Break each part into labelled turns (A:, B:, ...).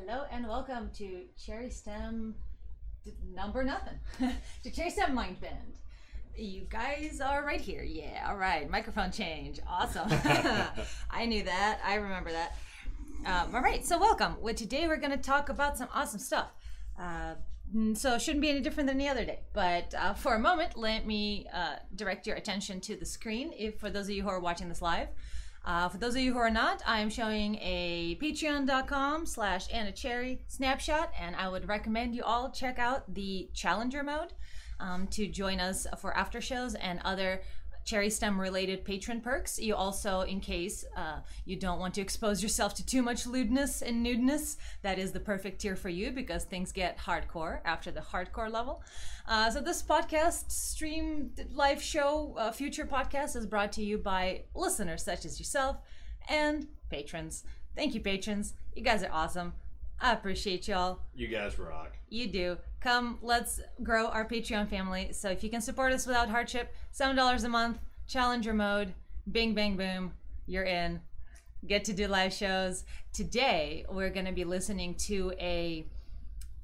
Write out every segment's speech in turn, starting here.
A: Hello and welcome to Cherry Stem number nothing to Cherry Stem Mind Bend. You guys are right here. Yeah, all right. Microphone change. Awesome. I knew that. I remember that. Um, all right, so welcome. Well, today we're going to talk about some awesome stuff. Uh, so it shouldn't be any different than the other day. But uh, for a moment, let me uh, direct your attention to the screen. If for those of you who are watching this live, uh, for those of you who are not, I am showing a patreon.com slash Anna Cherry snapshot, and I would recommend you all check out the Challenger mode um, to join us for after shows and other cherry stem related patron perks. You also, in case uh, you don't want to expose yourself to too much lewdness and nudeness, that is the perfect tier for you because things get hardcore after the hardcore level. Uh, so this podcast, stream, live show, uh, future podcast is brought to you by listeners such as yourself and patrons. Thank you, patrons. You guys are awesome. I appreciate y'all.
B: You guys rock.
A: You do. Come, let's grow our Patreon family. So if you can support us without hardship, $7 a month, challenger mode, bing, bang, boom, you're in. Get to do live shows. Today, we're going to be listening to a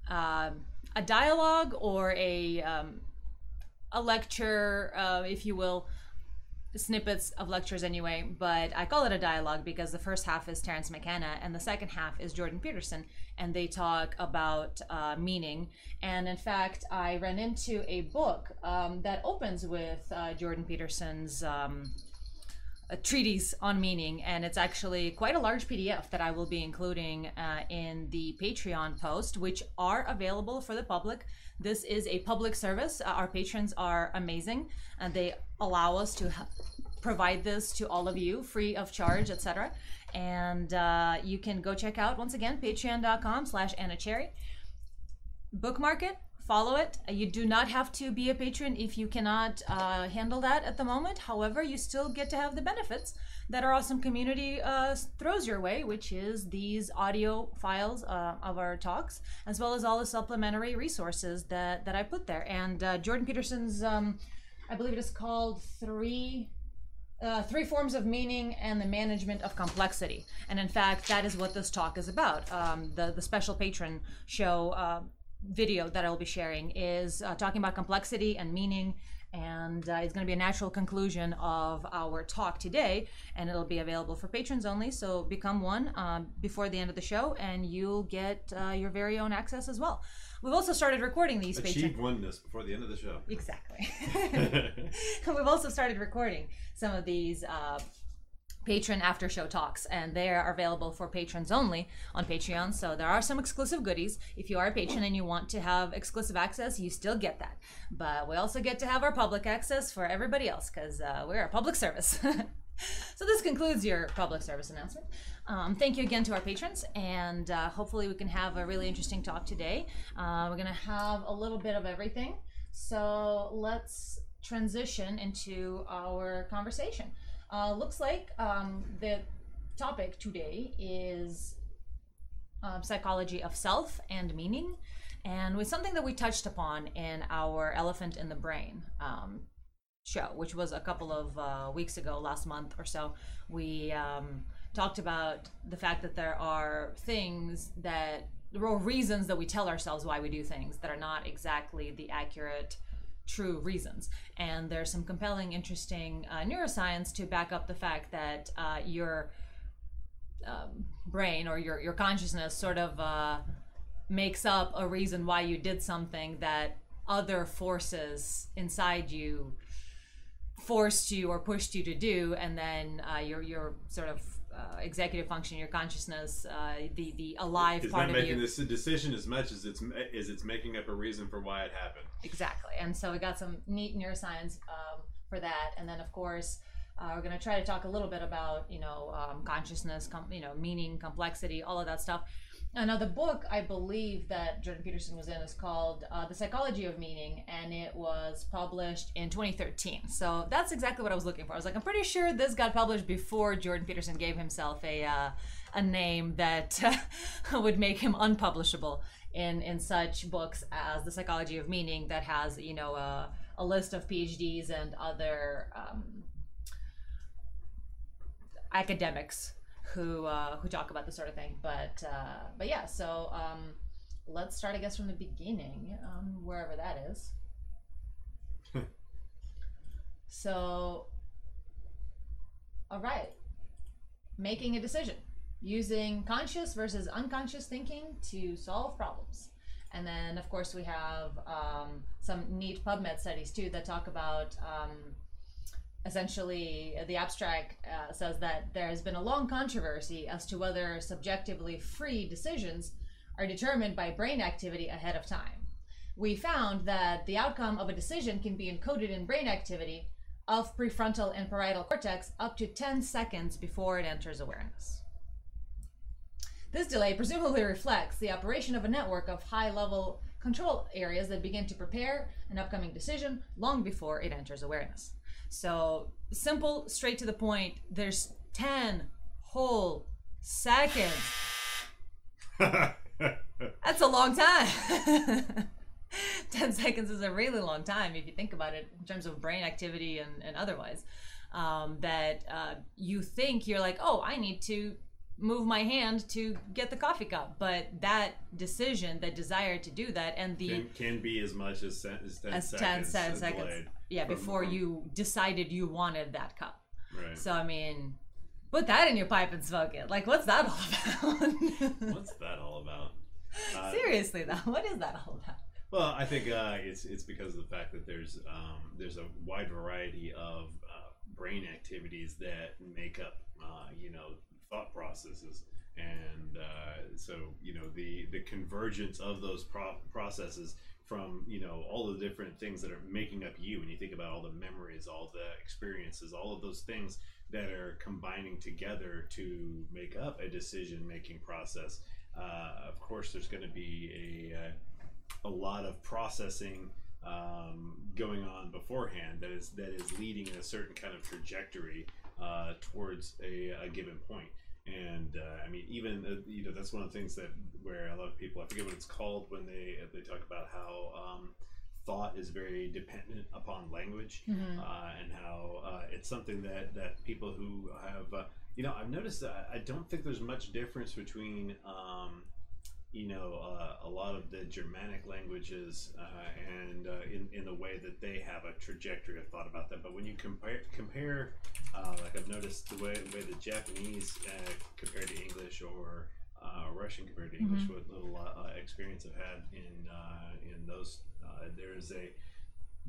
A: um a dialogue or a um, a lecture, uh, if you will, snippets of lectures anyway, but I call it a dialogue because the first half is Terence McKenna and the second half is Jordan Peterson, and they talk about uh, meaning. And in fact, I ran into a book um, that opens with uh, Jordan Peterson's. Um, a treatise on meaning, and it's actually quite a large PDF that I will be including uh, in the Patreon post, which are available for the public. This is a public service. Uh, our patrons are amazing, and they allow us to provide this to all of you free of charge, etc. And uh, you can go check out once again patreon.com/slash Anna Cherry. Bookmark it, follow it. You do not have to be a patron if you cannot uh, handle that at the moment. However, you still get to have the benefits that our awesome community uh, throws your way, which is these audio files uh, of our talks, as well as all the supplementary resources that, that I put there. And uh, Jordan Peterson's, um, I believe it is called Three uh, three forms of meaning and the management of complexity. And in fact, that is what this talk is about. Um, the the special patron show uh, video that I'll be sharing is uh, talking about complexity and meaning. And uh, it's going to be a natural conclusion of our talk today, and it'll be available for patrons only. So become one um, before the end of the show, and you'll get uh, your very own access as well. We've also started recording these patron.
B: Achieve oneness before the end of the show.
A: Exactly. We've also started recording some of these uh, patron after show talks, and they are available for patrons only on Patreon. So there are some exclusive goodies. If you are a patron and you want to have exclusive access, you still get that. But we also get to have our public access for everybody else because uh, we're a public service. so this concludes your public service announcement. Um, thank you again to our patrons, and uh, hopefully we can have a really interesting talk today. Uh, we're gonna have a little bit of everything. So let's transition into our conversation. Uh, looks like um, the topic today is um, psychology of self and meaning, and with something that we touched upon in our Elephant in the Brain um, show, which was a couple of uh, weeks ago, last month or so. We um, talked about the fact that there are things that there are reasons that we tell ourselves why we do things that are not exactly the accurate true reasons. And there's some compelling, interesting uh, neuroscience to back up the fact that uh, your um, brain or your, your consciousness sort of uh, makes up a reason why you did something that other forces inside you forced you or pushed you to do, and then uh, your your sort of uh, executive function, your consciousness, uh, the the alive
B: It's
A: part
B: not
A: of
B: making
A: you.
B: this decision as much as it's as it's making up a reason for why it happened.
A: Exactly. And so we got some neat neuroscience um, for that. And then, of course, uh, we're going to try to talk a little bit about, you know, um, consciousness, com- you know, meaning, complexity, all of that stuff. Now the book I believe that Jordan Peterson was in is called uh, The Psychology of Meaning, and it was published in 2013. So that's exactly what I was looking for. I was like, I'm pretty sure this got published before Jordan Peterson gave himself a uh, a name that would make him unpublishable in in such books as The Psychology of Meaning, that has you know a, a list of PhDs and other um, academics who uh, who talk about this sort of thing. But uh, but yeah, so um, let's start, I guess, from the beginning, um, wherever that is. so, all right, making a decision using conscious versus unconscious thinking to solve problems. And then, of course, we have um, some neat PubMed studies too that talk about um, essentially the abstract uh, says that there has been a long controversy as to whether subjectively free decisions are determined by brain activity ahead of time. We found that the outcome of a decision can be encoded in brain activity of prefrontal and parietal cortex up to 10 seconds before it enters awareness. This delay presumably reflects the operation of a network of high level control areas that begin to prepare an upcoming decision long before it enters awareness. So, simple, straight to the point, there's 10 whole seconds. That's a long time. 10 seconds is a really long time if you think about it in terms of brain activity and, and otherwise. Um, that uh, you think you're like, oh, I need to move my hand to get the coffee cup. But that decision, that desire to do that, and the
C: can, can be as much as, as 10
A: as 10
C: seconds.
A: seconds,
C: delayed
A: seconds. yeah,
C: from-
A: before
C: from-
A: you decided you wanted that cup.
C: Right.
A: So I mean, put that in your pipe and smoke it. Like, what's that all about?
C: What's that all about? Uh,
A: Seriously though, what is that all about?
C: Well, I think uh, it's it's because of the fact that there's um, there's a wide variety of uh, brain activities that make up uh, you know thought processes, and uh, so you know the the convergence of those pro- processes from you know all the different things that are making up you. When you think about all the memories, all the experiences, all of those things that are combining together to make up a decision making process. Uh, of course, there's going to be a uh, a lot of processing um, going on beforehand that is that is leading in a certain kind of trajectory uh, towards a, a given point. And uh, I mean, even uh, you know that's one of the things that where a lot of people I forget what it's called when they they talk about how um, thought is very dependent upon language. Uh, and how uh, it's something that that people who have uh, you know I've noticed that I don't think there's much difference between um, you know, uh, a lot of the Germanic languages uh, and uh, in, in the way that they have a trajectory of thought about that. But when you compare, compare uh, like I've noticed the way, the way the Japanese uh, compared to English or uh, Russian compared to English, what little uh, experience I've had in, uh, in those, uh, there's a,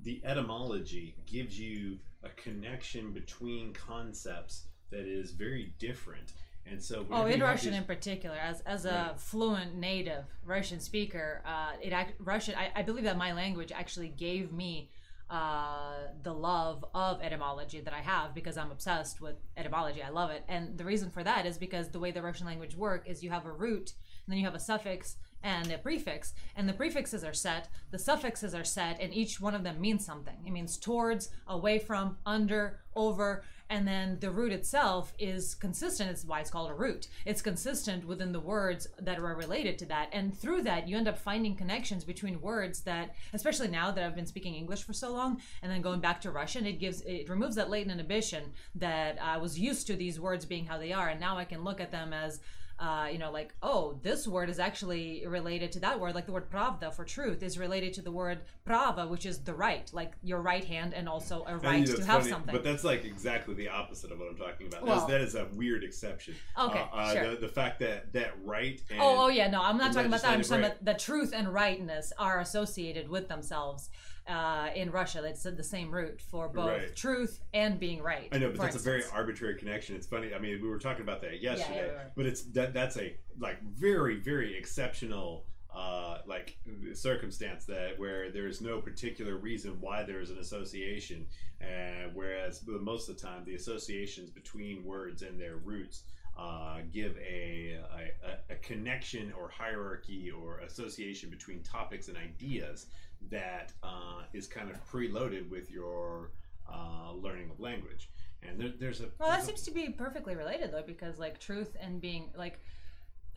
C: the etymology gives you a connection between concepts that is very different. And so,
A: Oh, in Russian
C: these-
A: in particular, as as a
C: Right.
A: fluent native Russian speaker, uh, it act, Russian. I, I believe that my language actually gave me uh, the love of etymology that I have because I'm obsessed with etymology. I love it, and the reason for that is because the way the Russian language work is you have a root, and then you have a suffix and a prefix, and the prefixes are set, the suffixes are set, and each one of them means something. It means towards, away from, under, over, and then the root itself is consistent. It's why it's called a root. It's consistent within the words that are related to that, and through that, you end up finding connections between words that, especially now that I've been speaking English for so long, and then going back to Russian, it gives it removes that latent inhibition that I was used to these words being how they are, and now I can look at them as uh, you know, like, oh, this word is actually related to that word. Like the word pravda for truth is related to the word prava, which is the right, like your right hand and also a right to have
C: funny,
A: something.
C: But that's like exactly the opposite of what I'm talking about.
A: Well-
C: that is a weird exception.
A: Okay,
C: Uh, uh,
A: sure.
C: the, the fact that that right. And,
A: Oh, oh yeah, no, I'm not talking about that. I'm just talking
C: legislative
A: about the truth and rightness are associated with themselves uh, in Russia. It's the same root for both
C: Right.
A: truth and being right.
C: I know, but that's a very arbitrary connection. It's funny. I mean, we were talking about that yesterday,
A: yeah, right, right.
C: but it's that that's a like very very exceptional uh, like circumstance that where there is no particular reason why there is an association, uh, whereas most of the time the associations between words and their roots. Uh, give a, a, a connection or hierarchy or association between topics and ideas that uh, is kind of preloaded with your uh, learning of language. And there, there's a
A: Well, that
C: there's a-
A: seems to be perfectly related though, because like truth and being like,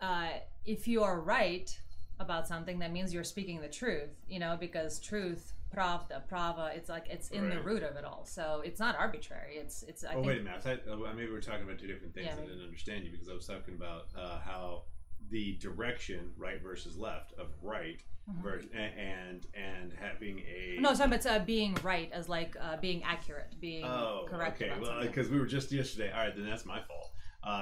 A: uh, if you are right about something, that means you're speaking the truth. You know, because truth pravda, prava. It's like it's in the root of it all. So it's not arbitrary. It's it's. I
C: oh
A: think,
C: wait a minute! I thought uh, maybe we're talking about two different things.
A: Yeah,
C: I didn't understand you because I was talking about uh, how the direction right versus left of right
A: Mhm.
C: ver- and and having a
A: No, sorry, but uh, being right as like uh, being accurate, being
C: Oh,
A: correct
C: okay. Well, because we were just yesterday. All right, then that's my fault.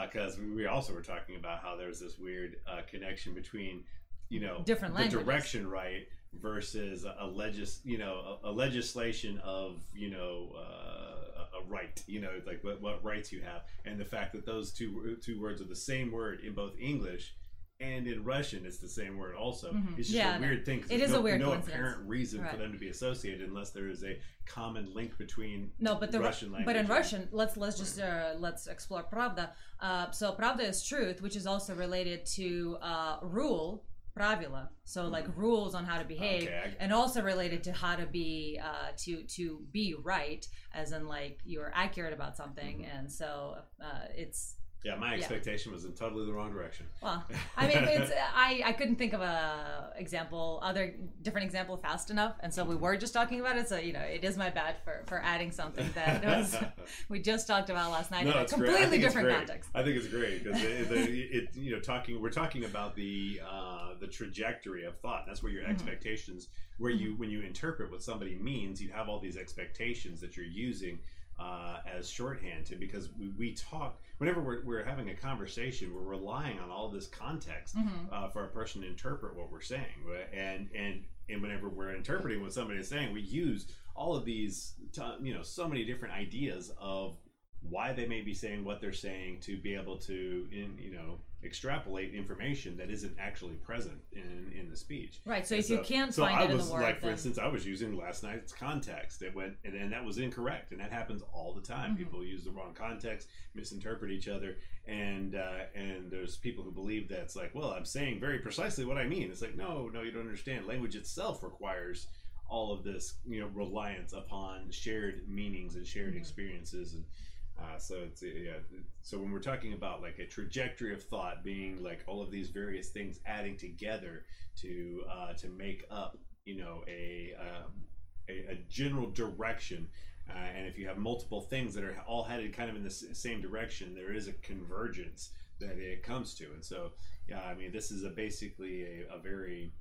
C: Because we we also were talking about how there's this weird uh, connection between, you know,
A: Different
C: the
A: languages.
C: direction right versus a, a legis, you know, a, a legislation of, you know, uh, a- a right. You know, like what, what rights you have, and the fact that those two two words are the same word in both English. And in Russian, it's the same word. Also,
A: Mhm.
C: it's just
A: Yeah,
C: a weird thing.
A: It is a
C: no,
A: weird
C: no apparent reason for them to be associated unless there is a common link between
A: No, but the Ru-
C: Russian language.
A: but in Russian, let's let's just uh, let's explore pravda. Uh, so pravda is truth, which is also related to uh, rule, pravila. So like rules on how to behave,
C: Mm-hmm. Okay,
A: and also related to how to be uh, to to be right, as in like you're accurate about something,
C: Mm-hmm.
A: and so uh, it's
C: Yeah, my expectation was in totally the wrong direction.
A: well, I mean, it's I, I couldn't think of a example, other different example fast enough, and so we were just talking about it. So you know, it is my bad for for adding something that was we just talked about last night in a
C: it's great. I
A: completely different context.
C: I think it's great because it, it, it, you know, talking we're talking about the uh, the trajectory of thought. That's where your
A: Mhm.
C: expectations, where you when you interpret what somebody means, you have all these expectations that you're using uh, as shorthand to because we, we talk whenever we're, we're having a conversation, we're relying on all this context
A: Mhm.
C: uh, for a person to interpret what we're saying, and and and whenever we're interpreting what somebody is saying, we use all of these, t- you know, so many different ideas of why they may be saying what they're saying to be able to, in you know, extrapolate information that isn't actually present in in the speech.
A: Right. So
C: And
A: if you can't
C: so
A: find
C: I
A: it in
C: was
A: the word,
C: like, for instance, I was using last night's context. It went, and, and that was incorrect, and that happens all the time.
A: Mhm.
C: People use the wrong context, misinterpret each other, and uh, and there's people who believe that's like, well, I'm saying very precisely what I mean. It's like, no, no, you don't understand. Language itself requires all of this, you know, reliance upon shared meanings and shared
A: Mhm.
C: experiences and. Uh, so it's yeah. So when we're talking about like a trajectory of thought being like all of these various things adding together to uh, to make up, you know, a um, a, a general direction. Uh, and if you have multiple things that are all headed kind of in the s- same direction, there is a convergence that it comes to. And so, yeah, I mean, this is a basically a, a very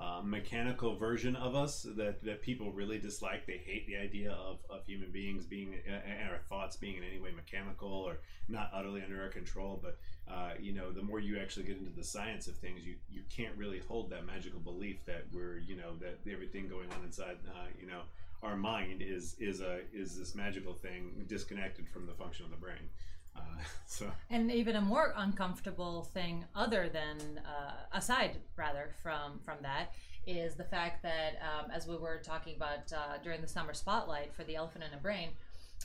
C: uh, mechanical version of us that, that people really dislike. They hate the idea of, of human beings being uh, and our thoughts being in any way mechanical or not utterly under our control. But uh, you know, the more you actually get into the science of things, you you can't really hold that magical belief that we're you know that everything going on inside uh, you know our mind is is a is this magical thing disconnected from the function of the brain. Uh, so
A: and even a more uncomfortable thing, other than uh, aside rather from from that, is the fact that um, as we were talking about uh, during the summer spotlight for the elephant in the brain,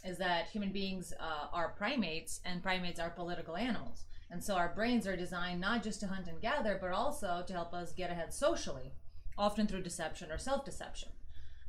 A: is that human beings uh, are primates and primates are political animals. And so our brains are designed not just to hunt and gather, but also to help us get ahead socially, often through deception or self deception.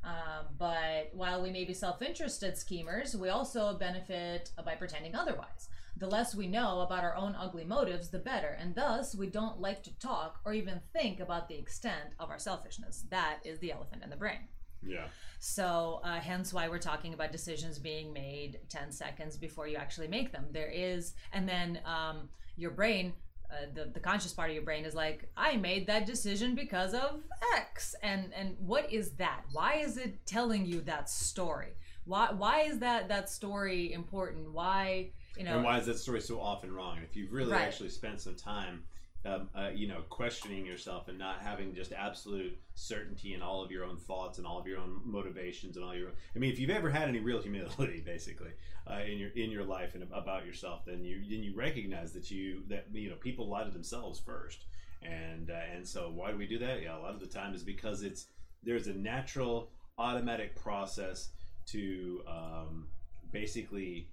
A: Um, but while we may be self interested schemers, we also benefit by pretending otherwise. The less we know about our own ugly motives, the better, and thus we don't like to talk or even think about the extent of our selfishness. That is the elephant in the brain.
C: yeah,
A: So, uh, hence why we're talking about decisions being made 10 seconds before you actually make them. There is, and then um, your brain, uh, the, the conscious part of your brain is like, I made that decision because of X. And, and what is that? Why is it telling you that story? Why, why is that, that story important? Why, you know,
C: and why is that story so often wrong? If you've really
A: Right.
C: actually spent some time, um, uh, you know, questioning yourself and not having just absolute certainty in all of your own thoughts and all of your own motivations and all your, I mean, if you've ever had any real humility, basically, uh, in your in your life and about yourself, then you then you recognize that you that you know people lie to themselves first, and uh, and so why do we do that? Yeah, a lot of the time is because it's there's a natural automatic process to um, basically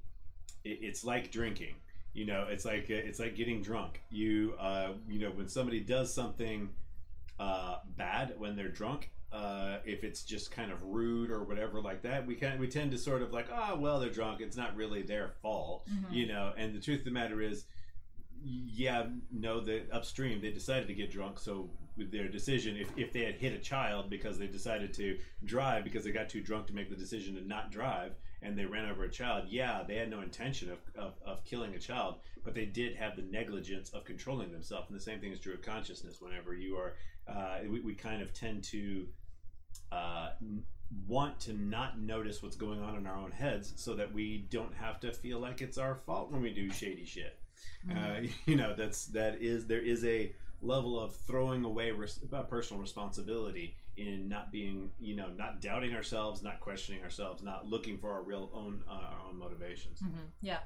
C: it, it's like drinking you know it's like it's like getting drunk. You uh you know when somebody does something uh bad when they're drunk uh if it's just kind of rude or whatever like that we kind we tend to sort of like oh well they're drunk. It's not really their fault
A: Mhm.
C: you know? And the truth of the matter is yeah, no, the upstream they decided to get drunk, so with their decision, if, if they had hit a child because they decided to drive because they got too drunk to make the decision to not drive and they ran over a child, yeah, they had no intention of, of, of killing a child, but they did have the negligence of controlling themselves. And the same thing is true of consciousness. Whenever you are, uh, we, we kind of tend to uh, want to not notice what's going on in our own heads so that we don't have to feel like it's our fault when we do shady shit. Mm-hmm. Uh, you know, that's that is there is a level of throwing away res- personal responsibility in not being, you know, not doubting ourselves, not questioning ourselves, not looking for our real own uh, our own motivations.
A: Mm-hmm. Yeah,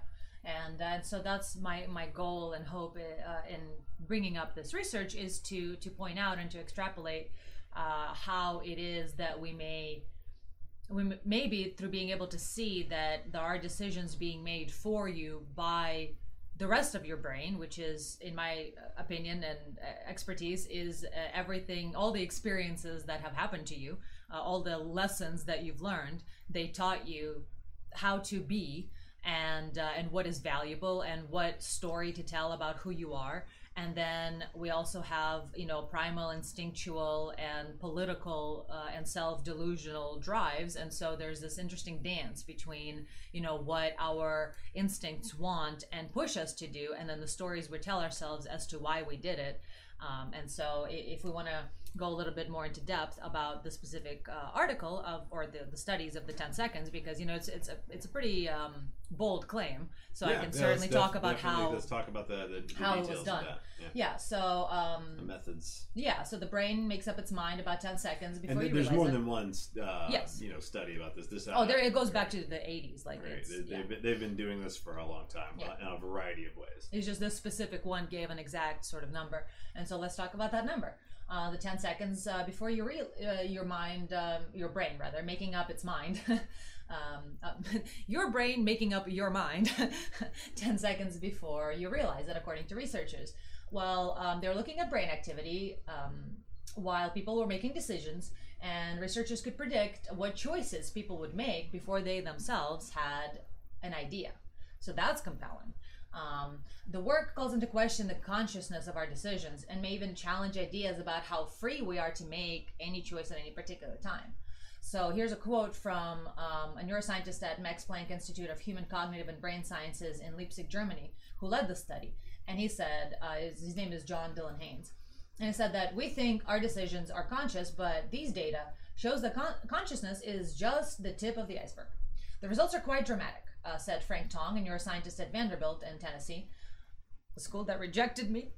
A: and uh, so that's my my goal and hope uh, in bringing up this research is to to point out and to extrapolate uh, how it is that we may we maybe through being able to see that there are decisions being made for you by the rest of your brain, which is, in my opinion and uh, expertise, is uh, everything, all the experiences that have happened to you, uh, all the lessons that you've learned. They taught you how to be and uh, and what is valuable and what story to tell about who you are and then we also have you know primal instinctual and political uh, and self-delusional drives. And so there's this interesting dance between you know what our instincts want and push us to do and then the stories we tell ourselves as to why we did it. Um, and so if we want to go a little bit more into depth about the specific uh, article of or the, the studies of the 10 seconds because you know it's it's a it's a pretty um, bold claim so yeah, i can yeah, certainly talk about how
C: let's talk about the, the,
A: how it was done yeah. yeah. so um,
C: the methods
A: yeah so the brain makes up its mind about 10 seconds before
C: and
A: you
C: there's more
A: it.
C: than one uh, yes. you know study about this this
A: oh there it goes back to the 80s like right.
C: they, have been, they've been doing this for a long time in a variety of ways
A: it's just this specific one gave an exact sort of number and so let's talk about that number uh, the 10 seconds uh, before your, re- uh, your mind, um, your brain rather, making up its mind. um, uh, your brain making up your mind 10 seconds before you realize it, according to researchers. Well, um, they're looking at brain activity um, while people were making decisions, and researchers could predict what choices people would make before they themselves had an idea. So that's compelling. Um, the work calls into question the consciousness of our decisions and may even challenge ideas about how free we are to make any choice at any particular time. So here's a quote from um, a neuroscientist at Max Planck Institute of Human Cognitive and Brain Sciences in Leipzig, Germany, who led the study. And he said, uh, his, his name is John Dylan Haynes. And he said that we think our decisions are conscious, but these data shows that con- consciousness is just the tip of the iceberg. The results are quite dramatic uh, said Frank Tong, and you're a neuroscientist at Vanderbilt in Tennessee, the school that rejected me.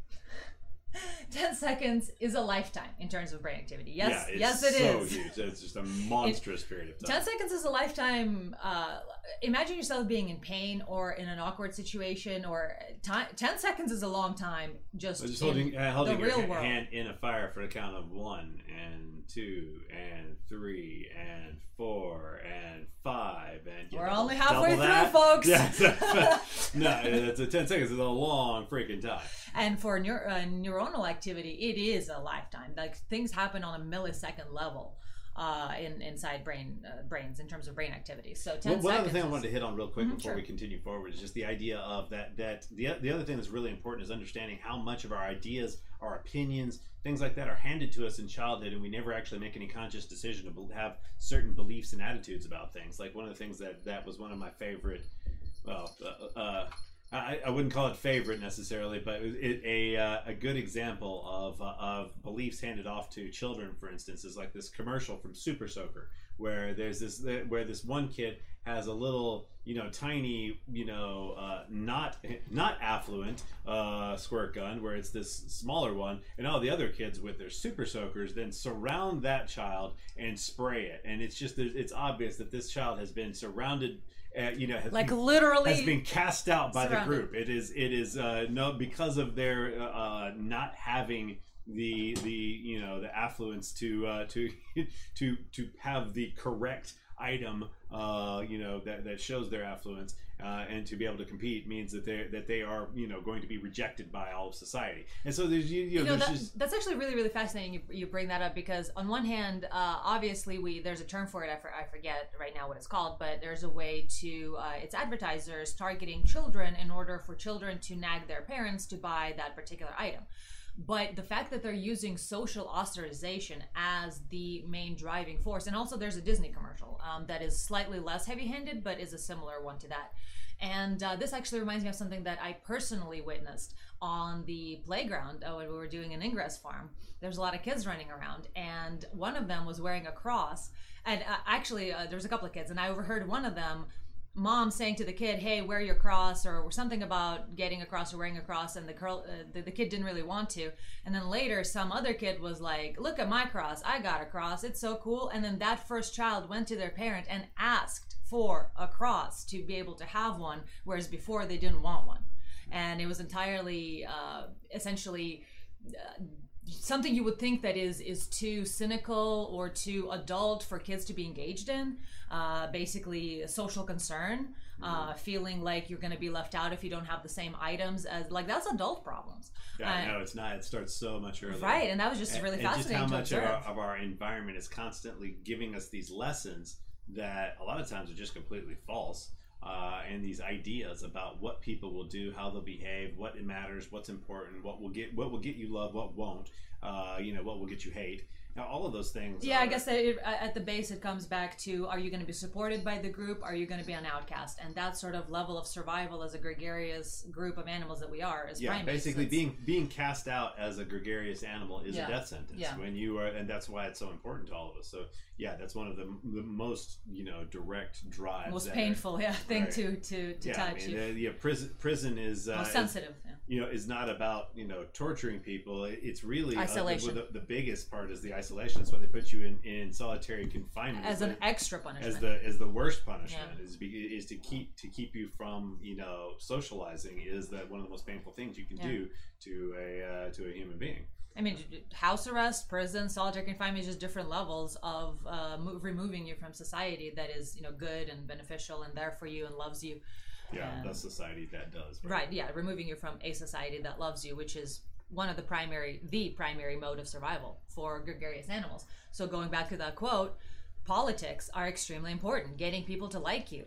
A: 10 seconds is a lifetime in terms of brain activity. Yes, yeah, yes, it
C: so
A: is.
C: huge. It's just a monstrous it, period of
A: time. 10 seconds is a lifetime. Uh, imagine yourself being in pain or in an awkward situation, or time, 10 seconds is a long time just, just
C: holding,
A: uh,
C: holding
A: the
C: real
A: your world.
C: hand in a fire for a count of one and two and three and four and five and
A: we're only halfway through, folks. Yeah,
C: no, it's a 10 seconds is a long freaking time.
A: And for neur- uh, neuronal activity, it is a lifetime. Like things happen on a millisecond level uh, in inside brain uh, brains in terms of brain activity. So
C: well,
A: one
C: other thing I wanted to hit on real quick mm-hmm, before sure. we continue forward is just the idea of that that the the other thing that's really important is understanding how much of our ideas, our opinions, things like that are handed to us in childhood, and we never actually make any conscious decision to have certain beliefs and attitudes about things. Like one of the things that that was one of my favorite. Well, uh, uh I, I wouldn't call it favorite necessarily, but it, a uh, a good example of uh, of beliefs handed off to children, for instance, is like this commercial from Super Soaker, where there's this where this one kid has a little you know tiny you know uh, not not affluent uh, squirt gun where it's this smaller one and all the other kids with their super soakers then surround that child and spray it. And it's just it's obvious that this child has been surrounded uh, you know,
A: like been, literally
C: has been cast out by surrounded. the group. It is it is uh, no because of their uh, not having the the you know the affluence to uh, to to to have the correct item uh, you know that, that shows their affluence uh, and to be able to compete means that they that they are you know going to be rejected by all of society. And so there's you, you know,
A: You know, that,
C: just
A: that's actually really, really fascinating. You, you bring that up because on one hand, uh, obviously we there's a term for it. I, for, I forget right now what it's called, but there's a way to uh, it's advertisers targeting children in order for children to nag their parents to buy that particular item. But the fact that they're using social ostracization as the main driving force, and also there's a Disney commercial um, that is slightly less heavy-handed, but is a similar one to that. And uh, this actually reminds me of something that I personally witnessed on the playground uh, when we were doing an ingress farm. There's a lot of kids running around, and one of them was wearing a cross. And uh, actually, uh, there was a couple of kids, and I overheard one of them mom saying to the kid, "Hey, wear your cross," or something about getting a cross or wearing a cross, and the girl, uh, the, the kid didn't really want to. And then later, some other kid was like, "Look at my cross! I got a cross. It's so cool." And then that first child went to their parent and asked for a cross to be able to have one, whereas before they didn't want one, and it was entirely, uh, essentially. Uh, something you would think that is is too cynical or too adult for kids to be engaged in uh, basically social concern uh, feeling like you're going to be left out if you don't have the same items as like that's adult problems
C: yeah,
A: Uh,
C: no, it's not. It starts so much earlier.
A: right and that was just
C: and,
A: really
C: and just
A: fascinating
C: how
A: to
C: much of our, of our environment is constantly giving us these lessons that a lot of times are just completely false uh, and these ideas about what people will do how they'll behave what it matters what's important what will get what will get you love what won't uh, you know what will get you hate now all of those things
A: yeah, I guess that it, at the base it comes back to: Are you going to be supported by the group? Are you going to be an outcast? And that sort of level of survival as a gregarious group of animals that we are, as
C: yeah,
A: primates.
C: basically being being cast out as a gregarious animal is
A: Yeah.
C: a death sentence.
A: Yeah.
C: When you are, and that's why it's so important to all of us. So yeah, that's one of the, the most you know direct drives.
A: most
C: that are-
A: painful, yeah, thing
C: Right.
A: to to to
C: yeah, I
A: touch.
C: mean,
A: you.
C: uh, yeah, prison prison is uh,
A: most sensitive. Yeah.
C: You know is not about you know torturing people. It's really uh, the- the, the biggest part is the isolation. That's why they put you in, in solitary confinement
A: As an extra punishment.
C: as the as the worst punishment is is to keep to keep you from you know socializing is that one of the most painful things you can
A: Yeah.
C: do to a uh, to a human being.
A: I mean, house arrest, prison, solitary confinement is just different levels of uh, mo- removing you from society that is, you know, good and beneficial and there for you and loves you.
C: Yeah,
A: Um,
C: that's society that does.
A: Right? Yeah, removing you from a society that loves you, which is one of the primary, the primary mode of survival for gregarious animals. So going back to that quote, politics are extremely important. Getting people to like you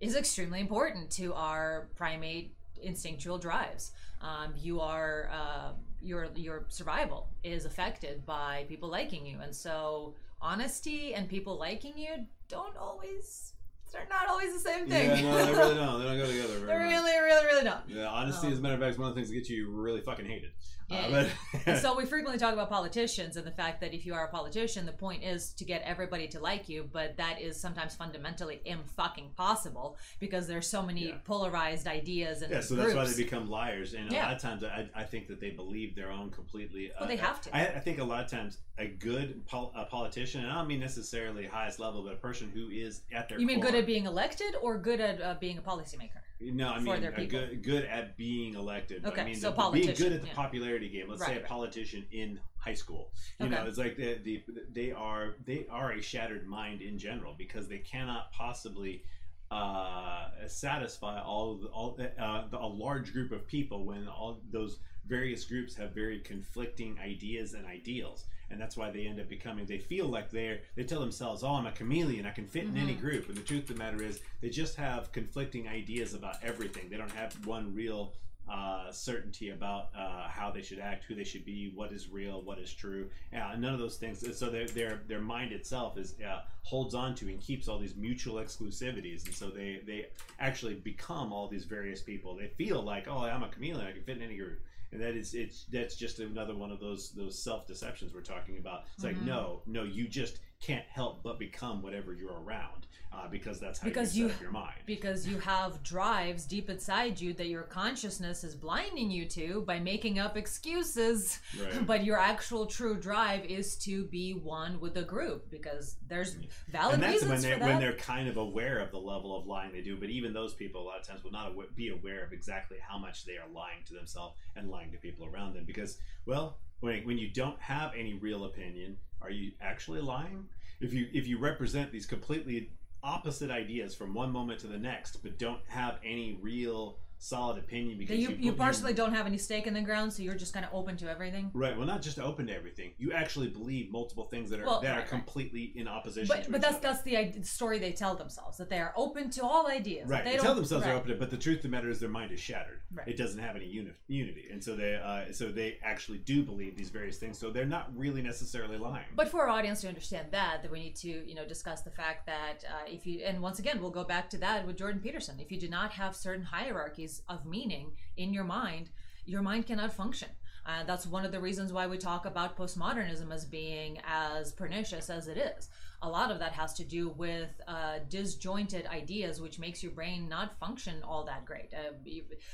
A: is extremely important to our primate instinctual drives. Um, you are uh, your your survival is affected by people liking you, and so honesty and people liking you don't always. They're not always the same thing.
C: Yeah, no, they really don't. They don't go together.
A: they really, really, really don't.
C: Yeah, honesty,
A: Um,
C: as a matter of fact, is one of the things that get you really fucking hated.
A: Yeah,
C: Uh,
A: so we frequently talk about politicians and the fact that if you are a politician, the point is to get everybody to like you, but that is sometimes fundamentally imfucking possible because there's so many
C: Yeah.
A: polarized ideas and
C: yeah, so that's why they become liars, and a
A: Yeah.
C: lot of times I, I think that they believe their own completely.
A: Well, they
C: uh,
A: have to.
C: I, I think a lot of times a good pol- a politician, and I don't mean necessarily highest level, but a person who is at their
A: you mean
C: core,
A: good at being elected or good at uh, being a policymaker?
C: No, I mean good good at being elected. but I
A: Okay,
C: mean
A: so
C: the- being good at the
A: yeah.
C: popularity game. Let's say
A: Right,
C: a
A: right.
C: politician in high school. You know, it's like the, the they are they are a shattered mind in general because they cannot possibly uh, satisfy all of the, all uh, the, a large group of people when all those various groups have very conflicting ideas and ideals and that's why they end up becoming they feel like they're they tell themselves oh i'm a chameleon i can fit in any
A: Mhm.
C: group and the truth of the matter is they just have conflicting ideas about everything they don't have one real uh, certainty about uh, how they should act, who they should be, what is real, what is true. Yeah, none of those things. So their their their mind itself is uh, holds on to and keeps all these mutual exclusivities, and so they they actually become all these various people. They feel like, oh, I'm a chameleon, I can fit in any group. And that is it's that's just another one of those those self deceptions we're talking about. It's like
A: Mhm.
C: no, no, you just can't help but become whatever you're around uh, because that's how
A: Because
C: you
A: you-
C: set up your mind.
A: Because you have drives deep inside you that your consciousness is blinding you to by making up excuses.
C: Right.
A: But your actual true drive is to be one with the group because there's valid reasons for that.
C: and that's
A: reasons
C: when they're
A: for that.
C: when they're kind of aware of the level of lying they do. But even those people, a lot of times, will not be aware of exactly how much they are lying to themselves and lying to people around them. Because, well, when when you don't have any real opinion, are you actually lying? If you if you represent these completely opposite ideas from one moment to the next, but don't have any real solid opinion because
A: you, you
C: you
A: partially don't have any stake in the ground, so you're just kind of open to everything.
C: Right. Well, not just open to everything. You actually believe multiple things that are
A: Well,
C: that
A: right,
C: are
A: right.
C: completely in opposition.
A: But but that's
C: other.
A: that's the story they tell themselves that they are open to all ideas.
C: right.
A: They,
C: They tell themselves
A: right.
C: they're open to, it, but the truth of the matter is their mind is shattered.
A: Right.
C: It doesn't have any uni- unity, and so they uh, so they actually do believe these various things. So they're not really necessarily lying.
A: But for our audience to understand that, that we need to, you know, discuss the fact that uh, if you, and once again, we'll go back to that with Jordan Peterson. If you do not have certain hierarchies of meaning in your mind, your mind cannot function. Uh, that's one of the reasons why we talk about postmodernism as being as pernicious as it is. A lot of that has to do with uh, disjointed ideas, which makes your brain not function all that great. Uh,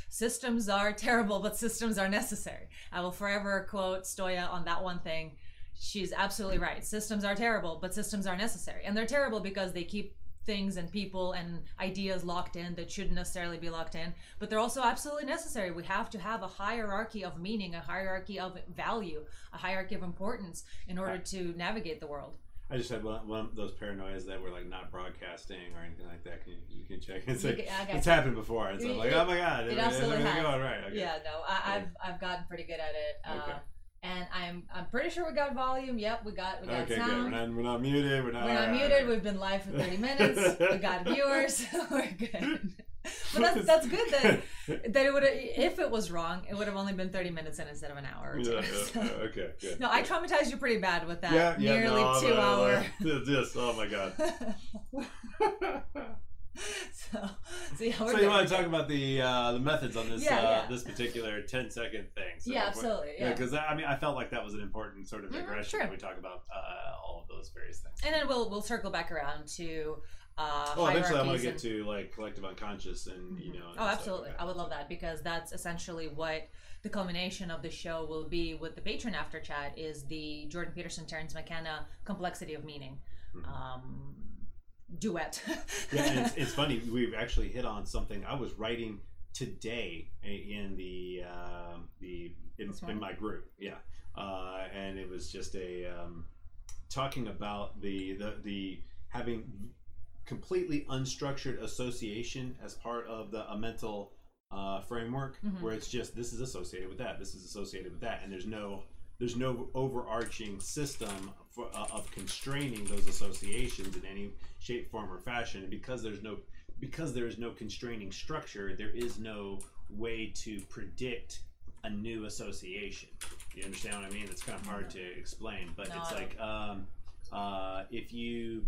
A: systems are terrible, but systems are necessary. I will forever quote Stoya on that one thing she's absolutely right. Systems are terrible, but systems are necessary. And they're terrible because they keep things and people and ideas locked in that shouldn't necessarily be locked in, but they're also absolutely necessary. We have to have a hierarchy of meaning, a hierarchy of value, a hierarchy of importance in order to navigate the world.
C: I just had one, one of those paranoias that were like not broadcasting or anything like that. Can you, you can check? It's, like,
A: can-
C: it's
A: you.
C: happened before. It's so like, oh my god,
A: it
C: is
A: absolutely has.
C: going right? Okay.
A: Yeah, no, I, I've I've gotten pretty good at it. Uh,
C: Okay.
A: And I'm I'm pretty sure we got volume. Yep, we got we got
C: Okay, good.
A: sound.
C: We're not, we're not muted. We're not.
A: We're not
C: right,
A: muted. We've been live for 30 minutes. we got viewers. We're good. But that's that's good that that it would if it was wrong, it would have only been 30 minutes in instead of an hour. Or two.
C: Yeah, yeah,
A: So-
C: yeah, okay, good.
A: No, I traumatized you pretty bad with that
C: yeah, yeah,
A: nearly
C: no,
A: two
C: but,
A: hour.
C: Just, oh my god.
A: so, so yeah, we're
C: so you want to talk about the uh, the methods on this
A: Yeah,
C: uh,
A: yeah.
C: this particular 10 second thing? So
A: Yeah, absolutely, yeah.
C: because I mean I felt like that was an important sort of
A: Mhm,
C: digression
A: sure.
C: when we talk about uh, all of those various things.
A: And then we'll we'll circle back around to uh,
C: Well, eventually I want to get
A: and-
C: to like collective unconscious and you know. and
A: Oh, absolutely.
C: like
A: I would love that because that's essentially what the culmination of the show will be with the patron after chat is the Jordan Peterson Terence McKenna complexity of meaning um, duet.
C: yeah, and it's, it's funny. We've actually hit on something I was writing today in the um the in, in my group. Yeah, uh, and it was just a um, talking about the the the having completely unstructured association as part of the a mental uh, framework,
A: Mhm.
C: where it's just this is associated with that, this is associated with that, and there's no there's no overarching system for, uh, of constraining those associations in any shape, form, or fashion. And because there's no because there is no constraining structure, there is no way to predict a new association. You understand what I mean? It's kind of hard to explain, but
A: No,
C: it's like um, uh, if you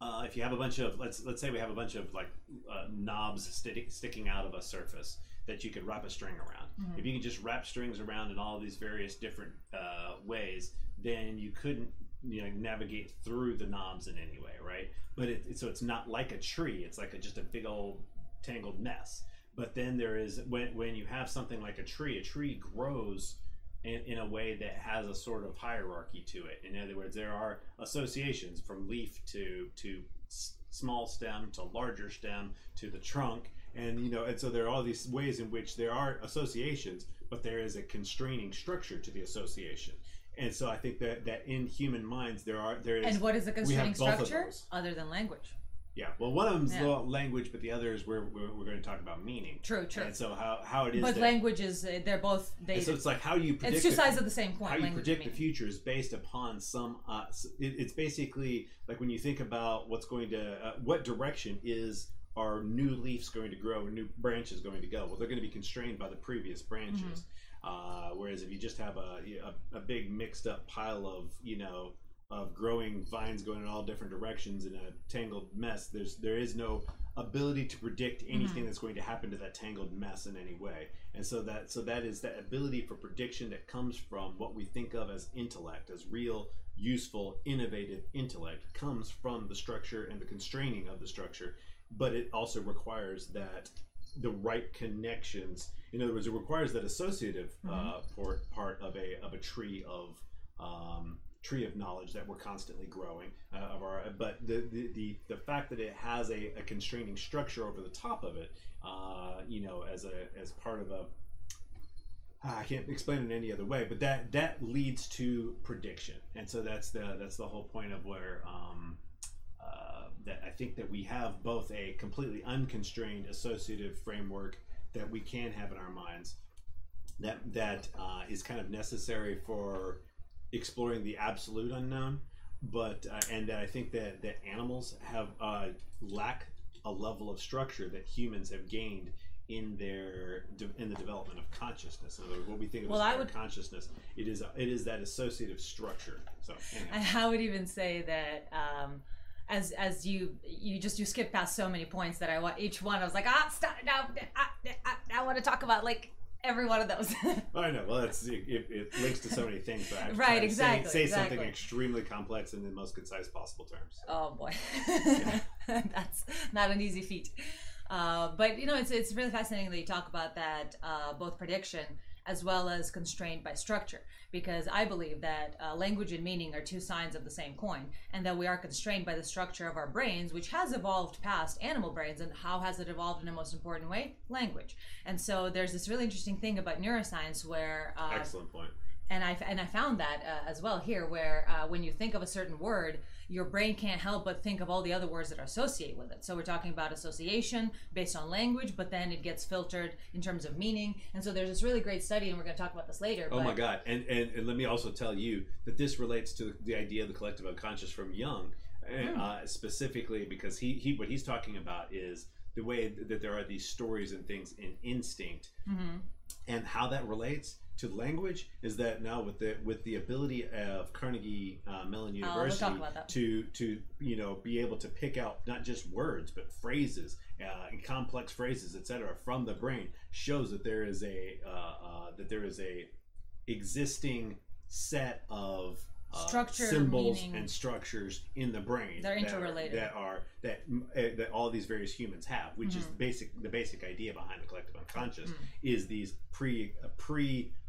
C: uh, if you have a bunch of let's let's say we have a bunch of like uh, knobs sti- sticking out of a surface that you could wrap a string around.
A: Mhm.
C: If you could just wrap strings around in all these various different uh, ways, then you couldn't you know navigate through the knobs in any way, right? But it, it- so it's not like a tree; it's like a, just a big old tangled mess. But then there is when when you have something like a tree, a tree grows in, in a way that has a sort of hierarchy to it. In other words, there are associations from leaf to to s- small stem to larger stem to the trunk, and you know, and so there are all these ways in which there are associations, but there is a constraining structure to the association. And so I think that that in human minds there are there is
A: and what is the constraining structure other than language?
C: yeah well one of them's
A: Yeah.
C: language, but the other is we're, we're we're going to talk about meaning.
A: True, true.
C: And so how how it is
A: But
C: that,
A: language is uh, they're both they.
C: so it's like how you predict
A: it's two
C: the-
A: sides of the same coin.
C: how you predict the future is based upon some uh, it, it's basically like when you think about what's going to uh, what direction is our new leaves going to grow new branches going to go well they're going to be constrained by the previous branches
A: Mm-hmm.
C: uh, whereas if you just have a, a, a big mixed up pile of you know of growing vines going in all different directions in a tangled mess there's there is no ability to predict anything
A: Mhm.
C: that's going to happen to that tangled mess in any way and so that so that is that ability for prediction that comes from what we think of as intellect as real useful innovative intellect comes from the structure and the constraining of the structure but it also requires that the right connections in other words it requires that associative uh, part, part of a of a tree of um, tree of knowledge that we're constantly growing uh, of our but the, the the the fact that it has a, a constraining structure over the top of it uh, you know as a as part of a I can't explain it in any other way, but that that leads to prediction, and so that's the that's the whole point of where um, uh, that I think that we have both a completely unconstrained associative framework that we can have in our minds that that uh, is kind of necessary for exploring the absolute unknown, but uh, and that I think that that animals have uh, lack a level of structure that humans have gained in their de- in the development of consciousness. In other words, what we think of
A: Well,
C: as
A: would-
C: consciousness, it is it is that associative structure. So anyhow.
A: I would even say that um, as as you you just you skip past so many points that I want each one. I was like, ah, stop now. I, I, I want to talk about like every one of those.
C: I know. Well, that's it, it, it links to so many things, but I have to
A: Right, exactly,
C: Say, say something extremely complex in the most concise possible terms.
A: Oh boy, that's not an easy feat. Uh, but you know, it's it's really fascinating that you talk about that uh, both prediction as well as constrained by structure, because I believe that uh, language and meaning are two sides of the same coin, and that we are constrained by the structure of our brains, which has evolved past animal brains. And how has it evolved in the most important way? Language. And so there's this really interesting thing about neuroscience where uh,
C: Excellent point.
A: and I and I found that uh, as well here, where uh, when you think of a certain word, your brain can't help but think of all the other words that are associated with it. So we're talking about association based on language, but then it gets filtered in terms of meaning. And so there's this really great study, and we're going to talk about this later.
C: Oh my God! And, and and let me also tell you that this relates to the idea of the collective unconscious from Jung,
A: Hmm.
C: uh, specifically because he he what he's talking about is the way that there are these stories and things in instinct,
A: Mhm.
C: and how that relates to language is that now with the with the ability of Carnegie uh, Mellon
A: Oh,
C: University
A: that.
C: to to you know be able to pick out not just words but phrases uh, and complex phrases etc from the brain shows that there is a uh, uh, that there is a existing set of uh,
A: Structure,
C: symbols
A: meaning-
C: and structures in the brain
A: They're
C: that are-
A: interrelated.
C: that are that uh, that all these various humans have which is
A: Mhm.
C: the basic the basic idea behind the collective unconscious
A: Mhm.
C: is these pre uh,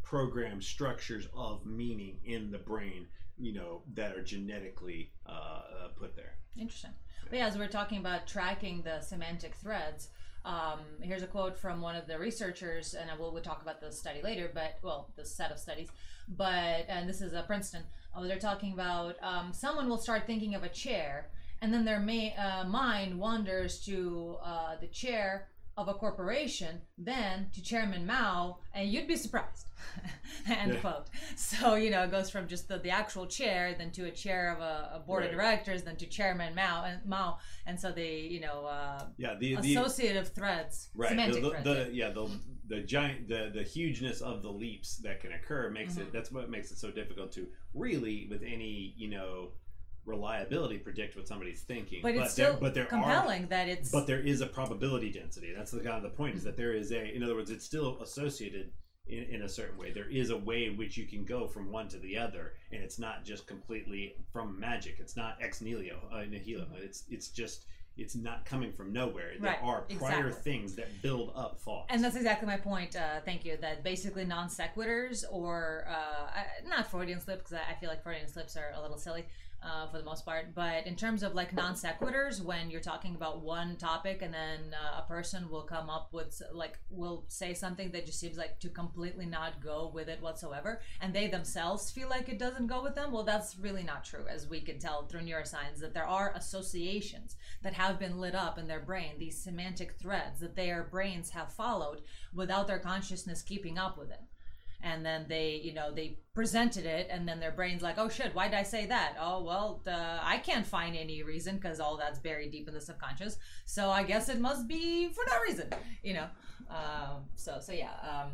C: pre-programmed structures of meaning in the brain you know that are genetically uh, uh, put there
A: Interesting. But yeah, as we're talking about tracking the semantic threads, um, here's a quote from one of the researchers, and I will we'll talk about the study later, but well, the set of studies. But and this is uh, Princeton. Oh, they're talking about um, someone will start thinking of a chair, and then their ma- uh, mind wanders to uh, the chair of a corporation, then to Chairman Mao, and you'd be surprised. End
C: Yeah.
A: quote. So you know, it goes from just the, the actual chair, then to a chair of a, a board of directors, then to Chairman Mao and Mao, and so they, you know, uh,
C: yeah the, the
A: associative threads,
C: right
A: semantic
C: the, the,
A: threads.
C: the yeah the the giant the the hugeness of the leaps that can occur makes
A: Mhm.
C: it that's what makes it so difficult to really with any you know reliability predict what somebody's thinking
A: but it's
C: there,
A: still
C: but there are
A: compelling that it's
C: but there is a probability density. That's the kind of the point is that there is a, in other words, it's still associated in, in a certain way. There is a way in which you can go from one to the other, and it's not just completely from magic. It's not ex nihilo. Uh, nihilo. It's it's just it's not coming from nowhere. There
A: Right,
C: are prior
A: exactly.
C: things that build up thoughts.
A: And that's exactly my point. Uh, thank you. That basically non sequiturs or uh, not Freudian slips because I I feel like Freudian slips are a little silly uh, for the most part. But in terms of like non sequiturs, when you're talking about one topic and then uh, a person will come up with like will say something that just seems like to completely not go with it whatsoever, and they themselves feel like it doesn't go with them. Well, that's really not true, as we can tell through neuroscience that there are associations that have been lit up in their brain, these semantic threads that their brains have followed without their consciousness keeping up with it. And then they, you know, they presented it, and then their brain's like, "Oh shit, why did I say that? Oh well, uh, I can't find any reason because all that's buried deep in the subconscious. So I guess it must be for no reason, you know." Um, so, so yeah, um,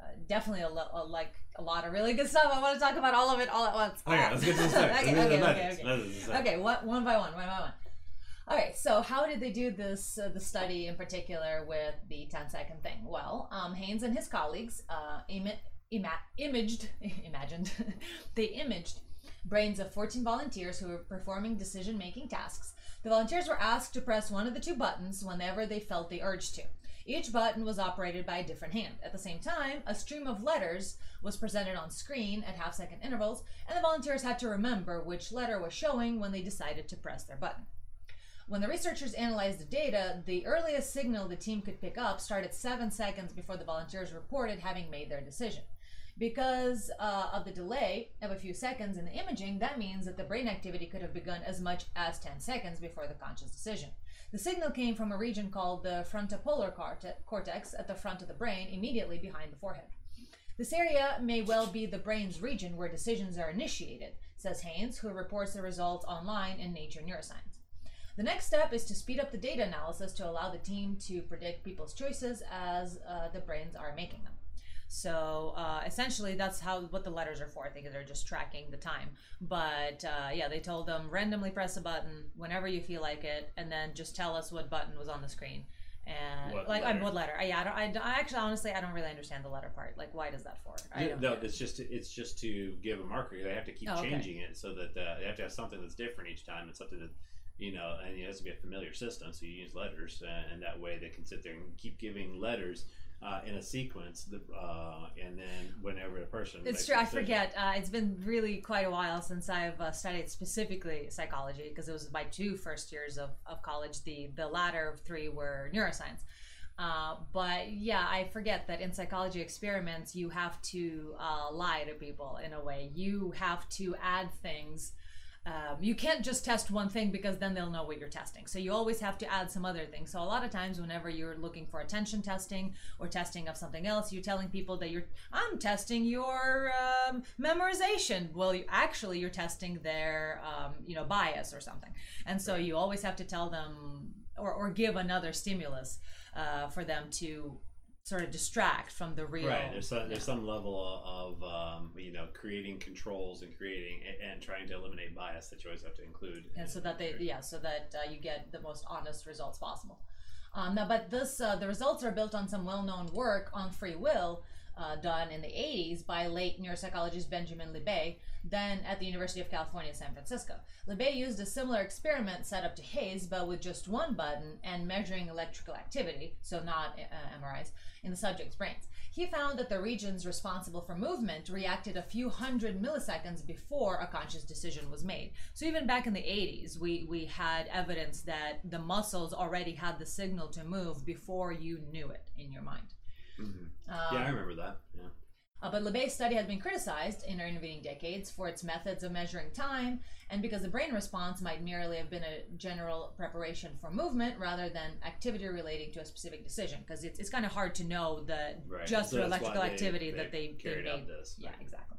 A: uh, definitely a, lo- a like a lot of really good stuff. I want to talk about all of it all at once.
C: okay, let's get to the steps.
A: okay,
C: Let's get to
A: okay, okay, okay. Okay, one, one by one, one by one. All right, so how did they do this, uh, the study in particular with the 10 second thing? Well, um, Haynes and his colleagues uh, ima- imaged, imagined, they imaged brains of 14 volunteers who were performing decision making tasks. The volunteers were asked to press one of the two buttons whenever they felt the urge to. Each button was operated by a different hand. At the same time, a stream of letters was presented on screen at half second intervals, and the volunteers had to remember which letter was showing when they decided to press their button. When the researchers analyzed the data, the earliest signal the team could pick up started seven seconds before the volunteers reported having made their decision. Because uh, of the delay of a few seconds in the imaging, that means that the brain activity could have begun as much as 10 seconds before the conscious decision. The signal came from a region called the frontopolar cortex at the front of the brain, immediately behind the forehead. This area may well be the brain's region where decisions are initiated, says Haynes, who reports the results online in Nature Neuroscience. The next step is to speed up the data analysis to allow the team to predict people's choices as uh, the brains are making them. So uh, essentially, that's how what the letters are for. I think they're just tracking the time. But uh, yeah, they told them randomly press a button whenever you feel like it, and then just tell us what button was on the screen. And
C: What
A: like,
C: letter?
A: I'm what letter? I, yeah, I, don't, I, don't- I actually honestly I don't really understand the letter part. Like, why does that for? I don't
C: no, it's just it's just to give a marker. They have to keep
A: Oh, okay.
C: changing it so that uh, they have to have something that's different each time. It's something that you know, and it has to be a familiar system. So you use letters, uh, and that way they can sit there and keep giving letters uh, in a sequence. The, uh, and then whenever a person
A: It's true. I forget. Uh, it's been really quite a while since I've uh, studied specifically psychology because it was my two first years of, of college. The the latter of three were neuroscience. Uh, but yeah, I forget that in psychology experiments, you have to uh, lie to people in a way. You have to add things. Um, you can't just test one thing because then they'll know what you're testing. So you always have to add some other things. So a lot of times, whenever you're looking for attention testing or testing of something else, you're telling people that you're I'm testing your um, memorization. Well, you, actually, you're testing their um, you know bias or something. And so you always have to tell them or, or give another stimulus uh, for them to sort of distract from the real.
C: Right. There's some, there's some level of um, you know creating controls and creating and, and trying to eliminate bias that you always have to include.
A: and so that they yeah so that uh, you get the most honest results possible um, now but this uh, the results are built on some well-known work on free will uh, done in the 80s by late neuropsychologist benjamin libet then at the university of california san francisco libet used a similar experiment set up to Haynes but with just one button and measuring electrical activity so not uh, mris in the subject's brains he found that the regions responsible for movement reacted a few hundred milliseconds before a conscious decision was made. So even back in the 80s, we, we had evidence that the muscles already had the signal to move before you knew it in your mind.
C: Mhm.
A: Um,
C: yeah, I remember that. Yeah.
A: uh, but Libet's study has been criticized in intervening decades for its methods of measuring time and because the brain response might merely have been a general preparation for movement rather than activity relating to a specific decision because it's, it's kind of hard to know the
C: Right.
A: just
C: So why
A: electrical
C: they-
A: activity
C: they
A: that they, they
C: carried out
A: made.
C: this.
A: Yeah, exactly.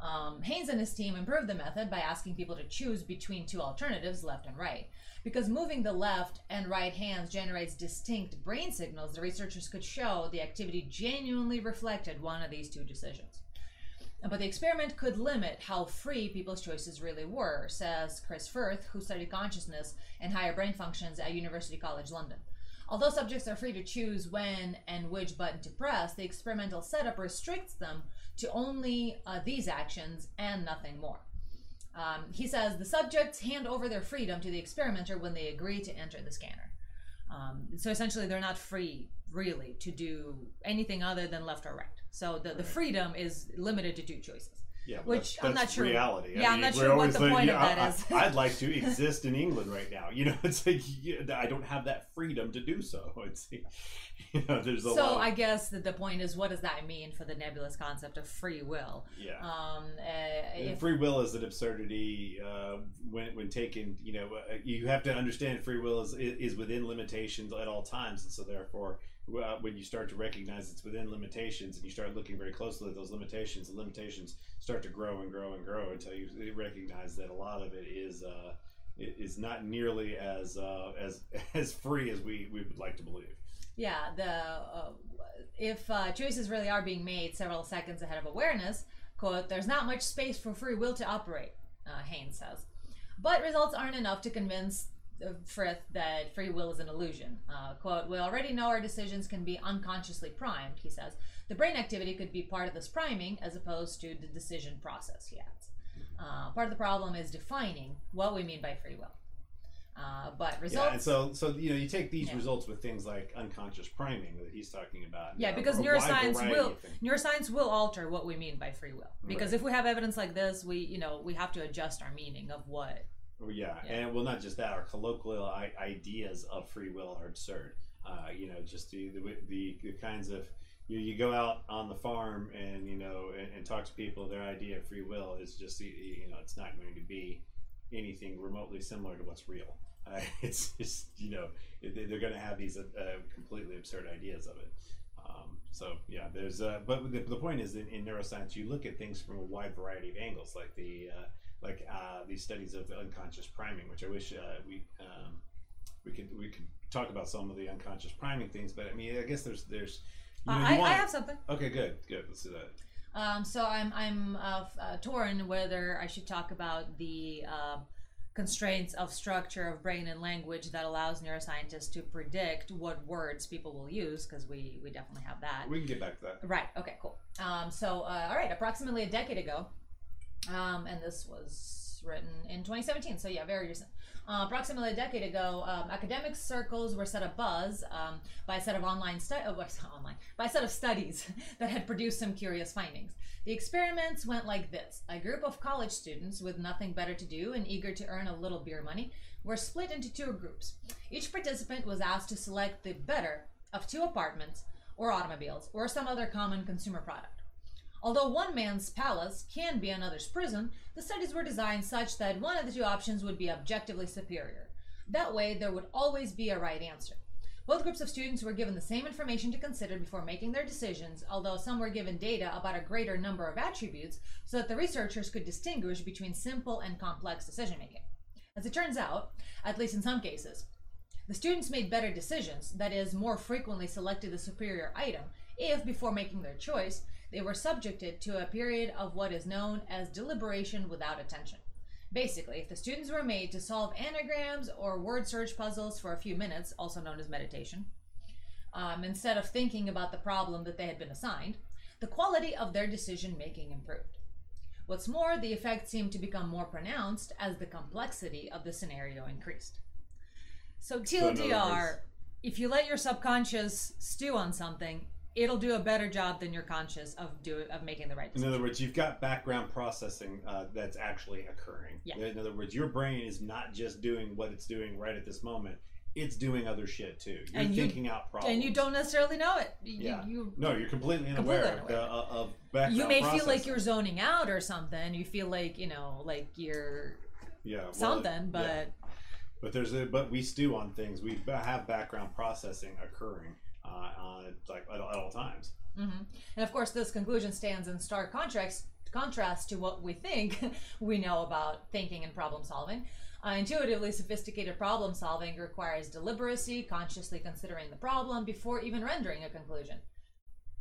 A: Um, Haynes and his team improved the method by asking people to choose between two alternatives, left and right. Because moving the left and right hands generates distinct brain signals, the researchers could show the activity genuinely reflected one of these two decisions. But the experiment could limit how free people's choices really were, says Chris Frith, who studied consciousness and higher brain functions at University College London. Although subjects are free to choose when and which button to press, the experimental setup restricts them to only uh, these actions and nothing more. Um, he says the subjects hand over their freedom to the experimenter when they agree to enter the scanner. Um, so essentially, they're not free, really, to do anything other than left or right. So the, the freedom is limited to two choices.
C: Yeah,
A: Which I'm not sure-
C: Reality.
A: yeah, I'm not sure what the
C: like,
A: point of that
C: I,
A: is.
C: I, would like to exist in England right now. You know, it's like I don't have that freedom to do so. It's you know, there's a
A: So. I guess that the point is, what does that mean for the nebulous concept of free will?
C: yeah.
A: Um, uh, if,
C: free will is an absurdity uh, when when taken. You know, uh, you have to understand free will is is within limitations at all times, and so therefore, uh, when you start to recognize it's within limitations, and you start looking very closely at those limitations, the limitations start to grow and grow and grow until you recognize that a lot of it is. Uh, is not nearly as uh, as as free as we, we would like to believe.
A: yeah, the uh, if uh, choices really are being made several seconds ahead of awareness, quote, there's not much space for free will to operate, uh, Haynes says. But results aren't enough to convince Frith that free will is an illusion. Uh, quote, we already know our decisions can be unconsciously primed, he says. The brain activity could be part of this priming as opposed to the decision process, he adds. Uh, part of the problem is defining what we mean by free will. Uh, but results.
C: Yeah, and so so you know you take these
A: Yeah.
C: results with things like unconscious priming that he's talking about.
A: Yeah,
C: uh,
A: because neuroscience will neuroscience will alter what we mean by free will. Because
C: Right.
A: if we have evidence like this, we you know we have to adjust our meaning of what.
C: Oh, yeah.
A: Yeah.
C: and well, not just that. Our colloquial I- ideas of free will are absurd. Uh, you know, just the, the the the kinds of you, you go out on the farm and you know and, and talk to people. Their idea of free will is just you you know it's not going to be anything remotely similar to what's real. Uh, it's just you know they're going to have these uh, completely absurd ideas of it. Um, so yeah, there's uh, but the, the point is in, in neuroscience you look at things from a wide variety of angles, like the uh, like uh, these studies of unconscious priming, which I wish uh, we um, we could we could talk about some of the unconscious priming things. But I mean, I guess there's there's you know,
A: Uh, I,
C: want-
A: I have something.
C: Okay, good, good. Let's do that.
A: Um, so I'm I'm uh, uh, torn whether I should talk about the uh, constraints of structure of brain and language that allows neuroscientists to predict what words people will use because we we definitely have that.
C: We can get back to that.
A: Right. Okay. Cool. Um, so, uh, all right. Approximately a decade ago, um, and this was written in 2017. So yeah, very recent. Uh, approximately a decade ago, um, academic circles were set abuzz um, by a set of online stu- oh, online by a set of studies that had produced some curious findings. The experiments went like this: a group of college students with nothing better to do and eager to earn a little beer money were split into two groups. Each participant was asked to select the better of two apartments or automobiles or some other common consumer product. Although one man's palace can be another's prison, the studies were designed such that one of the two options would be objectively superior. That way, there would always be a right answer. Both groups of students were given the same information to consider before making their decisions, although some were given data about a greater number of attributes so that the researchers could distinguish between simple and complex decision making. As it turns out, at least in some cases, the students made better decisions, that is, more frequently selected the superior item, if, before making their choice, they were subjected to a period of what is known as deliberation without attention. Basically, if the students were made to solve anagrams or word search puzzles for a few minutes, also known as meditation, um, instead of thinking about the problem that they had been assigned, the quality of their decision making improved. What's more, the effect seemed to become more pronounced as the complexity of the scenario increased. So,
C: So in other
A: TLDR, if you let your subconscious stew on something, it'll do a better job than your conscious of doing of making the right
C: In other words, you've got background processing uh, that's actually occurring.
A: Yeah.
C: In other words, your brain is not just doing what it's doing right at this moment; it's doing other shit too. You're
A: And you-
C: thinking out problems,
A: and you don't necessarily know it. You,
C: Yeah.
A: you,
C: No, you're completely unaware,
A: Completely
C: of, the, uh, of background.
A: you may feel like you're zoning out or something. You feel like you know, like you're
C: yeah well,
A: something, but
C: yeah. But there's a but we stew on things. We have background processing occurring uh, on like at, all times.
A: hmm And of course, this conclusion stands in stark contrast contrast to what we think we know about thinking and problem solving. Uh, intuitively sophisticated problem solving requires deliberacy, consciously considering the problem before even rendering a conclusion.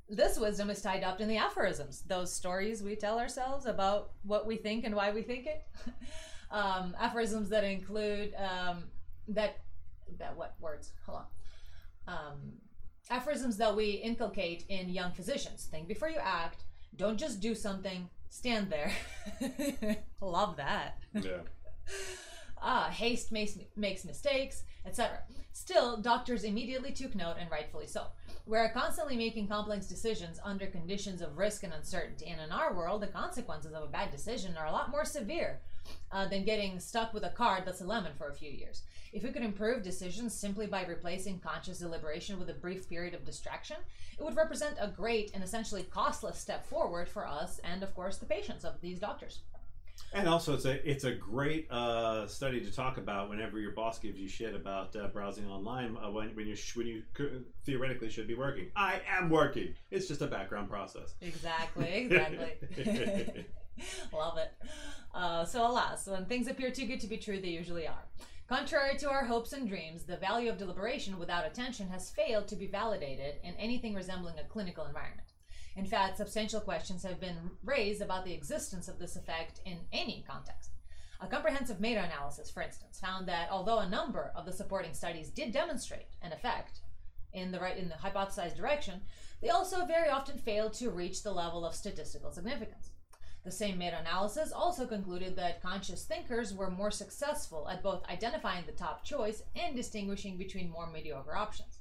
A: This wisdom is tied up in the aphorisms, those stories we tell ourselves about what we think and why we think it. um, aphorisms that include um, that that what words? Hold on. Um, aphorisms that we inculcate in young physicians. Think before you act. Don't just do something. Stand there. Love that.
C: Yeah.
A: Ah, haste makes, makes mistakes, etc. Still, doctors immediately took note, and rightfully so. We're constantly making complex decisions under conditions of risk and uncertainty, and in our world, the consequences of a bad decision are a lot more severe uh, than getting stuck with a card that's a lemon for a few years. If we could improve decisions simply by replacing conscious deliberation with a brief period of distraction, it would represent a great and essentially costless step forward for us and, of course, the patients of these doctors.
C: And also, it's a it's a great uh, study to talk about whenever your boss gives you shit about uh, browsing online uh, when when you sh- when you c- theoretically should be working. I am working. It's just a background process.
A: Exactly, exactly. Love it. Uh, so, alas, when things appear too good to be true, they usually are. Contrary to our hopes and dreams, the value of deliberation without attention has failed to be validated in anything resembling a clinical environment. In fact, substantial questions have been raised about the existence of this effect in any context. A comprehensive meta analysis, for instance, found that although a number of the supporting studies did demonstrate an effect in the right in the hypothesized direction, they also very often failed to reach the level of statistical significance. The same meta analysis also concluded that conscious thinkers were more successful at both identifying the top choice and distinguishing between more mediocre options.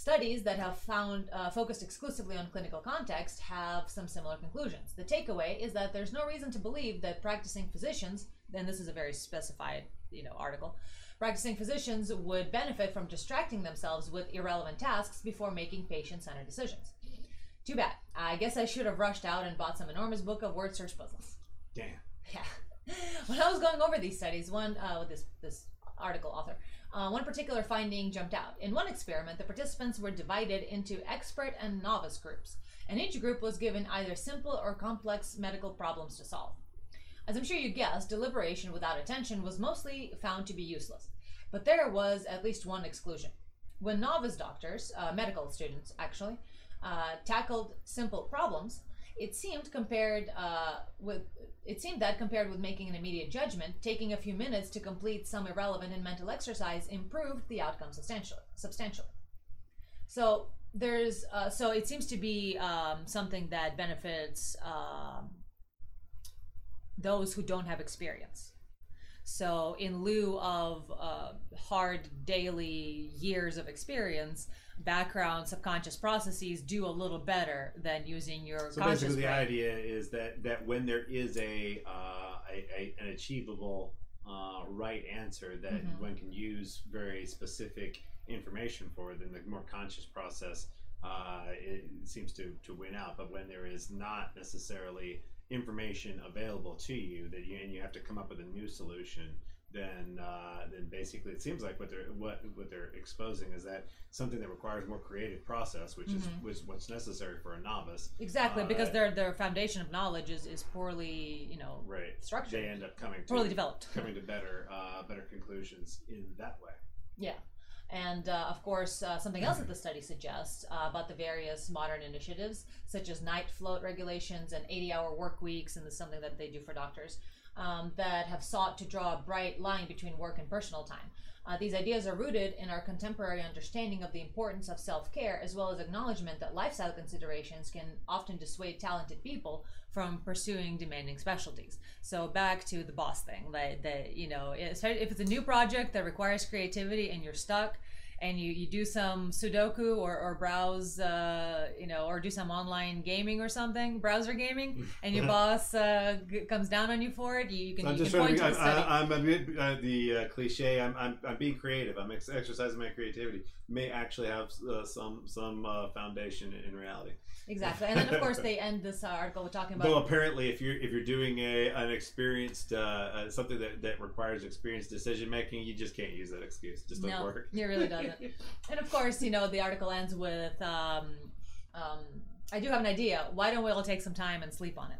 A: Studies that have found uh, focused exclusively on clinical context have some similar conclusions. The takeaway is that there's no reason to believe that practicing physicians, and this is a very specified, you know, article, practicing physicians would benefit from distracting themselves with irrelevant tasks before making patient-centered decisions. Too bad. I guess I should have rushed out and bought some enormous book of word search puzzles.
C: Damn.
A: Yeah. when I was going over these studies, one uh, with this this article author, uh, one particular finding jumped out. In one experiment, the participants were divided into expert and novice groups, and each group was given either simple or complex medical problems to solve. As I'm sure you guessed, deliberation without attention was mostly found to be useless. But there was at least one exclusion. When novice doctors, uh, medical students actually, uh, tackled simple problems, it seemed compared uh, with it seemed that compared with making an immediate judgment, taking a few minutes to complete some irrelevant and mental exercise improved the outcome substantially. Substantially. So there's uh, so it seems to be um, something that benefits um, those who don't have experience. So in lieu of uh, hard daily years of experience, background subconscious processes do a little better than using your
C: So
A: conscious
C: basically, the idea is that that when there is a, uh, a, a an achievable uh, right answer that
A: Mhm.
C: one can use very specific information for, then the more conscious process uh, it seems to to win out. But when there is not necessarily information available to you that you and you have to come up with a new solution. Then, uh, then basically, it seems like what they're what what they're exposing is that something that requires more creative process, which
A: Mhm.
C: is which what's necessary for a novice,
A: Exactly,
C: Uh,
A: because their their foundation of knowledge is, is poorly, you know,
C: right
A: structured,
C: they end up coming to
A: poorly developed.
C: coming to better uh, better conclusions in that way
A: Yeah. And uh, of course, uh, something else that the study suggests uh, about the various modern initiatives, such as night float regulations and 80 hour work weeks, and this is something that they do for doctors, um, that have sought to draw a bright line between work and personal time. Uh, these ideas are rooted in our contemporary understanding of the importance of self care, as well as acknowledgement that lifestyle considerations can often dissuade talented people from pursuing demanding specialties. So back to the boss thing, like that you know, if it's a new project that requires creativity and you're stuck, and you, you do some Sudoku or, or browse, uh, you know, or do some online gaming or something, browser gaming, and your boss uh, g- comes down on you for it, you, you can,
C: I'm
A: you
C: just
A: can point
C: to.
A: to
C: I,
A: the study.
C: I, I'm a uh, the uh, cliche. I'm, I'm I'm being creative. I'm ex- exercising my creativity. May actually have uh, some some uh, foundation in reality.
A: Exactly, and then of course they end this article with talking about
C: Though apparently, if you're if you're doing a an experienced uh, uh, something that, that requires experienced decision making, you just can't use that excuse. It just doesn't
A: no,
C: work.
A: it really doesn't. and of course, you know, the article ends with, um, um, "I do have an idea. Why don't we all take some time and sleep on it?"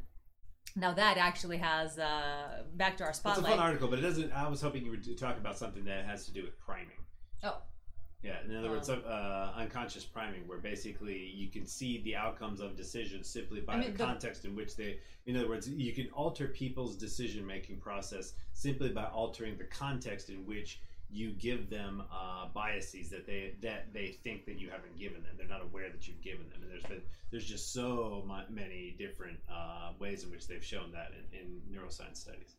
A: Now that actually has uh, back to our spotlight.
C: It's a fun article, but it doesn't. I was hoping you would talk about something that has to do with priming.
A: Oh.
C: Yeah, in other words,
A: Um,
C: uh, unconscious priming, where basically you can see the outcomes of decisions simply by
A: I mean,
C: the
A: the-
C: context in which they. In other words, you can alter people's decision making process simply by altering the context in which you give them uh, biases that they that they think that you haven't given them. They're not aware that you've given them, and there's been there's just so many different uh, ways in which they've shown that in, in neuroscience studies.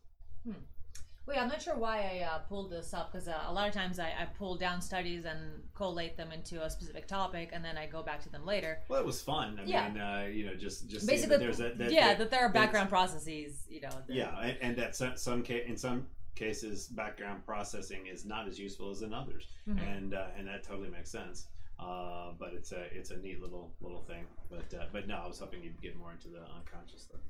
A: Wait, I'm not sure why I uh, pulled this up because uh, a lot of times I, I pull down studies and collate them into a specific topic, and then I go back to them later.
C: Well, it was fun. I
A: Yeah.
C: mean, uh, you know, just just
A: Basically,
C: that there's a, that,
A: yeah,
C: that-
A: that there are background processes, you know. that-
C: yeah, and, and that some, some ca- in some cases, background processing is not as useful as in others,
A: Mhm.
C: and uh, and that totally makes sense. Uh, but it's a it's a neat little little thing. But uh, but no, I was hoping you'd get more into the unconscious stuff.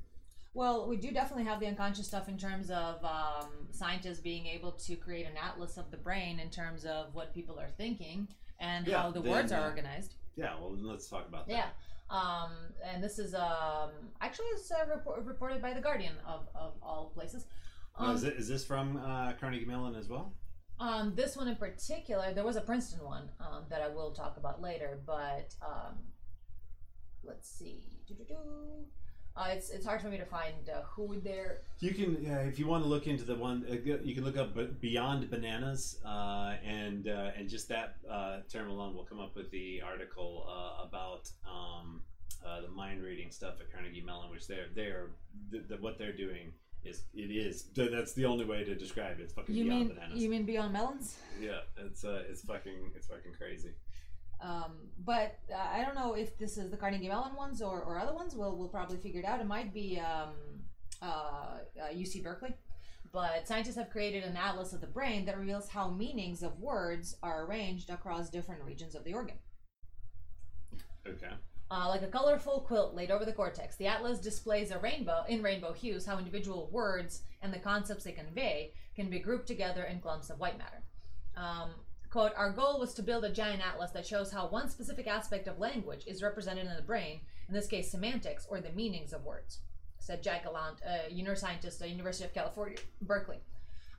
A: Well, we do definitely have the unconscious stuff in terms of um, scientists being able to create an atlas of the brain in terms of what people are thinking and
C: Yeah,
A: how the
C: then,
A: words are
C: uh,
A: organized.
C: Yeah, well, let's talk about that.
A: Yeah. Um, and this is um, actually it's uh, report, reported by the Guardian of, of all places.
C: Now,
A: Um,
C: is, it, is this from uh, Carnegie Mellon as well?
A: Um, this one in particular, there was a Princeton one um, that I will talk about later, but um, let's see. Doo-doo-doo. Uh, it's it's hard for me to find uh, who they're.
C: You can, uh, if you want to look into the one, uh, you can look up Beyond Bananas, uh, and uh, and just that uh, term alone will come up with the article uh, about um, uh, the mind reading stuff at Carnegie Mellon, which they're they're the, the, what they're doing is it is that's the only way to describe it. It's fucking
A: You
C: Beyond
A: mean
C: Bananas.
A: you mean Beyond Melons?
C: yeah, it's uh, it's fucking it's fucking crazy.
A: Um, but uh, I don't know if this is the Carnegie Mellon ones or, or other ones. We'll we'll probably figure it out. It might be um, uh, uh, UC Berkeley. But scientists have created an atlas of the brain that reveals how meanings of words are arranged across different regions of the organ.
C: Okay.
D: Uh, like a colorful quilt laid over the cortex, the atlas displays a rainbow in rainbow hues how individual words and the concepts they convey can be grouped together in clumps of white matter. Um, quote, our goal was to build a giant atlas that shows how one specific aspect of language is represented in the brain, in this case semantics or the meanings of words, said Jack Gallant, a neuroscientist at the University of California, Berkeley.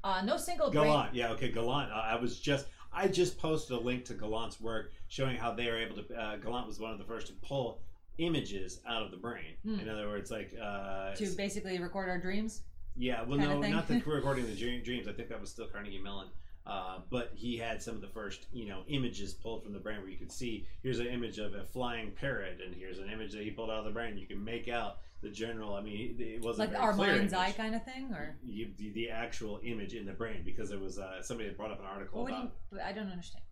D: Uh, no single brain.
C: Gallant, yeah, okay, Gallant. Uh, I was just, I just posted a link to Gallant's work showing how they were able to. Uh, Gallant was one of the first to pull images out of the brain.
D: Hmm.
C: In other words, like uh,
A: to basically record our dreams.
C: Yeah, well,
A: kinda
C: no,
A: thing.
C: not the recording the dream- dreams. I think that was still Carnegie Mellon. Uh, but he had some of the first, you know, images pulled from the brain where you could see here's an image of a flying parrot, and here's an image that he pulled out of the brain. You can make out the general. I mean, it wasn't
A: Like our mind's eye kind of thing, or
C: You, the, the actual image in the brain because it was uh, somebody had brought up an article
A: what do
C: about.
A: you? I don't understand.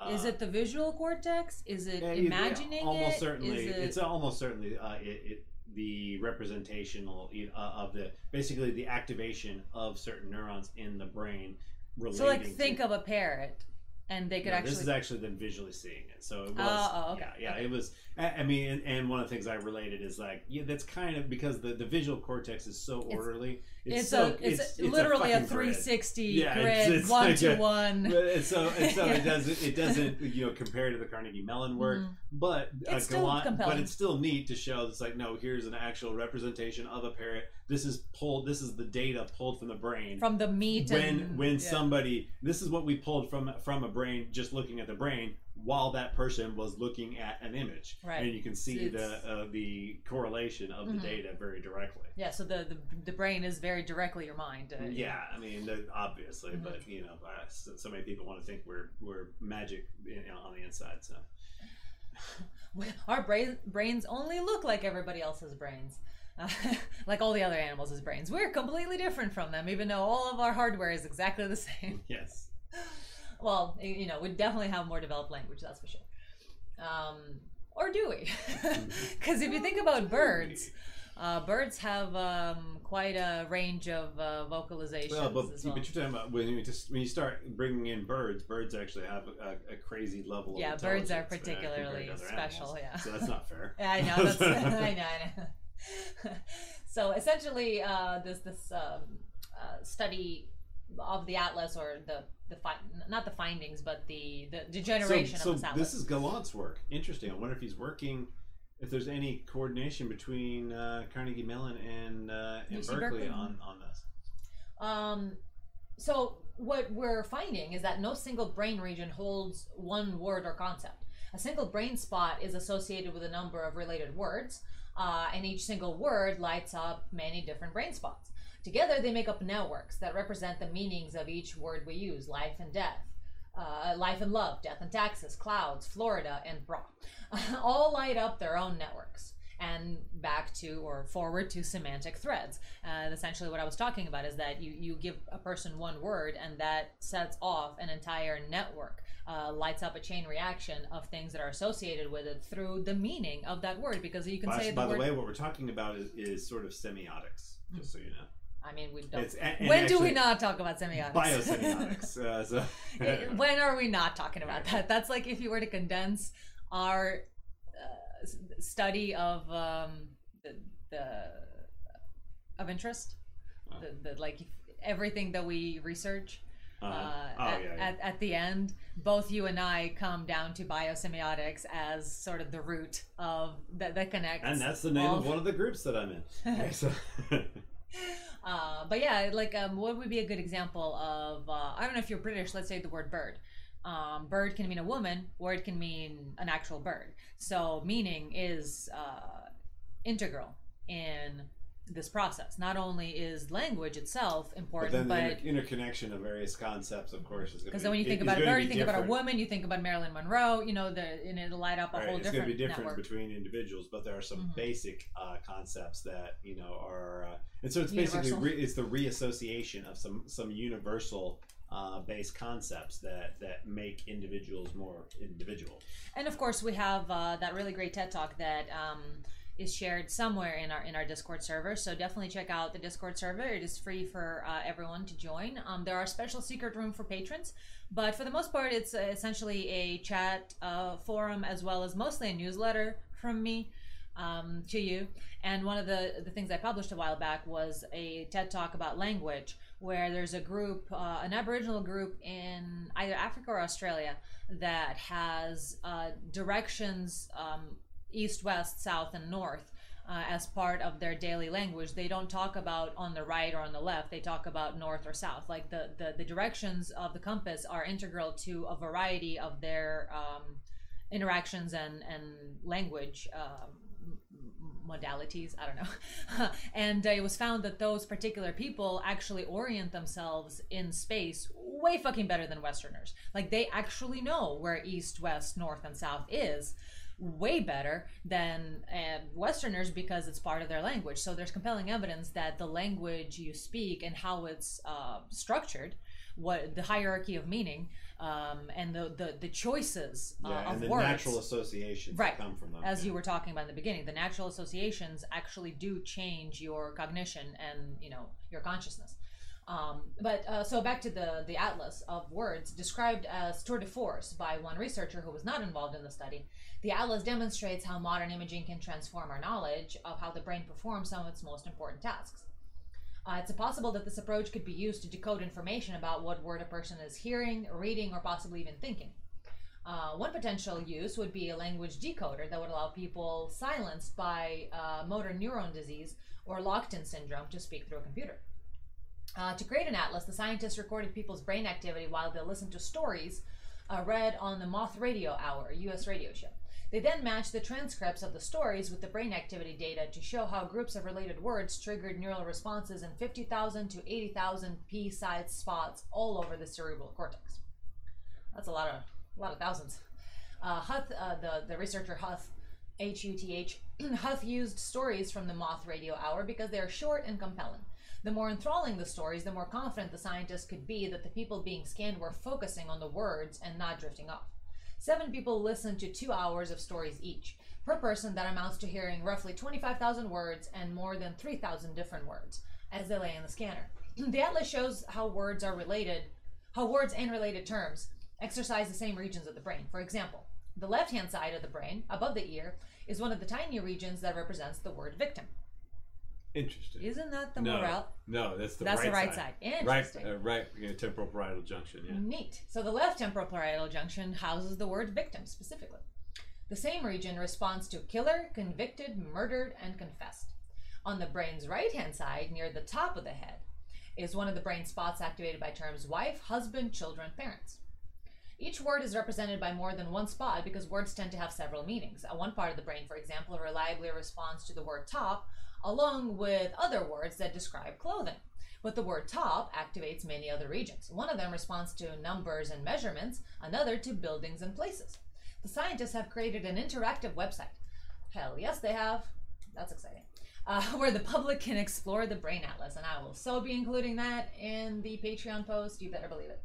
C: uh,
A: Is it the visual cortex? Is it
C: Yeah, you-
A: imagining
C: almost
A: it?
C: certainly
A: it,
C: it's almost certainly uh, it, it the representational uh, of the basically the activation of certain neurons in the brain relating
A: so like
C: to-
A: think of a parrot, and they could
C: No,
A: actually.
C: this is actually them visually seeing it so it was
A: Oh, oh, okay,
C: yeah yeah
A: okay.
C: it was I, mean and, and one of the things i related is like yeah that's kind of because the, the visual cortex is so
A: It's-
C: orderly
A: it's,
C: so
A: a it's, literally a,
C: grid.
A: 360
C: Yeah,
A: grid,
C: it's- it's
A: one
C: like
A: to
C: a-
A: one.
C: And so and so
A: Yeah.
C: it doesn't it doesn't you know compare to the Carnegie Mellon work,
A: Mhm.
C: but uh,
A: It's still
C: Gallant, but it's still neat to show. It's like no, here's an actual representation of a parrot. This is pulled. This is the data pulled from the brain.
A: from the meat
C: when
A: and
C: when
A: yeah.
C: somebody this is what we pulled from from a brain just looking at the brain while that person was looking at an image
A: Right.
C: and you can see
A: It's-
C: the uh, the correlation of
A: Mhm.
C: the data very directly
A: yeah so the, the the brain is very directly your mind uh,
C: yeah i mean obviously
A: Mhm.
C: but you know uh, so, so many people want to think we're we're magic you know, on the inside so
A: our brain, brains only look like everybody else's brains uh, like all the other animals' brains we're completely different from them even though all of our hardware is exactly the same
C: yes
A: well you know we definitely have more developed language that's for sure um, or do we because if you think about birds uh, birds have um, quite a range of uh, vocalizations
C: Well, but,
A: well.
C: but you're talking about when you just when you start bringing in birds, birds actually have a, a crazy level.
A: Yeah, birds are particularly
C: compared to other
A: special,
C: animals.
A: yeah.
C: so that's not fair.
A: Yeah, I know. That's, I know. I know. so essentially, uh, this this um, uh, study of the atlas, or the the fi- not the findings, but the the degeneration
C: so,
A: of this
C: so
A: atlas.
C: this is Gallant's work. Interesting. I wonder if he's working. If there's any coordination between uh, Carnegie Mellon and uh, and Berkeley,
A: Berkeley?
C: on on this.
D: Um, so what we're finding is that no single brain region holds one word or concept. A single brain spot is associated with a number of related words, uh, and each single word lights up many different brain spots. Together, they make up networks that represent the meanings of each word we use: life and death, uh, life and love, death and taxes, clouds, Florida, and bra. All light up their own networks and back to or forward to semantic threads. Uh, essentially, what I was talking about is that you, you give a person one word and that sets off an entire network, uh, lights up a chain reaction of things that are associated with it through the meaning of that word. Because you can
C: By,
D: say
C: by
D: the
C: the way, what we're talking about is, is sort of semiotics, just so you know.
D: I mean, we don't.
C: It's and, and
A: when do we not talk about semiotics?
C: biosemiotics? uh, so,
A: when are we not talking about that? That's like if you were to condense our uh, study of um, the, the of interest, the, the like everything that we research. Uh,
C: uh, oh
A: at,
C: yeah, yeah.
A: At, at the end, both you and I come down to biosemiotics as sort of the root of that, that connects.
C: and that's the name of one of the groups that I'm in. Okay, so-
A: Uh, but yeah, like um, what would be a good example of? Uh, I don't know if you're British. Let's say the word bird. Um, bird can mean a woman, or it can mean an actual bird. So meaning is uh, integral in this process. Not only is language itself
C: but
A: important,
C: then the
A: but
C: inter- interconnection of various concepts, of course, is going to
A: because then when you think about a bird, you think about a woman, you think about Marilyn Monroe. You know, the and it'll light up a
C: Right,
A: whole
C: it's going to be different
A: network.
C: between individuals, but there are some
A: Mhm.
C: basic uh, concepts that you know are, uh, and so it's basically re- it's the reassociation of some some universal uh, based concepts that that make individuals more individual.
A: And of course, we have uh, that really great TED talk that um, is shared somewhere in our in our Discord server. So definitely check out the Discord server. It is free for uh, everyone to join. Um, there are special secret room for patrons, but for the most part, it's uh, essentially a chat uh, forum as well as mostly a newsletter from me um, to you. And one of the the things I published a while back was a TED talk about language, where there's a group, uh, an Aboriginal group in either Africa or Australia that has uh, directions um, east, west, south, and north. Uh, as part of their daily language, they don't talk about on the right or on the left. They talk about north or south. Like the the, the directions of the compass are integral to a variety of their um, interactions and and language um, modalities i don't know and uh, it was found that those particular people actually orient themselves in space way fucking better than westerners like they actually know where east west north and south is way better than uh, westerners because it's part of their language so there's compelling evidence that the language you speak and how it's uh, structured what the hierarchy of meaning um, and the, the the choices uh,
C: Yeah,
A: of
C: and the
A: words
C: natural associations
A: Right.
C: that come from them.
A: as
C: yeah.
A: you were talking about in the beginning the natural associations actually do change your cognition and you know your consciousness um, but uh, so back to the the atlas of words described as tour de force by one researcher who was not involved in the study the atlas demonstrates how modern imaging can transform our knowledge of how the brain performs some of its most important tasks uh, it's possible that this approach could be used to decode information about what word a person is hearing, reading, or possibly even thinking. Uh, one potential use would be a language decoder that would allow people silenced by uh, motor neuron disease or locked in syndrome to speak through a computer. Uh, to create an atlas, the scientists recorded people's brain activity while they listened to stories uh, read on the Moth Radio Hour, a U.S. radio show. They then matched the transcripts of the stories with the brain activity data to show how groups of related words triggered neural responses in 50,000 to 80,000 pea-sized spots all over the cerebral cortex. That's a lot of a lot of thousands. Uh, Huth, uh, the the researcher Huth, H U T H, Huth used stories from the Moth Radio Hour because they are short and compelling. The more enthralling the stories, the more confident the scientists could be that the people being scanned were focusing on the words and not drifting off. Seven people listened to two hours of stories each. Per person, that amounts to hearing roughly 25,000 words and more than 3,000 different words as they lay in the scanner. the atlas shows how words are related, how words and related terms exercise the same regions of the brain. For example, the left hand side of the brain, above the ear, is one of the tiny regions that represents the word victim.
C: Interesting.
A: Isn't that the
C: no,
A: morale?
C: no, that's the
A: That's
C: right
A: the right
C: side.
A: side.
C: Right,
A: Interesting.
C: uh, right, yeah, temporal parietal junction. Yeah.
A: Neat. So the left temporal parietal junction houses the word victim specifically. The same region responds to killer, convicted, murdered, and confessed. On the brain's right hand side, near the top of the head, is one of the brain spots activated by terms wife, husband, children, parents. Each word is represented by more than one spot because words tend to have several meanings. Uh, One part of the brain, for example, reliably responds to the word top, along with other words that describe clothing. But the word top activates many other regions. One of them responds to numbers and measurements, another to buildings and places. The scientists have created an interactive website. Hell yes, they have. That's exciting. Uh, where the public can explore the Brain Atlas, and I will so be including that in the Patreon post. You better believe it.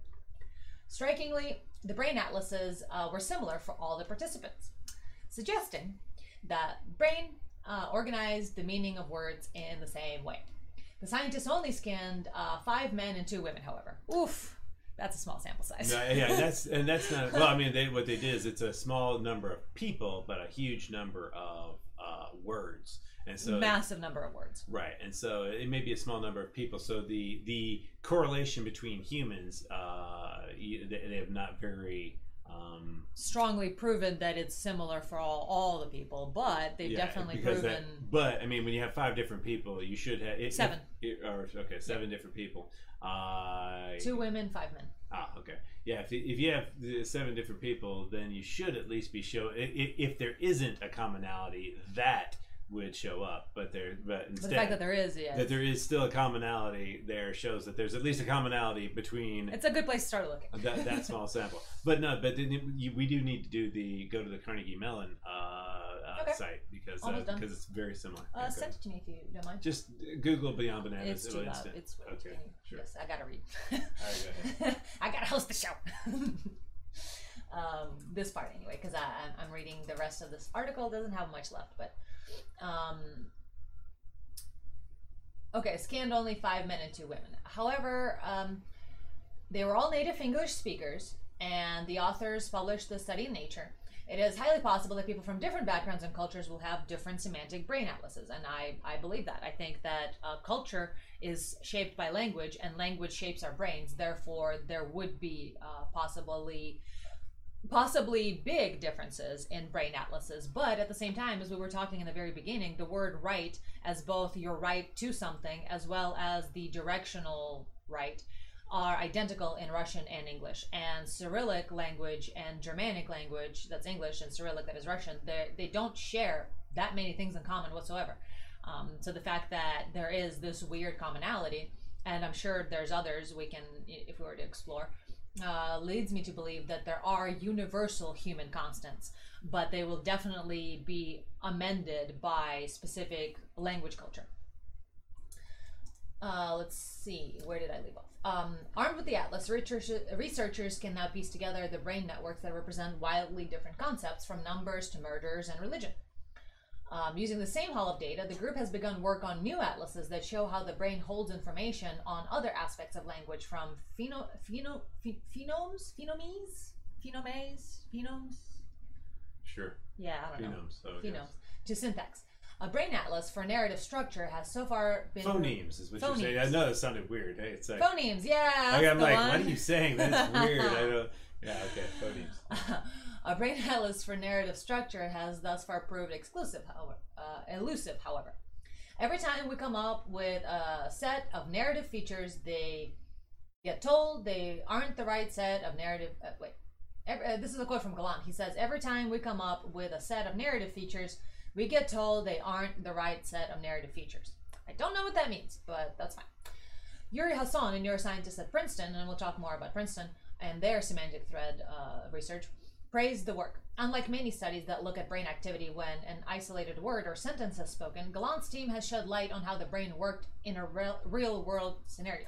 A: Strikingly, the brain atlases uh, were similar for all the participants, suggesting that brain uh, organized the meaning of words in the same way. The scientists only scanned uh, five men and two women, however. Oof, that's a small sample size.
C: No, yeah, and that's and that's not. Well, I mean, they, what they did is it's a small number of people, but a huge number of uh, words, and so
A: Massive number of words.
C: right, and so it may be a small number of people. So the the correlation between humans, uh, you- they, they have not very. Um,
A: Strongly proven that it's similar for all, all the people, but they've
C: yeah,
A: definitely proven.
C: that- but I mean, when you have five different people, you should have it,
A: Seven.
C: it- or okay, seven different people. Uh,
A: Two women, five men.
C: Ah, okay. Yeah, if, if you have seven different people, then you should at least be show. If, if there isn't a commonality, that would show up. But there, but
A: But
C: instead,
A: the fact that there is, yeah,
C: that there is still a commonality there shows that there's at least a commonality between
A: it's a good place to start looking.
C: that, that small sample. But no, but then you, we do need to do the go to the Carnegie Mellon uh, uh,
A: Okay.
C: site because uh, because it's very similar.
A: Uh,
C: Okay.
A: Send it to me if you don't mind.
C: Just Google Beyond Bananas.
A: It's too loud. It's way
C: okay.
A: too-
C: Sure.
A: Yes, I gotta read.
C: All right, go ahead.
A: I gotta host the show. um, this part anyway, because I'm reading the rest of this article. Doesn't have much left, but Um, okay, scanned only five men and two women. However, um, they were all native English speakers, and the authors published the study in Nature. It is highly possible that people from different backgrounds and cultures will have different semantic brain atlases, and I, I believe that. I think that uh, culture is shaped by language, and language shapes our brains. Therefore, there would be uh, possibly possibly big differences in brain atlases. But at the same time, as we were talking in the very beginning, the word right as both your right to something as well as the directional right are identical in Russian and English. And Cyrillic language and Germanic language, that's English, and Cyrillic, that is Russian, they, don't share that many things in common whatsoever. Um, so the fact that there is this weird commonality, and I'm sure there's others we can, if we were to explore, uh, leads me to believe that there are universal human constants, but they will definitely be amended by specific language culture. Uh, let's see, where did I leave off? Um, armed with the atlas, researchers, researchers can now piece together the brain networks that represent wildly different concepts, from numbers to murders and religion. Um, using the same haul of data, the group has begun work on new atlases that show how the brain holds information on other aspects of language, from pheno, pheno, ph- phenomes, phenomes, phenomes, phenomes.
E: Sure.
A: Yeah, I don't know.
E: Phonemes. So
A: Phonemes to syntax. A brain atlas for narrative structure has so far been
C: Phonemes is what you're saying. I know that sounded weird. Hey, it's like
A: Phonemes, yeah. That's
C: I'm like,
A: one.
C: what are you saying? That's weird. I don't. Okay,
A: a brain atlas for narrative structure has thus far proved exclusive, however, uh, elusive, however. Every time we come up with a set of narrative features, they get told they aren't the right set of narrative. Uh, wait, every, uh, this is a quote from Gallant. He says, Every time we come up with a set of narrative features, we get told they aren't the right set of narrative features. I don't know what that means, but that's fine. Uri Hasson, a neuroscientist at Princeton, and we'll talk more about Princeton and their semantic thread uh, research, praised the work. Unlike many studies that look at brain activity when an isolated word or sentence is spoken, Gallant's team has shed light on how the brain worked in a real, real world scenario.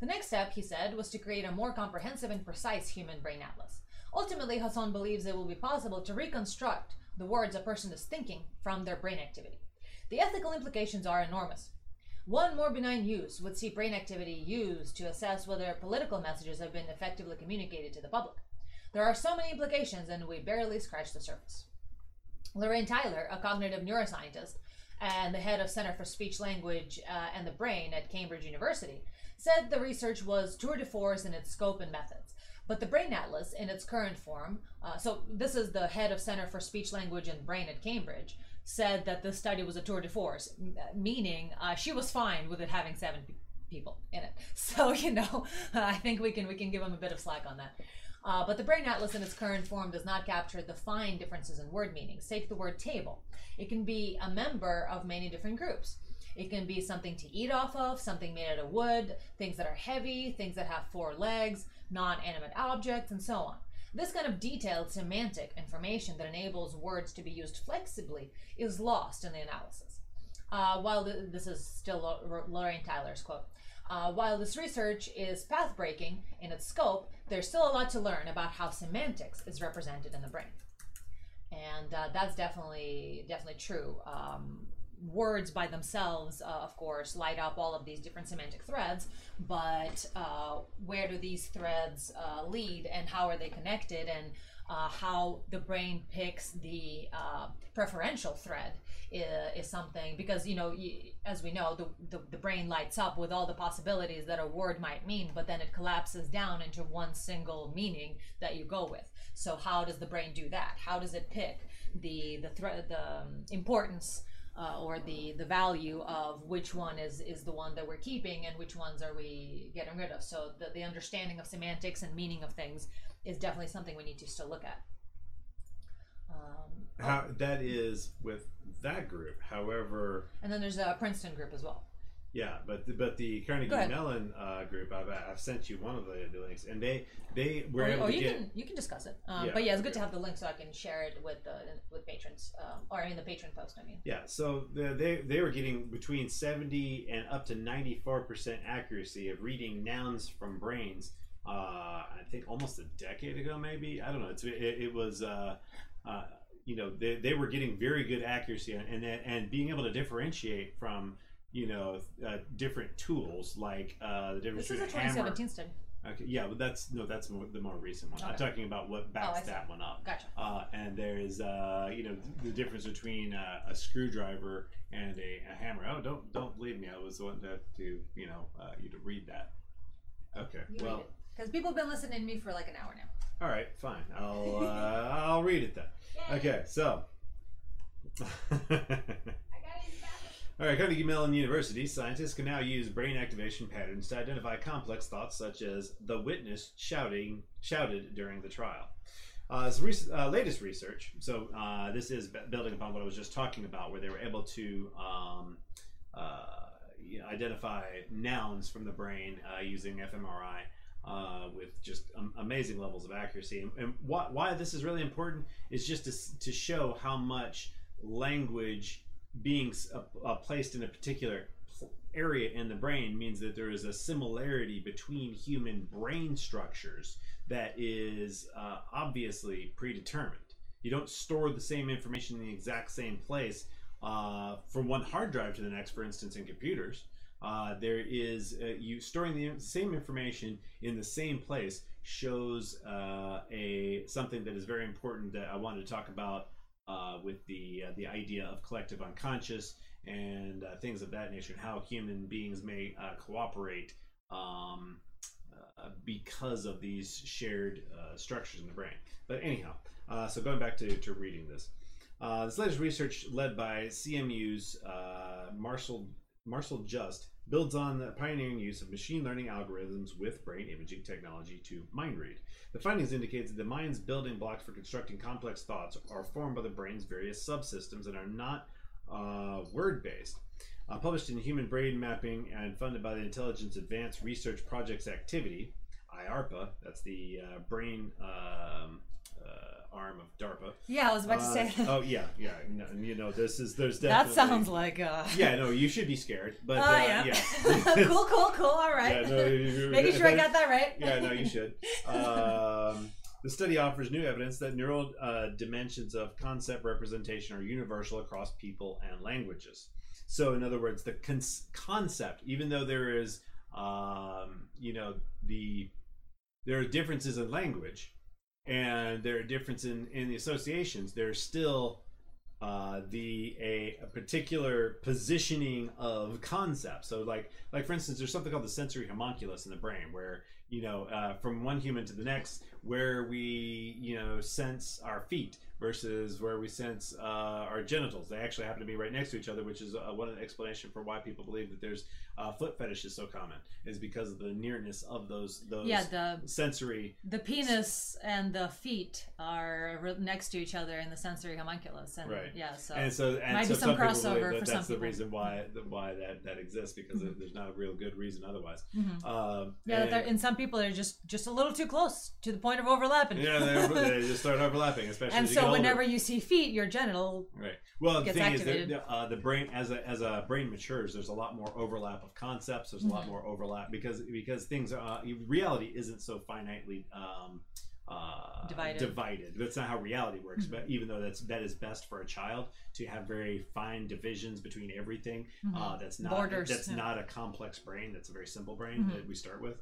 A: The next step, he said, was to create a more comprehensive and precise human brain atlas. Ultimately, Hasson believes it will be possible to reconstruct the words a person is thinking from their brain activity. The ethical implications are enormous. One more benign use would see brain activity used to assess whether political messages have been effectively communicated to the public. There are so many implications, and we barely scratch the surface. Lorraine Tyler, a cognitive neuroscientist and the head of Center for Speech, Language, uh, and the Brain at Cambridge University, said the research was tour de force in its scope and methods. But the Brain Atlas, in its current form, uh, so this is the head of Center for Speech, Language, and Brain at Cambridge, said that the study was a tour de force, m- meaning uh, she was fine with it having seven pe- people in it. So you know, I think we can we can give him a bit of slack on that. Uh, but the Brain Atlas in its current form does not capture the fine differences in word meanings. Take the word table. It can be a member of many different groups. It can be something to eat off of, something made out of wood, things that are heavy, things that have four legs, non animate objects, and so on. This kind of detailed semantic information that enables words to be used flexibly is lost in the analysis. Uh, while th- this is still Lo- Lorraine Tyler's quote, uh, while this research is path breaking in its scope, there's still a lot to learn about how semantics is represented in the brain, and uh, that's definitely definitely true. Um, words by themselves, uh, of course, light up all of these different semantic threads, but uh, where do these threads uh, lead, and how are they connected, and uh, how the brain picks the uh, preferential thread is, is something because you know as we know the, the, the brain lights up with all the possibilities that a word might mean but then it collapses down into one single meaning that you go with. So how does the brain do that? How does it pick the the thread the um, importance uh, or the the value of which one is is the one that we're keeping and which ones are we getting rid of. So the, the understanding of semantics and meaning of things is definitely something we need to still look at. Um,
C: How that is with that group. However,
A: and then there's a princeton group as well
C: yeah, but the, but the Carnegie
A: Go ahead.
C: Mellon uh, group, I've, I've sent you one of the, the links, and they they were able
A: or
C: to
A: you
C: get.
A: can you can discuss it um,
C: Yeah,
A: but yeah it's good
C: okay.
A: to have the link so i can share it with the with patrons um, or in the patron post i mean
C: Yeah, so the, they they were getting between seventy and up to ninety four percent accuracy of reading nouns from brains. Uh, I think almost a decade ago, maybe I don't know. It's it, it was uh, uh, you know they, they were getting very good accuracy and and, and being able to differentiate from you know uh, different tools like uh, the difference
F: This is a
C: between hammer
F: 2017 study.
C: Okay, yeah, but that's no, that's more, the more recent one. I'm
F: Okay.
C: talking about what backs
F: Oh, I see.
C: that one up.
F: Gotcha.
C: Uh, and there's, uh, you know, the difference between uh, a screwdriver and a, a hammer. Oh, don't don't believe me. I was the one to, to you know uh, you to read that. Okay,
F: You
C: well.
F: Because people have been listening to me for like an hour now.
C: all right, fine. I'll uh, I'll read it then. Okay, so. All right, Carnegie Mellon University, scientists can now use brain activation patterns to identify complex thoughts such as the witness shouting shouted during the trial. Uh, this rec- uh, latest research, so uh, this is building upon what I was just talking about, where they were able to um, uh, you know, identify nouns from the brain uh, using fMRI uh, with just um, amazing levels of accuracy. And, and why, why this is really important is just to, to show how much language being uh, placed in a particular area in the brain means that there is a similarity between human brain structures that is uh, obviously predetermined. You don't store the same information in the exact same place uh, from one hard drive to the next, for instance, in computers. Uh, there is uh, you storing the same information in the same place shows uh, a something that is very important that I wanted to talk about uh, with the uh, the idea of collective unconscious and uh, things of that nature, and how human beings may uh, cooperate um, uh, because of these shared uh, structures in the brain. But anyhow, so going back to, to reading this, this latest research led by CMU's Marcel Marcel Just builds on the pioneering use of machine learning algorithms with brain imaging technology to mind read. The findings indicate that the mind's building blocks for constructing complex thoughts are formed by the brain's various subsystems and are not uh, word based. Uh, published in Human Brain Mapping and funded by the Intelligence Advanced Research Projects Activity, IARPA, that's the uh, brain um, uh, arm of DARPA.
A: Yeah, I was about to
C: Uh,
A: say.
C: oh yeah, yeah. No, you know, this is there's definitely.
A: that sounds like. Uh...
C: yeah. No, you should be scared, but
A: Oh
C: uh,
A: yeah.
C: yeah.
A: cool, cool, cool. All right.
C: Yeah, no,
A: Making sure I got that right.
C: yeah, no, you should. Um, the study offers new evidence that neural uh, dimensions of concept representation are universal across people and languages. So, in other words, the con- concept, even though there is, um, you know, the there are differences in language, and there are differences in, in the associations. There's still uh, the a, a particular positioning of concepts. So, like like for instance, there's something called the sensory homunculus in the brain, where you know uh, from one human to the next, where we you know sense our feet versus where we sense uh, our genitals. They actually happen to be right next to each other, which is uh, one of the explanation for why people believe that there's uh, foot fetish is so common, is because of the nearness of those those
A: Yeah, the
C: sensory.
A: the penis and the feet are re- next to each other in the sensory homunculus, and
C: Right.
A: yeah, so
C: and so, and
A: Might
C: so
A: be some
C: believe
A: crossover
C: that
A: for
C: that's
A: some
C: the
A: people.
C: reason why why that that exists because there's not a real good reason otherwise.
A: Mhm.
C: Um,
A: yeah,
C: and-
A: some people are just just a little too close to the point of overlapping.
C: yeah, they, they just start overlapping, especially
A: and
C: as you get
A: so whenever you see feet, your genital.
C: Right. Well, the thing
A: activated.
C: is that uh, the brain, as a as a brain matures, there's a lot more overlap of concepts. There's a lot
A: Mhm.
C: more overlap because because things are uh, reality isn't so finitely um, uh,
A: Divided.
C: Divided. That's not how reality works. But even though that's that is best for a child to have very fine divisions between everything. Uh, that's not
A: Borders,
C: that's
A: yeah.
C: not a complex brain. That's a very simple brain
A: Mhm.
C: that we start with.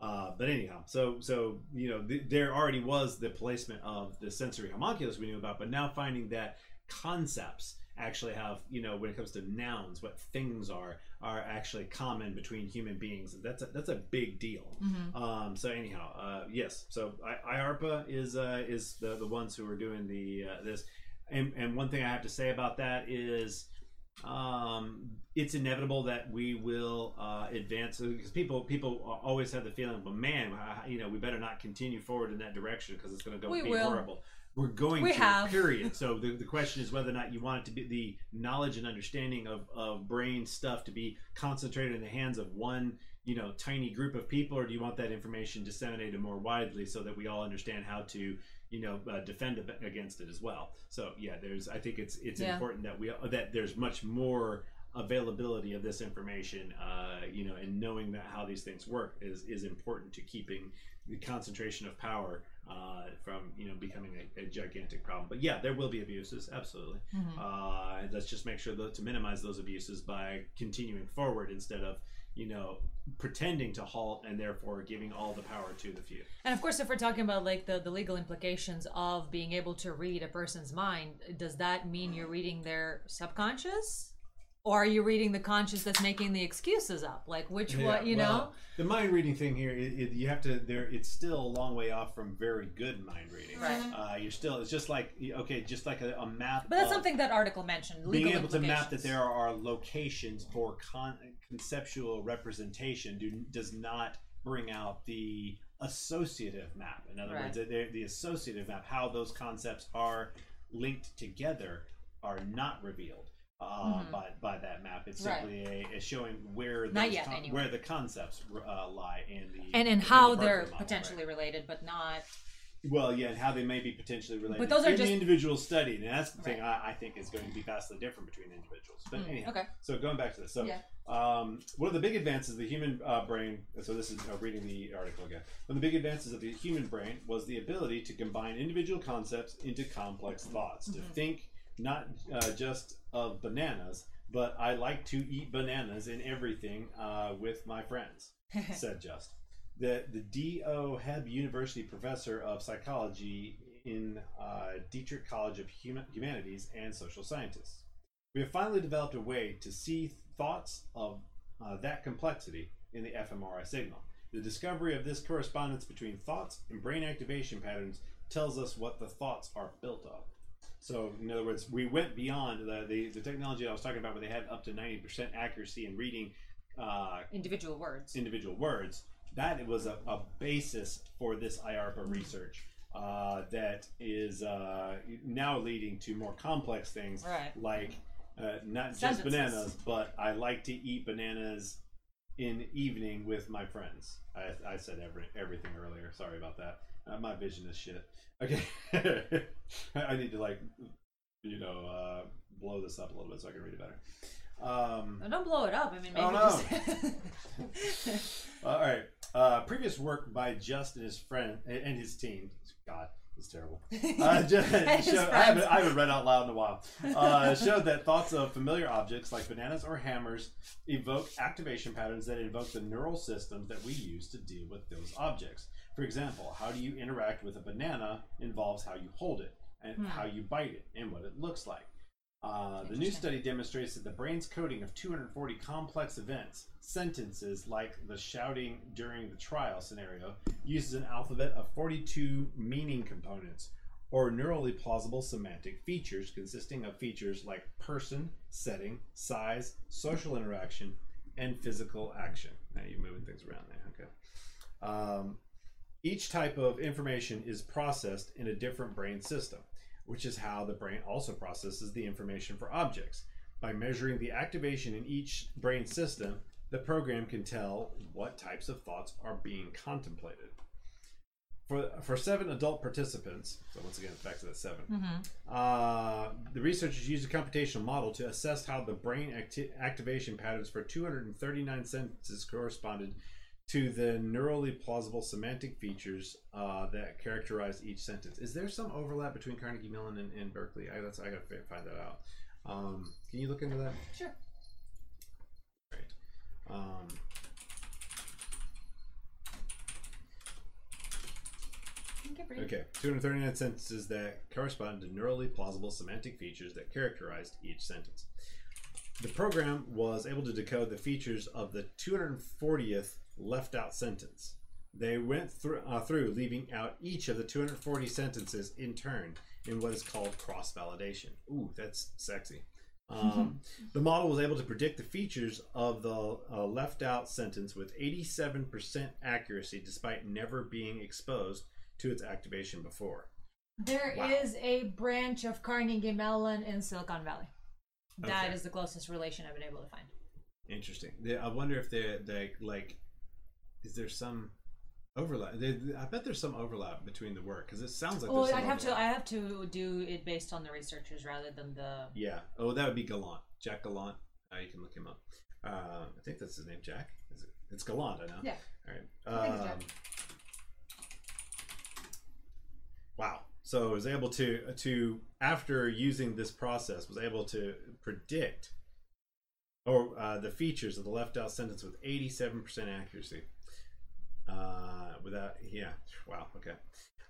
C: Uh, but anyhow, so so you know th- there already was the placement of the sensory homunculus we knew about, but now finding that concepts actually have you know when it comes to nouns, what things are are actually common between human beings. That's a, that's a big deal.
A: Mhm.
C: Um, so anyhow, uh, yes. So I, IARPA is uh, is the the ones who are doing the uh, this, and and one thing I have to say about that is, um, it's inevitable that we will uh, advance because people people always have the feeling, well, man, I- you know, we better not continue forward in that direction because it's going to go
A: We
C: be
A: will.
C: horrible. We're going
A: We
C: to
A: have.
C: period. So the, the question is whether or not you want it to be the knowledge and understanding of, of brain stuff to be concentrated in the hands of one you know tiny group of people, or do you want that information disseminated more widely so that we all understand how to you know uh, defend against it as well? So yeah, there's I think it's it's
A: Yeah.
C: important that we that there's much more availability of this information, uh, you know, and knowing that how these things work is is important to keeping the concentration of power uh, from you know becoming a, a gigantic problem. But yeah, there will be abuses, absolutely.
F: Mhm.
C: Uh, let's just make sure that, to minimize those abuses by continuing forward instead of you know pretending to halt and therefore giving all the power to the few.
A: And of course, if we're talking about like the, the legal implications of being able to read a person's mind, does that mean you're reading their subconscious? Or are you reading the conscious that's making the excuses up? Like which one, you know?
C: the mind reading thing here, it, it, you have to. There, it's still a long way off from very good mind reading.
A: Right.
C: Uh, you're still. It's just like okay, just like a, a map.
A: But that's
C: of
A: something that article mentioned.
C: Being able to map that there are locations for con- conceptual representation do, does not bring out the associative map. In other
A: Right.
C: words, the, the associative map, how those concepts are linked together, are not revealed uh,
A: Mhm.
C: by by that map. It's
F: Right.
C: simply a, a showing where those
A: yet,
C: con-
A: anyway.
C: where the concepts uh, lie in the
A: and
C: in
A: and
C: the
A: how
C: Berkeley
A: they're
C: model,
A: potentially
C: right?
A: related, but not.
C: Well, yeah, and how they may be potentially related.
A: But those are
C: in
A: just-
C: the individual studied, and that's the thing
A: Right.
C: I, I think is going to be vastly different between individuals. But
A: Mm,
C: anyhow,
F: okay.
C: so going back to this, so
F: Yeah.
C: um, one of the big advances of the human uh, brain. So this is uh, reading the article again. One of the big advances of the human brain was the ability to combine individual concepts into complex thoughts. To
F: Mhm.
C: think not uh, just of bananas, but I like to eat bananas in everything uh, with my friends said Just. The the D.O. Hebb University professor of psychology in uh, Dietrich College of Huma- Humanities and Social Scientists. We have finally developed a way to see thoughts of uh, that complexity in the fMRI signal. The discovery of this correspondence between thoughts and brain activation patterns tells us what the thoughts are built of. So, in other words, we went beyond the, the, the technology I was talking about, where they had up to 90% accuracy in reading uh,
A: Individual words.
C: individual words, that was a, a basis for this IARPA research uh, that is uh, now leading to more complex things
A: Right.
C: like uh, not just
A: Sentences.
C: bananas, but I like to eat bananas in evening with my friends. I, I said every, everything earlier. Sorry about that. Uh, my vision is shit. Okay, I need to like, you know, uh, blow this up a little bit so I can read it better. Um,
A: No, don't blow it up. I mean, maybe just.
C: All right. Uh, previous work by Just and his friend and his team. God, it's terrible. Uh, just,
A: And his
C: show- I, haven't. I haven't read out loud in a while. Uh, showed that thoughts of familiar objects like bananas or hammers evoke activation patterns that invoke the neural systems that we use to deal with those objects. For example, how do you interact with a banana involves how you hold it and
A: Hmm.
C: how you bite it and what it looks like. Uh, the new study demonstrates that the brain's coding of 240 complex events, sentences like the shouting during the trial scenario, uses an alphabet of 42 meaning components, or neurally plausible semantic features consisting of features like person, setting, size, social interaction, and physical action. Now you're moving things around there. Okay. Um, each type of information is processed in a different brain system, which is how the brain also processes the information for objects. By measuring the activation in each brain system, the program can tell what types of thoughts are being contemplated. For, for seven adult participants, so once again, back to that 7
A: Mhm.
C: uh, the researchers used a computational model to assess how the brain acti- activation patterns for 239 sentences corresponded to the neurally plausible semantic features uh, that characterize each sentence. Is there some overlap between Carnegie Mellon and, and Berkeley? I, that's, I gotta find that out. Um, can you look into that?
F: Sure.
C: Great. Um, Okay, 239 sentences that correspond to neurally plausible semantic features that characterized each sentence. The program was able to decode the features of the 240th left out sentence. They went through, uh, through leaving out each of the 240 sentences in turn in what is called cross validation. Ooh, that's sexy. Um, the model was able to predict the features of the uh, left out sentence with 87% accuracy despite never being exposed to its activation before.
A: There is
C: Wow.
A: a branch of Carnegie Mellon in Silicon Valley. That is
C: Okay.
A: the closest relation I've been able to find.
C: Interesting. I wonder if they they like is there some overlap? I bet there's some overlap between the work because it sounds like.
A: Well, I'd have to. I have to do it based on the researchers rather than the.
C: Yeah. Oh, that would be Gallant. Jack Gallant. Uh, you can look him up. Uh, I think that's his name, Jack. Is it? It's Gallant, I know.
F: Yeah.
C: All right.
F: I think it's Jack.
C: Um, wow. So I was able to to after using this process was able to predict or uh, the features of the left out sentence with 87% accuracy. Uh, without yeah, wow, okay.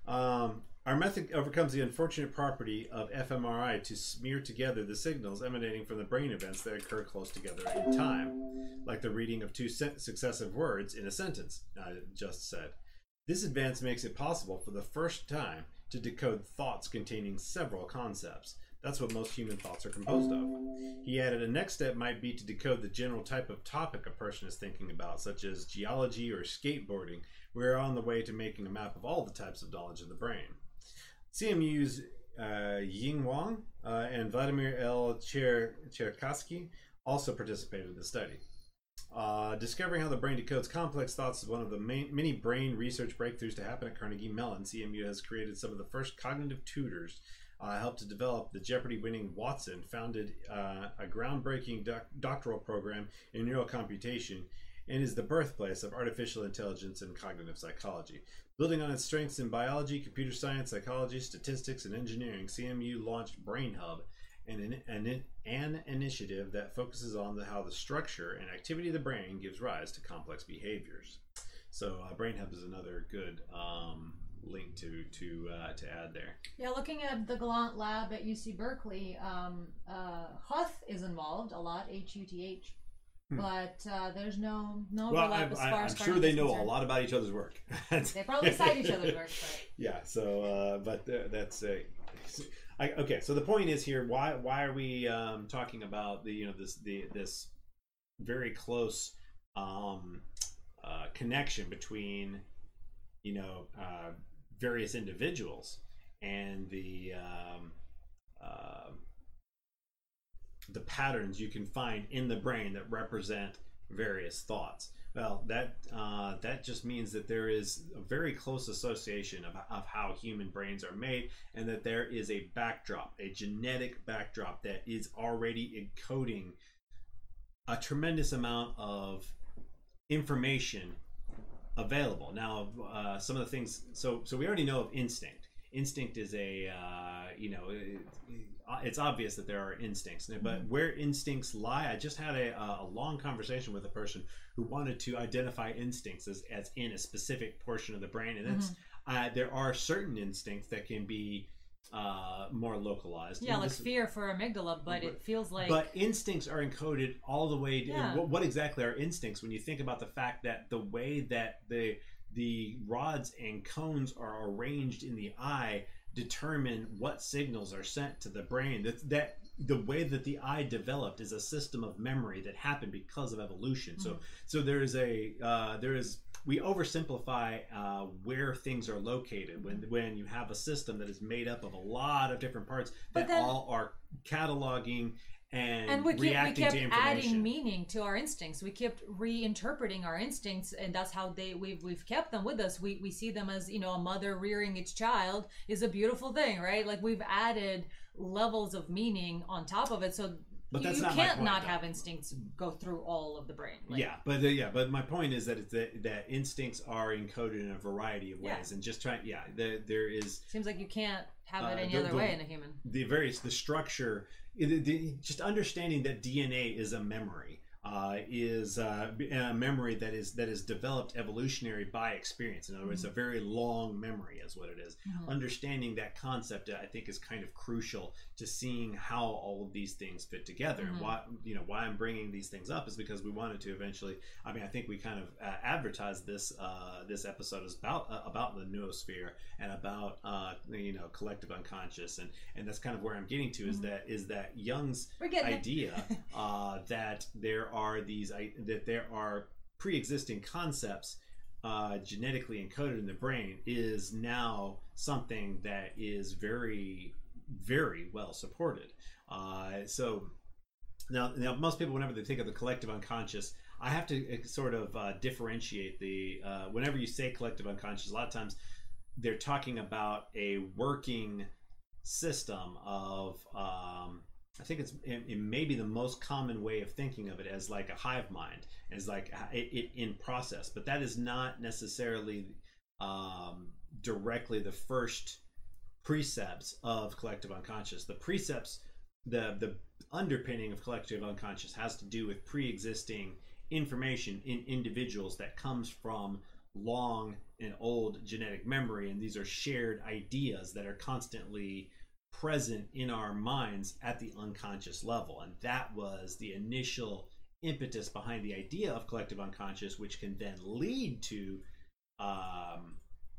C: Um, our method overcomes the unfortunate property of fMRI to smear together the signals emanating from the brain events that occur close together in time, like the reading of two successive words in a sentence, I just said. This advance makes it possible for the first time to decode thoughts containing several concepts. That's what most human thoughts are composed of. He added a next step might be to decode the general type of topic a person is thinking about, such as geology or skateboarding. We're on the way to making a map of all the types of knowledge of the brain. CMU's uh, Ying Wang uh, and Vladimir L. Cher- Cherkassky also participated in the study. Uh, discovering how the brain decodes complex thoughts is one of the main, many brain research breakthroughs to happen at Carnegie Mellon. CMU has created some of the first cognitive tutors uh, helped to develop the Jeopardy winning Watson, founded uh, a groundbreaking doc- doctoral program in neural computation, and is the birthplace of artificial intelligence and cognitive psychology. Building on its strengths in biology, computer science, psychology, statistics, and engineering, CMU launched BrainHub, an, an, an initiative that focuses on the, how the structure and activity of the brain gives rise to complex behaviors. So, uh, BrainHub is another good um, link to to uh, to add there.
F: Yeah, looking at the Gallant lab at UC Berkeley, um, uh, Huth is involved a lot, H U T H,
C: Hmm.
F: but uh, there's no no
C: Well,
F: overlap
C: I'm,
F: as far
C: I'm
F: as
C: sure they
F: Carnegie's
C: know a lot about each other's work.
F: They probably cite each other's work, but
C: yeah. So, uh, but uh, that's a. I, okay, so the point is here. Why why are we um, talking about the you know this the this very close um, uh, connection between you know uh, various individuals and the um, uh, the patterns you can find in the brain that represent various thoughts. Well, that uh, that just means that there is a very close association of, of how human brains are made, and that there is a backdrop, a genetic backdrop that is already encoding a tremendous amount of information available. Now, uh, some of the things. So, so we already know of instinct. Instinct is a uh, you know. It, it's obvious that there are instincts, but where instincts lie, I just had a, a long conversation with a person who wanted to identify instincts as, as in a specific portion of the brain, and it's uh, there are certain instincts that can be uh, more localized.
A: Yeah,
C: And
A: like
C: this-
A: fear for amygdala, but it feels like
C: but instincts are encoded all the way. To,
A: Yeah.
C: what, what exactly are instincts? When you think about the fact that the way that the the rods and cones are arranged in the eye determine what signals are sent to the brain. That that the way that the eye developed is a system of memory that happened because of evolution. So so there is a uh, there is we oversimplify uh, where things are located when when you have a system that is made up of a lot of different parts that
A: then-
C: all are cataloging and,
A: and we kept, we kept adding meaning to our instincts. We kept reinterpreting our instincts and that's how they we've, we've kept them with us. We, we see them as you know a mother rearing its child is a beautiful thing right? Like we've added levels of meaning on top of it so
C: But
A: you, you
C: not
A: can't
C: point,
A: not
C: though.
A: have instincts go through all of the brain Like,
C: yeah, but uh, yeah, but my point is that it's that, that instincts are encoded in a variety of ways,
A: Yeah.
C: and just trying, yeah, there, there is
A: seems like you can't have it
C: Uh,
A: any
C: the-
A: other
C: the-
A: way in a human
C: the various the structure, the, the, just understanding that DNA is a memory. Uh, is uh, a memory that is that is developed evolutionary by experience. In other words, a very long memory is what it is.
A: Mhm.
C: Understanding that concept, I think, is kind of crucial to seeing how all of these things fit together.
A: Mhm.
C: And why you know why I'm bringing these things up is because we wanted to eventually. I mean, I think we kind of uh, advertised this uh, this episode is about uh, about the noosphere and about uh, you know collective unconscious, and and that's kind of where I'm getting to is
A: Mhm.
C: that is that Jung's
A: we're getting it.
C: idea uh, that there are these that there are pre-existing concepts uh, genetically encoded in the brain is now something that is very very well supported. Uh, so now, now most people whenever they think of the collective unconscious I have to uh, sort of uh, differentiate the uh, whenever you say collective unconscious a lot of times they're talking about a working system of um, I think it's it, it may be the most common way of thinking of it as like a hive mind, as like it, it in process, but that is not necessarily um, directly the first precepts of collective unconscious. The precepts, the the underpinning of collective unconscious has to do with pre-existing information in individuals that comes from long and old genetic memory, and these are shared ideas that are constantly present in our minds at the unconscious level. And that was the initial impetus behind the idea of collective unconscious, which can then lead to, um,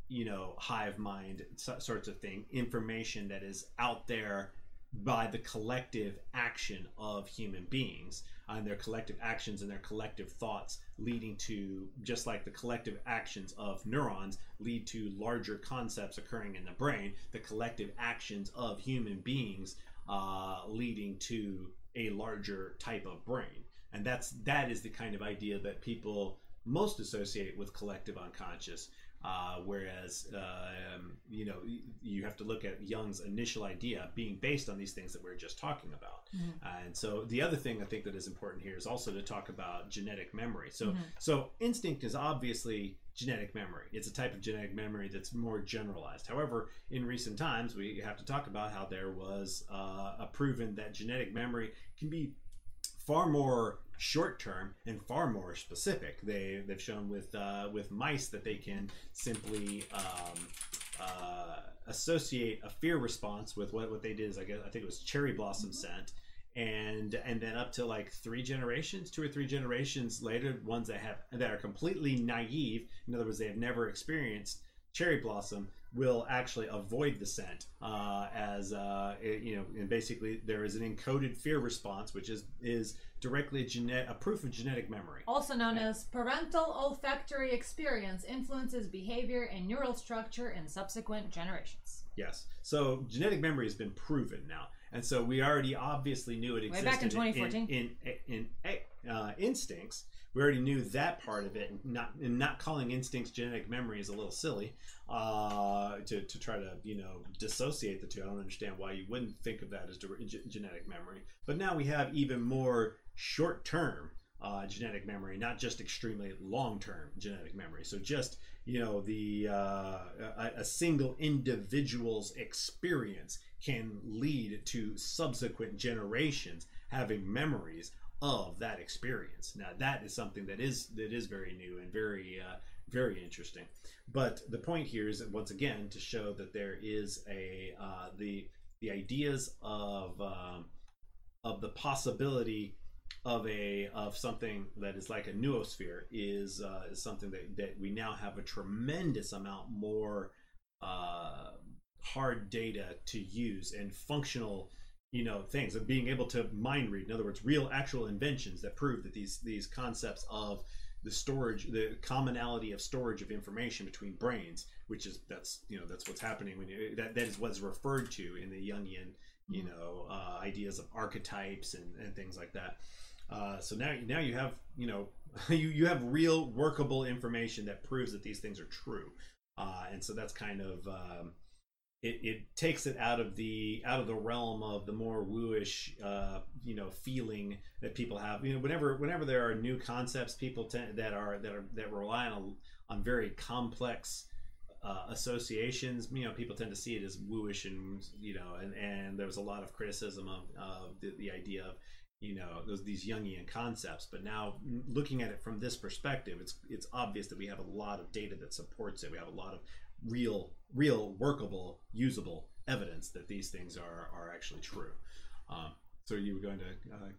C: you know, hive mind sorts of thing, information that is out there by the collective action of human beings and their collective actions and their collective thoughts leading to just like the collective actions of neurons lead to larger concepts occurring in the brain the collective actions of human beings uh, leading to a larger type of brain. And that's that is the kind of idea that people most associate with collective unconscious uh, whereas uh, um, you know you have to look at Jung's initial idea being based on these things that we are just talking about and so the other thing I think that is important here is also to talk about genetic memory. So so instinct is obviously genetic memory. It's a type of genetic memory that's more generalized. However, in recent times we have to talk about how there was uh, a proven that genetic memory can be far more short term and far more specific. They they've shown with uh, with mice that they can simply um, uh, associate a fear response with what, what they did is I guess I think it was cherry blossom scent. And and then up to like three generations, two or three generations later, ones that have that are completely naive, in other words, they have never experienced cherry blossom, will actually avoid the scent uh, as uh, it- you know and basically there is an encoded fear response which is is directly a, genet- a proof of genetic memory.
F: Also known as parental olfactory experience influences behavior and neural structure in subsequent generations.
C: yes. So genetic memory has been proven now and so we already obviously knew it
F: Way
C: existed
F: back in 2014.
C: in in, in, uh, instincts. We already knew that part of it and not and not calling instincts genetic memory is a little silly uh, to, to try to you know dissociate the two. I don't understand why you wouldn't think of that as genetic memory. But now we have even more short term uh, genetic memory not just extremely long term genetic memory. So just you know the uh, a, a single individual's experience can lead to subsequent generations having memories of that experience. Now that is something that is that is very new and very uh, very interesting. But the point here is that once again to show that there is a uh, the the ideas of um, of the possibility of a of something that is like a noosphere is uh, is something that, that we now have a tremendous amount more uh, hard data to use and functional you know things of being able to mind read. In other words real actual inventions that prove that these these concepts of the storage the commonality of storage of information between brains which is that's you know that's what's happening when you that, that is what's referred to in the jungian you know uh, ideas of archetypes and, and things like that. Uh, so now now you have you know you, you have real workable information that proves that these things are true. Uh, and so that's kind of um, it, it takes it out of the out of the realm of the more wooish uh, you know feeling that people have. You know whenever whenever there are new concepts people tend that are that are that rely on on very complex uh, associations you know people tend to see it as wooish and you know and and there was a lot of criticism of, of the, the idea of you know those these Jungian concepts. But now looking at it from this perspective it's it's obvious that we have a lot of data that supports it. We have a lot of real real workable usable evidence that these things are are actually true. Um, so you were going to uh,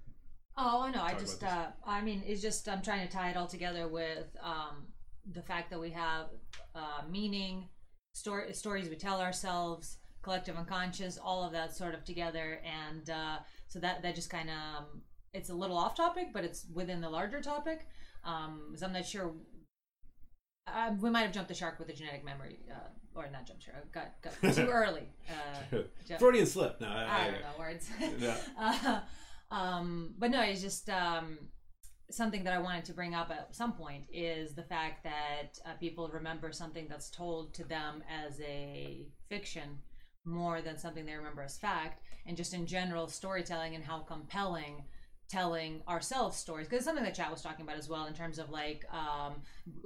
F: Oh, no, I just, uh, I mean, it's just, I'm trying to tie it all together with um, the fact that we have uh, meaning, story, stories we tell ourselves, collective unconscious, all of that sort of together. And uh, so that, that just kind of, um, it's a little off topic, but it's within the larger topic. Um, so I'm not sure. Uh, we might have jumped the shark with the genetic memory, uh, or not jumped shark. Got got too early. Uh,
C: Freudian slip no
F: I don't know words.
C: Yeah.
F: uh, um, but no, it's just um, something that I wanted to bring up at some point is the fact that uh, people remember something that's told to them as a fiction
A: more than something they remember as fact, and just in general storytelling and how compelling telling ourselves stories because it's something that chat was talking about as well in terms of like um,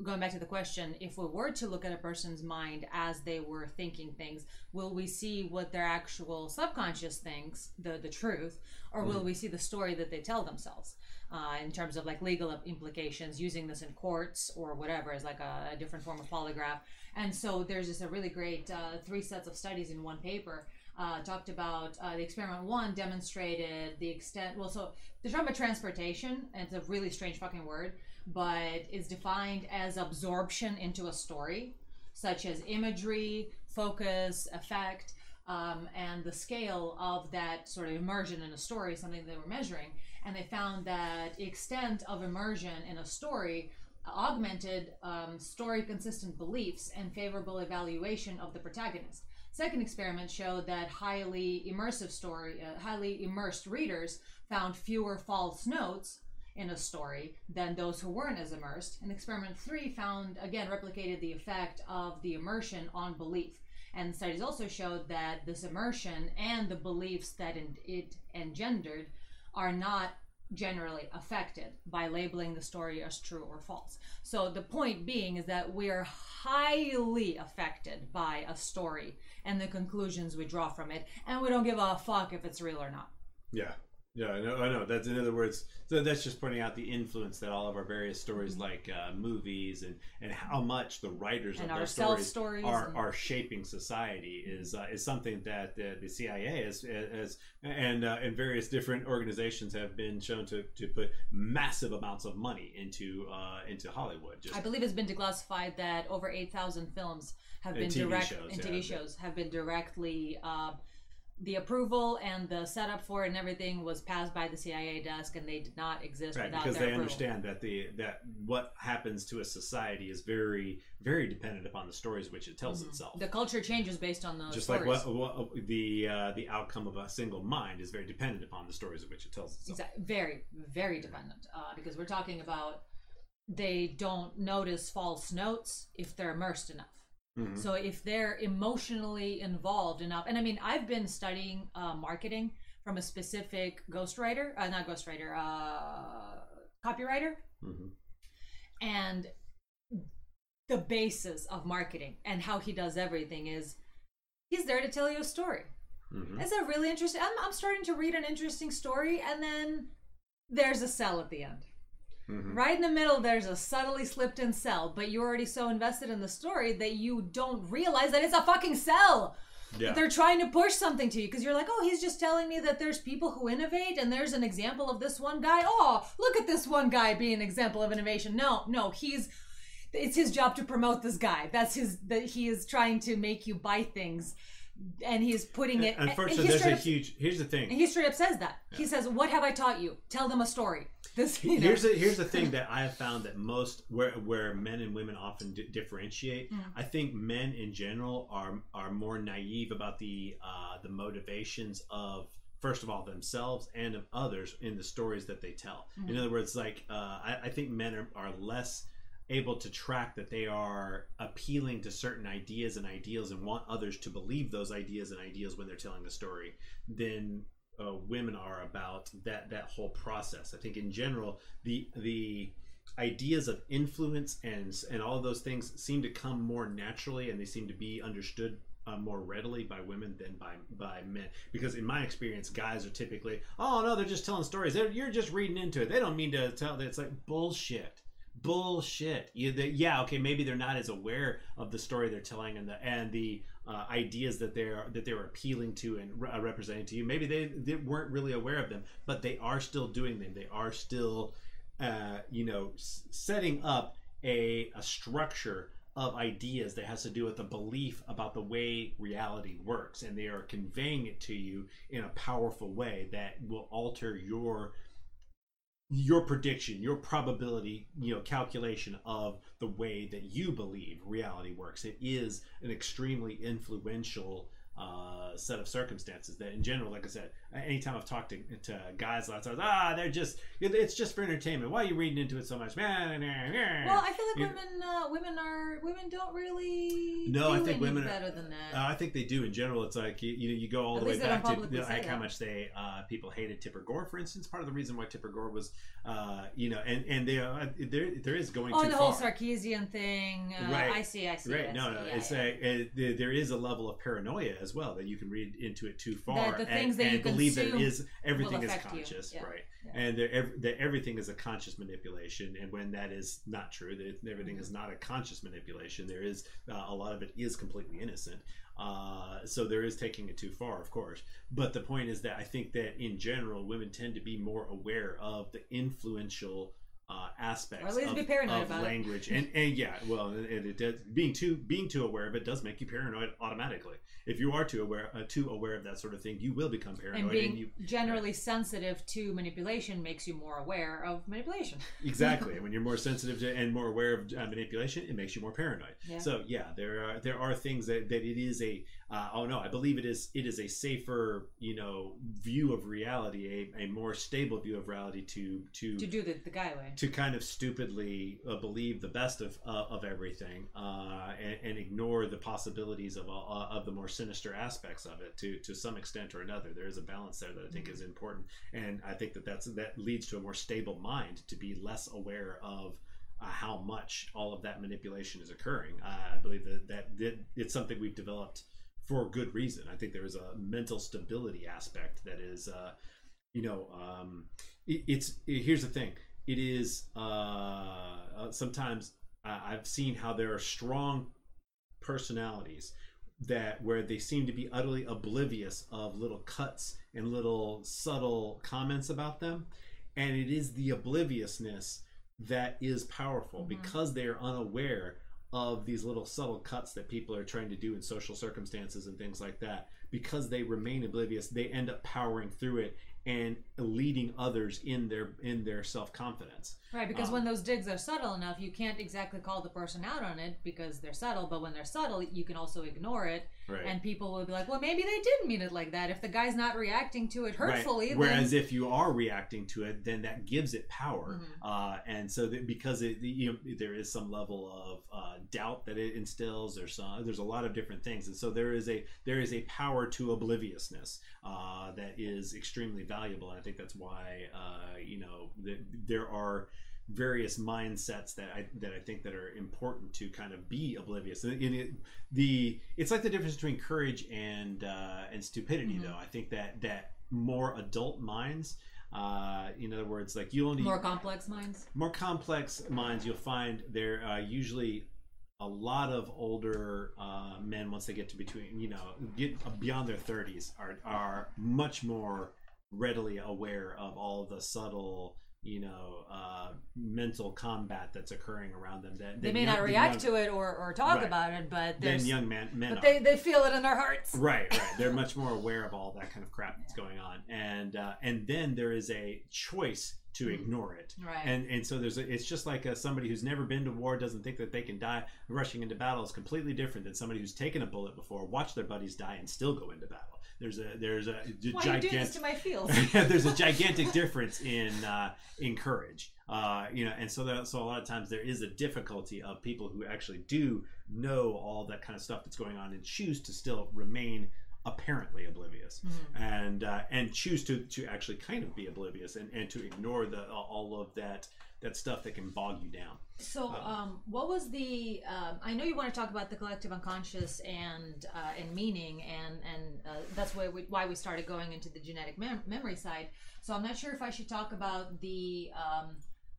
A: going back to the question if we were to look at a person's mind as they were thinking things will we see what their actual subconscious thinks the the truth or will we see the story that they tell themselves? Uh, in terms of like legal implications using this in courts or whatever as like a, a different form of polygraph. And so there's just a really great uh, three sets of studies in one paper uh, talked about uh, the experiment one demonstrated the extent well so the term of transportation and it's a really strange fucking word but is defined as absorption into a story such as imagery focus effect um, and the scale of that sort of immersion in a story something they were measuring. And they found that extent of immersion in a story augmented um, story consistent beliefs and favorable evaluation of the protagonist Second experiment showed that highly immersive story, uh, highly immersed readers found fewer false notes in a story than those who weren't as immersed. And experiment three found again replicated the effect of the immersion on belief. And studies also showed that this immersion and the beliefs that it engendered are not generally affected by labeling the story as true or false. So the point being is that we are highly affected by a story and the conclusions we draw from it, and we don't give a fuck if it's real or not.
C: Yeah. Yeah, I know. I know. That's in other words. So that's just pointing out the influence that all of our various stories,
A: Mm-hmm.
C: like uh, movies, and and how much the writers
A: And
C: of
A: our
C: stories,
A: stories
C: are
A: and-
C: are shaping society is uh, is something that the, the CIA is, is and uh, and various different organizations have been shown to, to put massive amounts of money into uh, into Hollywood. Just
A: I believe it's been declassified that over 8,000 films have been
C: TV
A: direct
C: shows,
A: and
C: yeah,
A: TV shows have been directly uh, the approval and the setup for it and everything was passed by the CIA desk and they did not exist
C: right
A: without
C: because
A: their
C: they
A: approval.
C: understand that the that what happens to a society is very very dependent upon the stories which it tells itself.
A: Mm-hmm. The culture changes based on those
C: just
A: stories.
C: like what, what the uh, the outcome of a single mind is very dependent upon the stories of which it tells itself.
A: Exactly. Very, very dependent. Uh, because we're talking about they don't notice false notes if they're immersed enough.
C: Mhm.
A: So if they're emotionally involved enough, and I mean, I've been studying uh, marketing from a specific ghostwriter, uh, not ghostwriter, uh, copywriter,
C: Mhm.
A: and the basis of marketing and how he does everything is he's there to tell you a story.
C: Mhm.
A: It's a really interesting. I'm, I'm starting to read an interesting story, and then there's a sell at the end.
C: Mhm.
A: Right in the middle, there's a subtly slipped in sell, but you're already so invested in the story that you don't realize that it's a fucking sell.
C: Yeah.
A: They're trying to push something to you because you're like, oh, he's just telling me that there's people who innovate, and there's an example of this one guy. Oh, look at this one guy being an example of innovation. No, no, he's it's his job to promote this guy. That's his that he is trying to make you buy things, and he's putting it.
C: Unfortunately,
A: he
C: there's a
A: up-
C: huge. Here's the thing.
A: and he straight up says that. He says, "What have I taught you? Tell them a story." This you know.
C: Here's a, here's the thing that I have found that most where where men and women often di- differentiate.
A: Mm.
C: I think men in general are are more naive about the uh, the motivations of first of all themselves and of others in the stories that they tell.
A: Mm-hmm.
C: In other words, like uh, I, I think men are, are less able to track that they are appealing to certain ideas and ideals and want others to believe those ideas and ideals when they're telling the story than uh, women are about that that whole process. I think in general the the ideas of influence and and all those things seem to come more naturally and they seem to be understood uh, more readily by women than by by men. Because in my experience guys are typically oh no they're just telling stories. They're, you're just reading into it. They don't mean to tell it's like bullshit bullshit. You, they, yeah okay maybe they're not as aware of the story they're telling and the and the uh, ideas that they're that they're appealing to and re- uh, representing to you. Maybe they, they weren't really aware of them but they are still doing them. They are still uh, you know s- setting up a, a structure of ideas that has to do with a belief about the way reality works and they are conveying it to you in a powerful way that will alter your your prediction your probability you know calculation of the way that you believe reality works. It is an extremely influential uh, set of circumstances that, in general, like I said, anytime I've talked to, to guys, lots of times, ah, they're just it's just for entertainment. Why are you reading into it so much?
A: Man Well, I feel like women, uh, women are women don't really.
C: No, I think women are-
A: better than that.
C: Uh, I think they do in general. It's like you, you, you go all
A: At
C: the way
A: least they don't
C: back to you know, like how much they uh, people hated Tipper Gore, for instance. Part of the reason why Tipper Gore was, uh, you know, and and they, uh, there there is going
A: oh,
C: too
A: the
C: far.
A: whole Sarkeesian thing. Uh,
C: Right.
A: I see. I see.
C: Right?
A: I
C: No,
A: see.
C: no.
A: yeah,
C: it's
A: yeah.
C: a, it, there- there is a level of paranoia as well that you can read into it too far
A: the
C: and,
A: things that you
C: and believe that is everything is conscious,
A: Yeah.
C: right?
A: Yeah.
C: And that everything is a conscious manipulation, and when that is not true, that everything is not a conscious manipulation. There is uh, a lot of it is completely innocent. Uh, so there is taking it too far, of course. But the point is that I think that in general, women tend to be more aware of the influential uh, aspects
A: Or at least
C: of,
A: be paranoid about it.
C: language, and, and yeah, well, it, it does, being too being too aware of it does make you paranoid automatically. If you are too aware uh, too aware of that sort of thing, you will become paranoid,
A: and being
C: you
A: generally sensitive to manipulation makes you more aware of manipulation.
C: exactly when you're more sensitive to and more aware of uh, manipulation it makes you more paranoid
A: Yeah.
C: so yeah there are there are things that, that it is a uh, oh no i believe it is it is a safer you know view of reality a, a more stable view of reality to to
A: To do the, the guy way.
C: to kind of stupidly uh, believe the best of uh, of everything uh, and, and ignore the possibilities of uh, of the more sinister aspects of it to to some extent or another. There is a balance there that I think is important, and I think that that's that leads to a more stable mind to be less aware of. Uh, how much all of that manipulation is occurring. Uh, I believe that, that that it's something we've developed for good reason. I think there is a mental stability aspect that is, uh, you know, um, it, it's it- here's the thing it is uh, uh, sometimes i've seen how there are strong personalities that where they seem to be utterly oblivious of little cuts and little subtle comments about them and it is the obliviousness that is powerful
A: Mhm.
C: because they are unaware of these little subtle cuts that people are trying to do in social circumstances and things like that because they remain oblivious they end up powering through it and leading others in their in their self-confidence
A: Right, because
C: Um,
A: when those digs are subtle enough, you can't exactly call the person out on it because they're subtle. But when they're subtle, you can also ignore it,
C: right
A: and people will be like, "Well, maybe they didn't mean it like that." If the guy's not reacting to it hurtfully,
C: Right. Whereas
A: then
C: if you are reacting to it, then that gives it power,
A: Mhm.
C: uh, and so that because it, you know, there is some level of uh, doubt that it instills. There's some, there's a lot of different things, and so there is a there is a power to obliviousness uh, that is extremely valuable, and I think that's why uh, you know the, there are various mindsets that I that I think that are important to kind of be oblivious. And it, the it's like the difference between courage and uh, and stupidity,
A: Mhm.
C: though. I think that that more adult minds, uh, in other words, like you only
A: more complex minds.
C: more complex minds, you'll find they're uh, usually a lot of older uh, men once they get to between you know get beyond their 30s are are much more readily aware of all the subtle you know uh, mental combat that's occurring around them that
A: They may not react to it or, or talk
C: Right.
A: about it, but
C: then young man, men
A: but they, they feel it in their hearts.
C: Right, right. They're much more aware of all that kind of crap that's going on, and uh, and then there is a choice to
A: Mm.
C: ignore it.
A: Right.
C: And and so there's a, it's just like uh somebody who's never been to war doesn't think that they can die rushing into battle is completely different than somebody who's taken a bullet before, watched their buddies die, and still go into battle. There's a there's a,
A: Why are you doing this
C: gigantic
A: to my field?
C: there's a gigantic difference in uh, in courage, uh, you know, and so that, so a lot of times there is a difficulty of people who actually do know all that kind of stuff that's going on and choose to still remain apparently oblivious
A: Mhm.
C: and uh, and choose to to actually kind of be oblivious and, and to ignore the all of that that stuff that can bog you down.
A: So, um, what was the? Um, I know you want to talk about the collective unconscious and uh, and meaning, and and uh, that's why we, why we started going into the genetic mem- memory side. So, I'm not sure if I should talk about the um,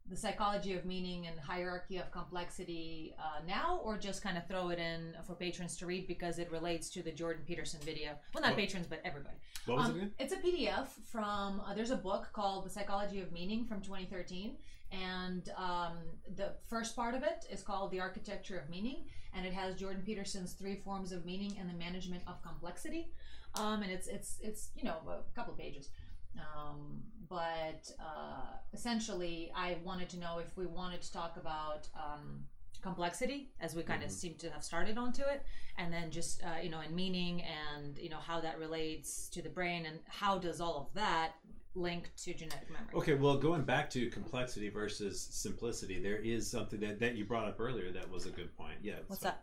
A: the psychology of meaning and hierarchy of complexity uh, now, or just kind of throw it in for patrons to read because it relates to the Jordan Peterson video. Well, not
C: Well-
A: patrons, but everybody.
C: What was
A: Um,
C: it again?
A: It's a PDF from. Uh, there's a book called The Psychology of Meaning from 2013, and um, the first part of it is called The Architecture of Meaning, and it has Jordan Peterson's three forms of meaning and the management of complexity. Um, and it's it's it's you know a couple of pages. Um, but uh, essentially, I wanted to know if we wanted to talk about um,
F: complexity as we kind of
C: Mhm.
F: seem to have started onto it and then just uh, you know in meaning and you know how that relates to the brain and how does all of that link to genetic memory
C: Okay, well, going back to complexity versus simplicity, there is something that, that you brought up earlier that was a good point. Yeah.
F: what's
C: fine.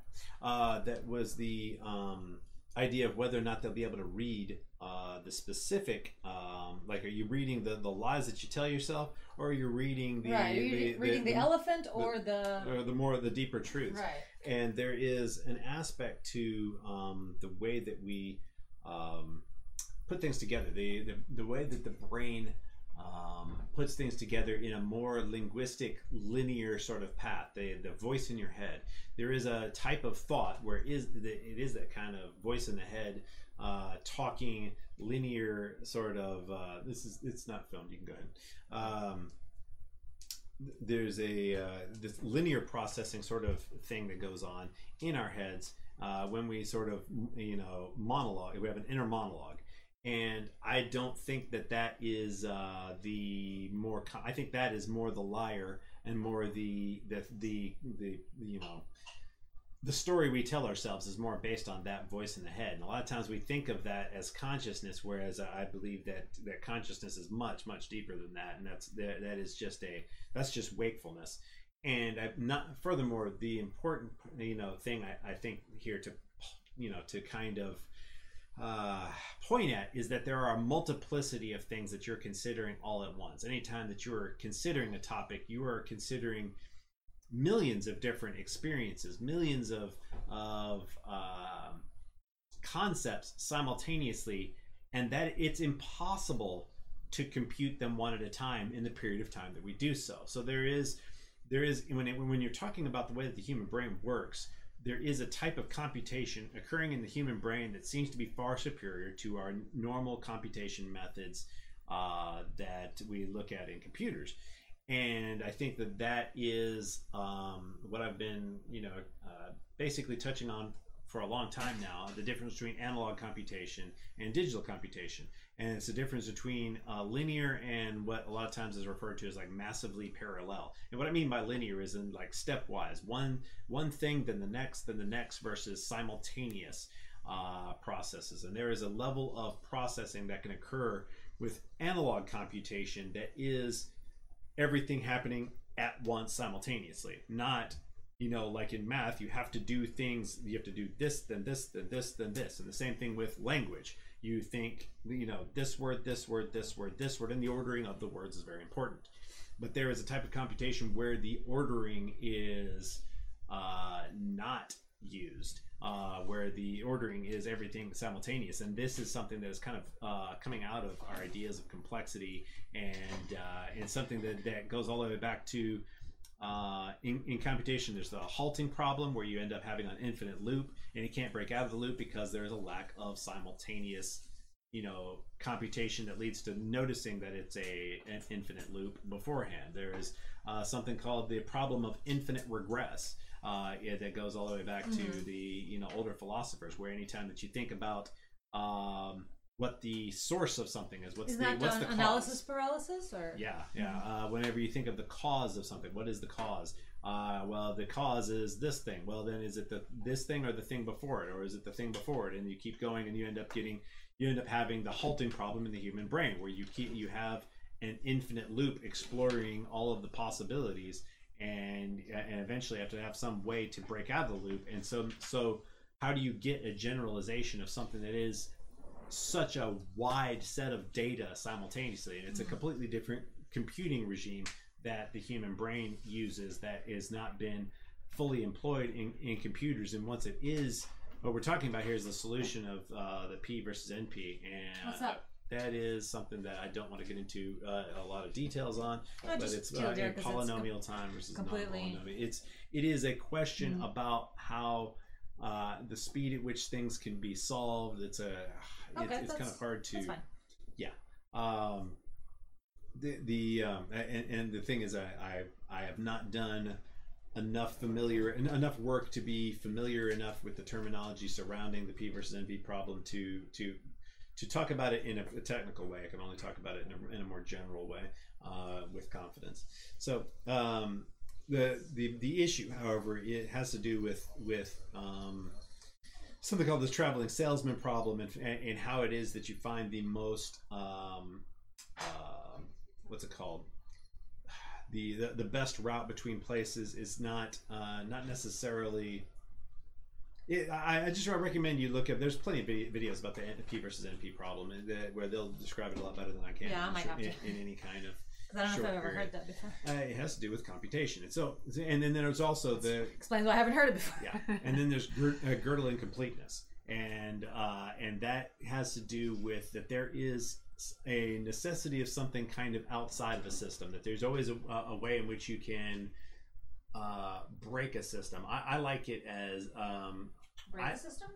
F: that
C: Uh, that was the um, idea of whether or not they'll be able to read uh, the specific, um, like, are you reading the, the lies that you tell yourself, or are you reading the
F: right are you
C: the,
F: reading the, elephant or the,
C: or the more the deeper truths?
F: right
C: and there is an aspect to um, the way that we um, put things together. The, the, the way that the brain um, puts things together in a more linguistic linear sort of path the, the voice in your head. There is a type of thought where is, it is that kind of voice in the head uh, talking linear sort of uh, this is it's not filmed you can go ahead. Um, there's a uh, this linear processing sort of thing that goes on in our heads uh, when we sort of you know monologue we have an inner monologue and i don't think that that is uh, the more i think that is more the liar and more the the the, the you know the story we tell ourselves is more based on that voice in the head. And a lot of times we think of that as consciousness whereas i believe that that consciousness is much much deeper than that. And that's that, that is just a that's just wakefulness. And I, not furthermore the important you know thing I, I think here to you know to kind of uh, point at is that there are a multiplicity of things that you're considering all at once. Anytime that you're considering a topic you are considering millions of different experiences millions of of um concepts simultaneously and that it's impossible to compute them one at a time in the period of time that we do so. So there is there is when it, when you're talking about the way that the human brain works there is a type of computation occurring in the human brain that seems to be far superior to our normal computation methods uh, that we look at in computers and I think that that is um, what I've been, you know, uh, basically touching on for a long time now. The difference between analog computation and digital computation, and it's the difference between uh, linear and what a lot of times is referred to as like massively parallel. And what I mean by linear is in like stepwise, one one thing, then the next, then the next, versus simultaneous uh, processes. And there is a level of processing that can occur with analog computation that is everything happening at once simultaneously not you know like in math you have to do things you have to do this then this then this then this and the same thing with language you think you know this word this word this word this word and the ordering of the words is very important. But there is a type of computation where the ordering is uh, not used uh, where the ordering is everything simultaneous. And this is something that is kind of uh, coming out of our ideas of complexity and uh, and something that, that goes all the way back to uh, in, in computation. There's the halting problem where you end up having an infinite loop and you can't break out of the loop because there's a lack of simultaneous you know computation that leads to noticing that it's a an infinite loop beforehand there is uh, something called the problem of infinite regress uh, yeah, that goes all the way back to
F: Mhm.
C: the you know older philosophers where anytime that you think about um, what the source of something is what's
F: Isn't
C: the
F: that
C: what's the cause?
F: analysis paralysis or
C: Yeah, yeah. Uh, whenever you think of the cause of something, what is the cause? Uh, well, the cause is this thing. Well, then is it the this thing or the thing before it, or is it the thing before it? And you keep going, and you end up getting, you end up having the halting problem in the human brain, where you keep you have an infinite loop exploring all of the possibilities, and and eventually have to have some way to break out of the loop. And so so how do you get a generalization of something that is such a wide set of data simultaneously and it's a completely different computing regime that the human brain uses that has not been fully employed in, in computers. And once it is what we're talking about here is the solution of uh, the p versus np and
F: What's up?
C: that is something that i don't want to get into uh, a lot of details on
F: No,
C: but it's uh,
F: there, 'cause it's
C: polynomial time versus
F: completely-
C: non-polynomial. It's it is a question
F: Mhm.
C: about how uh, the speed at which things can be solved. It's a
F: Okay,
C: it's, it's kind of hard to
F: that's fine.
C: Um the the um and, and the thing is I, I i have not done enough familiar enough work to be familiar enough with the terminology surrounding the p versus np problem to to to talk about it in a, a technical way. I can only talk about it in a, in a more general way uh, with confidence. So um the the the issue, however, it has to do with with um, something called the traveling salesman problem, and, and how it is that you find the most um, uh, what's it called? The, the the best route between places is not uh, not necessarily. It, I, I just recommend you look at. There's plenty of videos about the NP versus NP problem, where they'll describe it a lot better than I can.
F: Yeah, I
C: in,
F: might
C: short-
F: have to.
C: in any kind of.
A: I don't know
C: Short
A: if I've ever
C: period.
A: heard that before.
C: Uh, it has to do with computation. And so, and then there's also the
A: Explains why I haven't heard it before.
C: yeah, and then there's gir- uh, Gödel incompleteness, and uh, and that has to do with that there is a necessity of something kind of outside of a system. That there's always a, a way in which you can uh, break a system. I, I like it as um,
F: Break
C: I-
F: the system?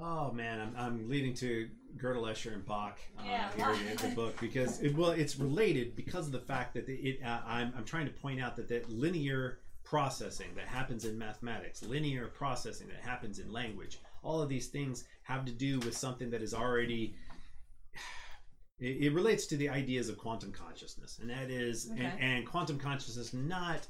C: Oh man, I'm, I'm leading to Gödel, Escher and Bach uh,
F: Yeah.
C: here in the book because it, well, it's related because of the fact that it. Uh, I'm I'm trying to point out that that linear processing that happens in mathematics, linear processing that happens in language, all of these things have to do with something that is already. It, it relates to the ideas of quantum consciousness, and that is,
A: Okay.
C: and, and quantum consciousness not.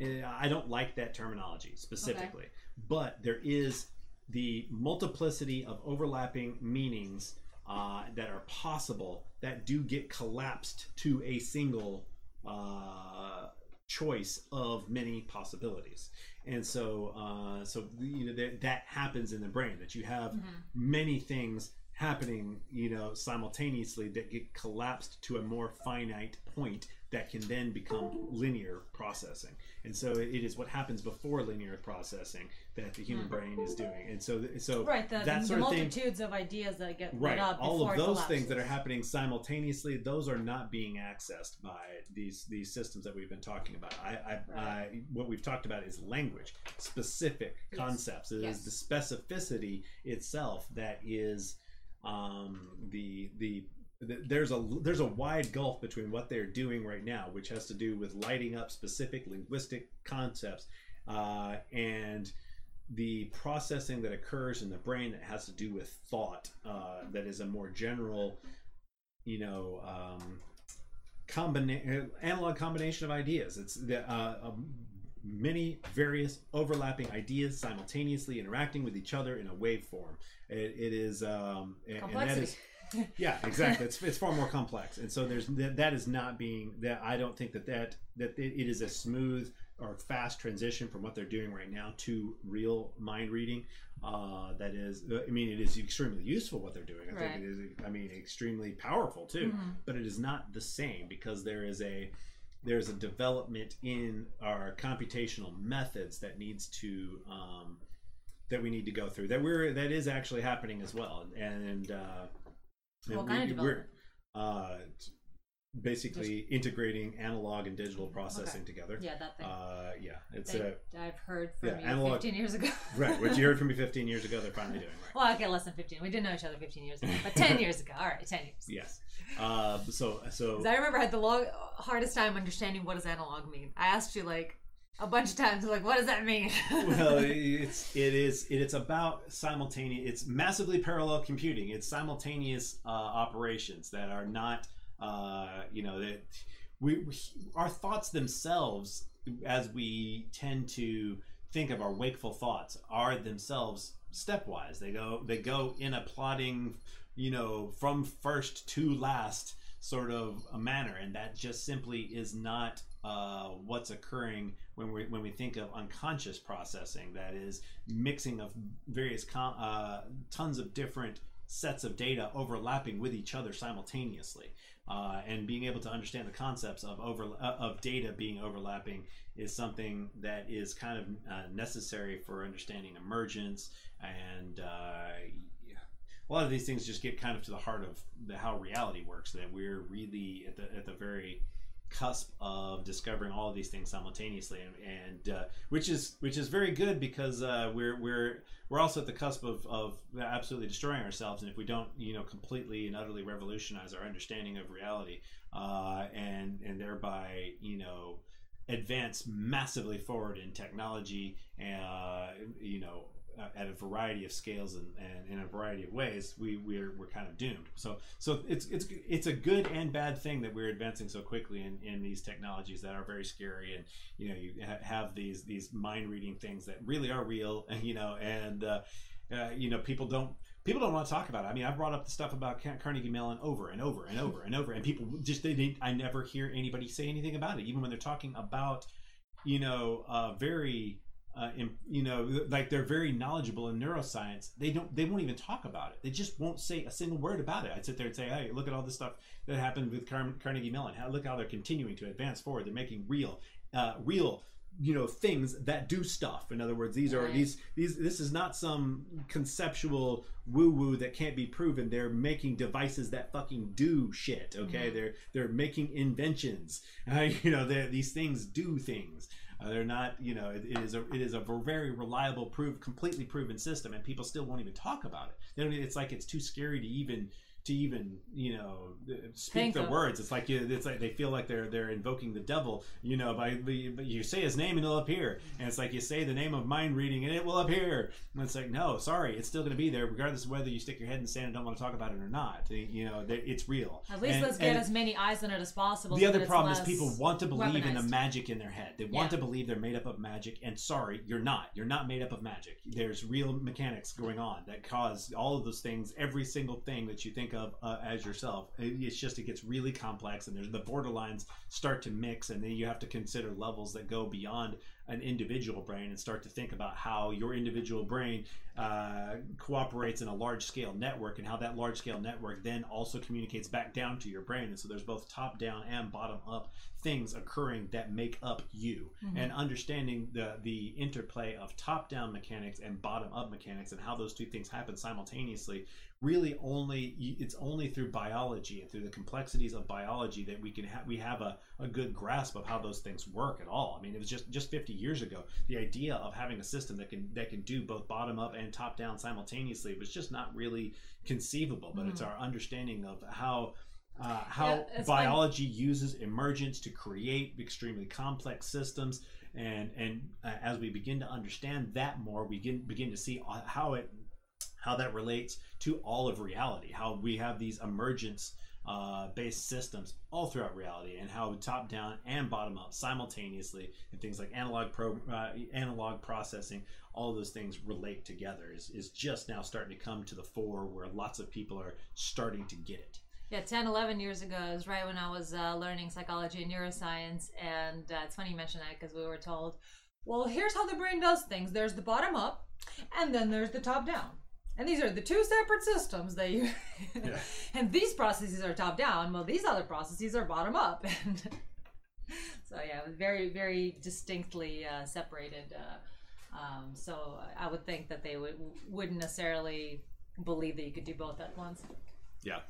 C: eh, I don't like that terminology specifically, but there is the multiplicity of overlapping meanings uh, that are possible that do get collapsed to a single uh, choice of many possibilities. And so, uh, so you know that, that happens in the brain that you have many things happening, you know, simultaneously that get collapsed to a more finite point that can then become linear processing. And so it is what happens before linear processing that the human hmm. brain is doing. And so, so
A: Right, the,
C: that
A: the,
C: sort of thing,
A: multitudes of ideas that get
C: right?
A: up
C: All of those things that are happening simultaneously, those are not being accessed by these these systems that we've been talking about. I, I,
A: Right.
C: I what we've talked about is language, specific
F: Yes.
C: concepts. It is
F: Yes.
C: the specificity itself that is um, the the th- there's a there's a wide gulf between what they're doing right now, which has to do with lighting up specific linguistic concepts, uh, and the processing that occurs in the brain that has to do with thought, uh, that is a more general, you know, um, combina- analog combination of ideas. It's the uh, um, many various overlapping ideas simultaneously interacting with each other in a waveform. It, it is, um, and, and that yeah exactly. It's, it's far more complex. And so there's that, that is not being that i don't think that that that it, it is a smooth or fast transition from what they're doing right now to real mind reading. Uh that is i mean it is extremely useful what they're doing. I
A: Right.
C: think it is i mean extremely powerful too.
A: Mhm.
C: but it is not the same because there is a there's a development in our computational methods that needs to um, that we need to go through that we're that is actually happening as well and uh, and
F: What kind of
C: we-
F: development?
C: we're uh, basically integrating analog and digital processing together
A: Yeah, that thing.
C: uh, yeah it's a
A: I've heard from
C: yeah,
A: you
C: analog-
A: 15 years ago.
C: right what you heard from me 15 years ago they're finally doing right
A: Well, okay, less than 15. We didn't know each other 15 years ago, but 10 years ago. All right, 10 years.
C: yes uh, so so
A: I remember I had the long, hardest time understanding what does analog mean. I asked you like a bunch of times, like, what does that mean?
C: well, it's it is it, it's about simultaneous. It's massively parallel computing. It's simultaneous uh, operations that are not, uh, you know, that we, we our thoughts themselves, as we tend to think of our wakeful thoughts, are themselves stepwise. They go they go in a plotting, you know, from first to last sort of a manner, and that just simply is not uh, what's occurring when we when we think of unconscious processing. That is mixing of various com- uh, tons of different sets of data overlapping with each other simultaneously, uh, and being able to understand the concepts of over uh, of data being overlapping is something that is kind of uh, necessary for understanding emergence and. A lot of these things just get kind of to the heart of the, how reality works. That we're really at the at the very cusp of discovering all of these things simultaneously, and, and uh, which is which is very good because uh, we're we're we're also at the cusp of, of absolutely destroying ourselves, and if we don't you know completely and utterly revolutionize our understanding of reality, uh, and and thereby you know advance massively forward in technology, uh, you know at a variety of scales and, and in a variety of ways, we we're, we're kind of doomed. So so it's it's it's a good and bad thing that we're advancing so quickly in, in these technologies that are very scary and you know you ha- have these these mind reading things that really are real and you know and uh, uh, you know people don't people don't want to talk about it. I mean, I've brought up the stuff about Carnegie Mellon over and over and over and over, and people just they, they I never hear anybody say anything about it, even when they're talking about you know uh, very uh, im- you know like they're very knowledgeable in neuroscience. They don't they won't even talk about it. They just won't say a single word about it. I'd sit there and say, hey, look at all this stuff that happened with Car- Carnegie Mellon. How, look how they're continuing to advance forward. They're making real uh, real you know things that do stuff in other words these are
F: Right.
C: these these this is not some conceptual woo woo that can't be proven they're making devices that fucking do shit okay
F: Mhm.
C: they're they're making inventions uh, you know these things do things uh, they're not you know it, it is a it is a very reliable prove completely proven system and people still won't even talk about it. They don't it's like it's too scary to even to even you know uh, speak
A: Think
C: the
A: of-
C: words it's like you- it's like they feel like they're they're invoking the devil you know by but you say his name and it'll appear and it's like you say the name of mind reading and it will appear and it's like no sorry it's still going to be there regardless of whether you stick your head in the sand and don't want to talk about it or not you know it's real
A: At least
C: And-
A: let's get as many eyes on it as possible.
C: the
A: so
C: other problem is people want to believe in the magic in their head. They want
A: Yeah.
C: to believe they're made up of magic, and sorry, you're not. You're not made up of magic. There's real mechanics going on that cause all of those things. Every single thing that you think of uh, as yourself, it's just it gets really complex, and there's the borderlines start to mix, and then you have to consider levels that go beyond an individual brain and start to think about how your individual brain uh, cooperates in a large scale network and how that large scale network then also communicates back down to your brain. And so there's both top down and bottom up things occurring that make up you.
A: Mhm.
C: And understanding the the interplay of top down mechanics and bottom up mechanics and how those two things happen simultaneously really only it's only through biology and through the complexities of biology that we can ha- we have a, a good grasp of how those things work at all. I mean, it was just just 50 years ago. The idea of having a system that can that can do both bottom up and top down simultaneously was just not really conceivable. But it's
A: Mhm.
C: our understanding of how uh, how
A: Yeah,
C: biology uses emergence to create extremely complex systems and and uh, as we begin to understand that more we begin begin to see uh, how it how that relates to all of reality how we have these emergence uh, based systems all throughout reality and how top down and bottom up simultaneously and things like analog pro uh, analog processing all those things relate together is, is just now starting to come to the fore where lots of people are starting to get it
A: Yeah, 10, 11 years ago is right when I was uh, learning psychology and neuroscience. And uh, it's funny you mention that because we were told, well, here's how the brain does things there's the bottom up, and then there's the top down. And these are the two separate systems that you.
C: Yeah.
A: and these processes are top down. Well, these other processes are bottom up. And so, yeah, it was very, very distinctly uh, separated. Uh, um, so I would think that they would, wouldn't necessarily believe that you could do both at once.
C: Yeah.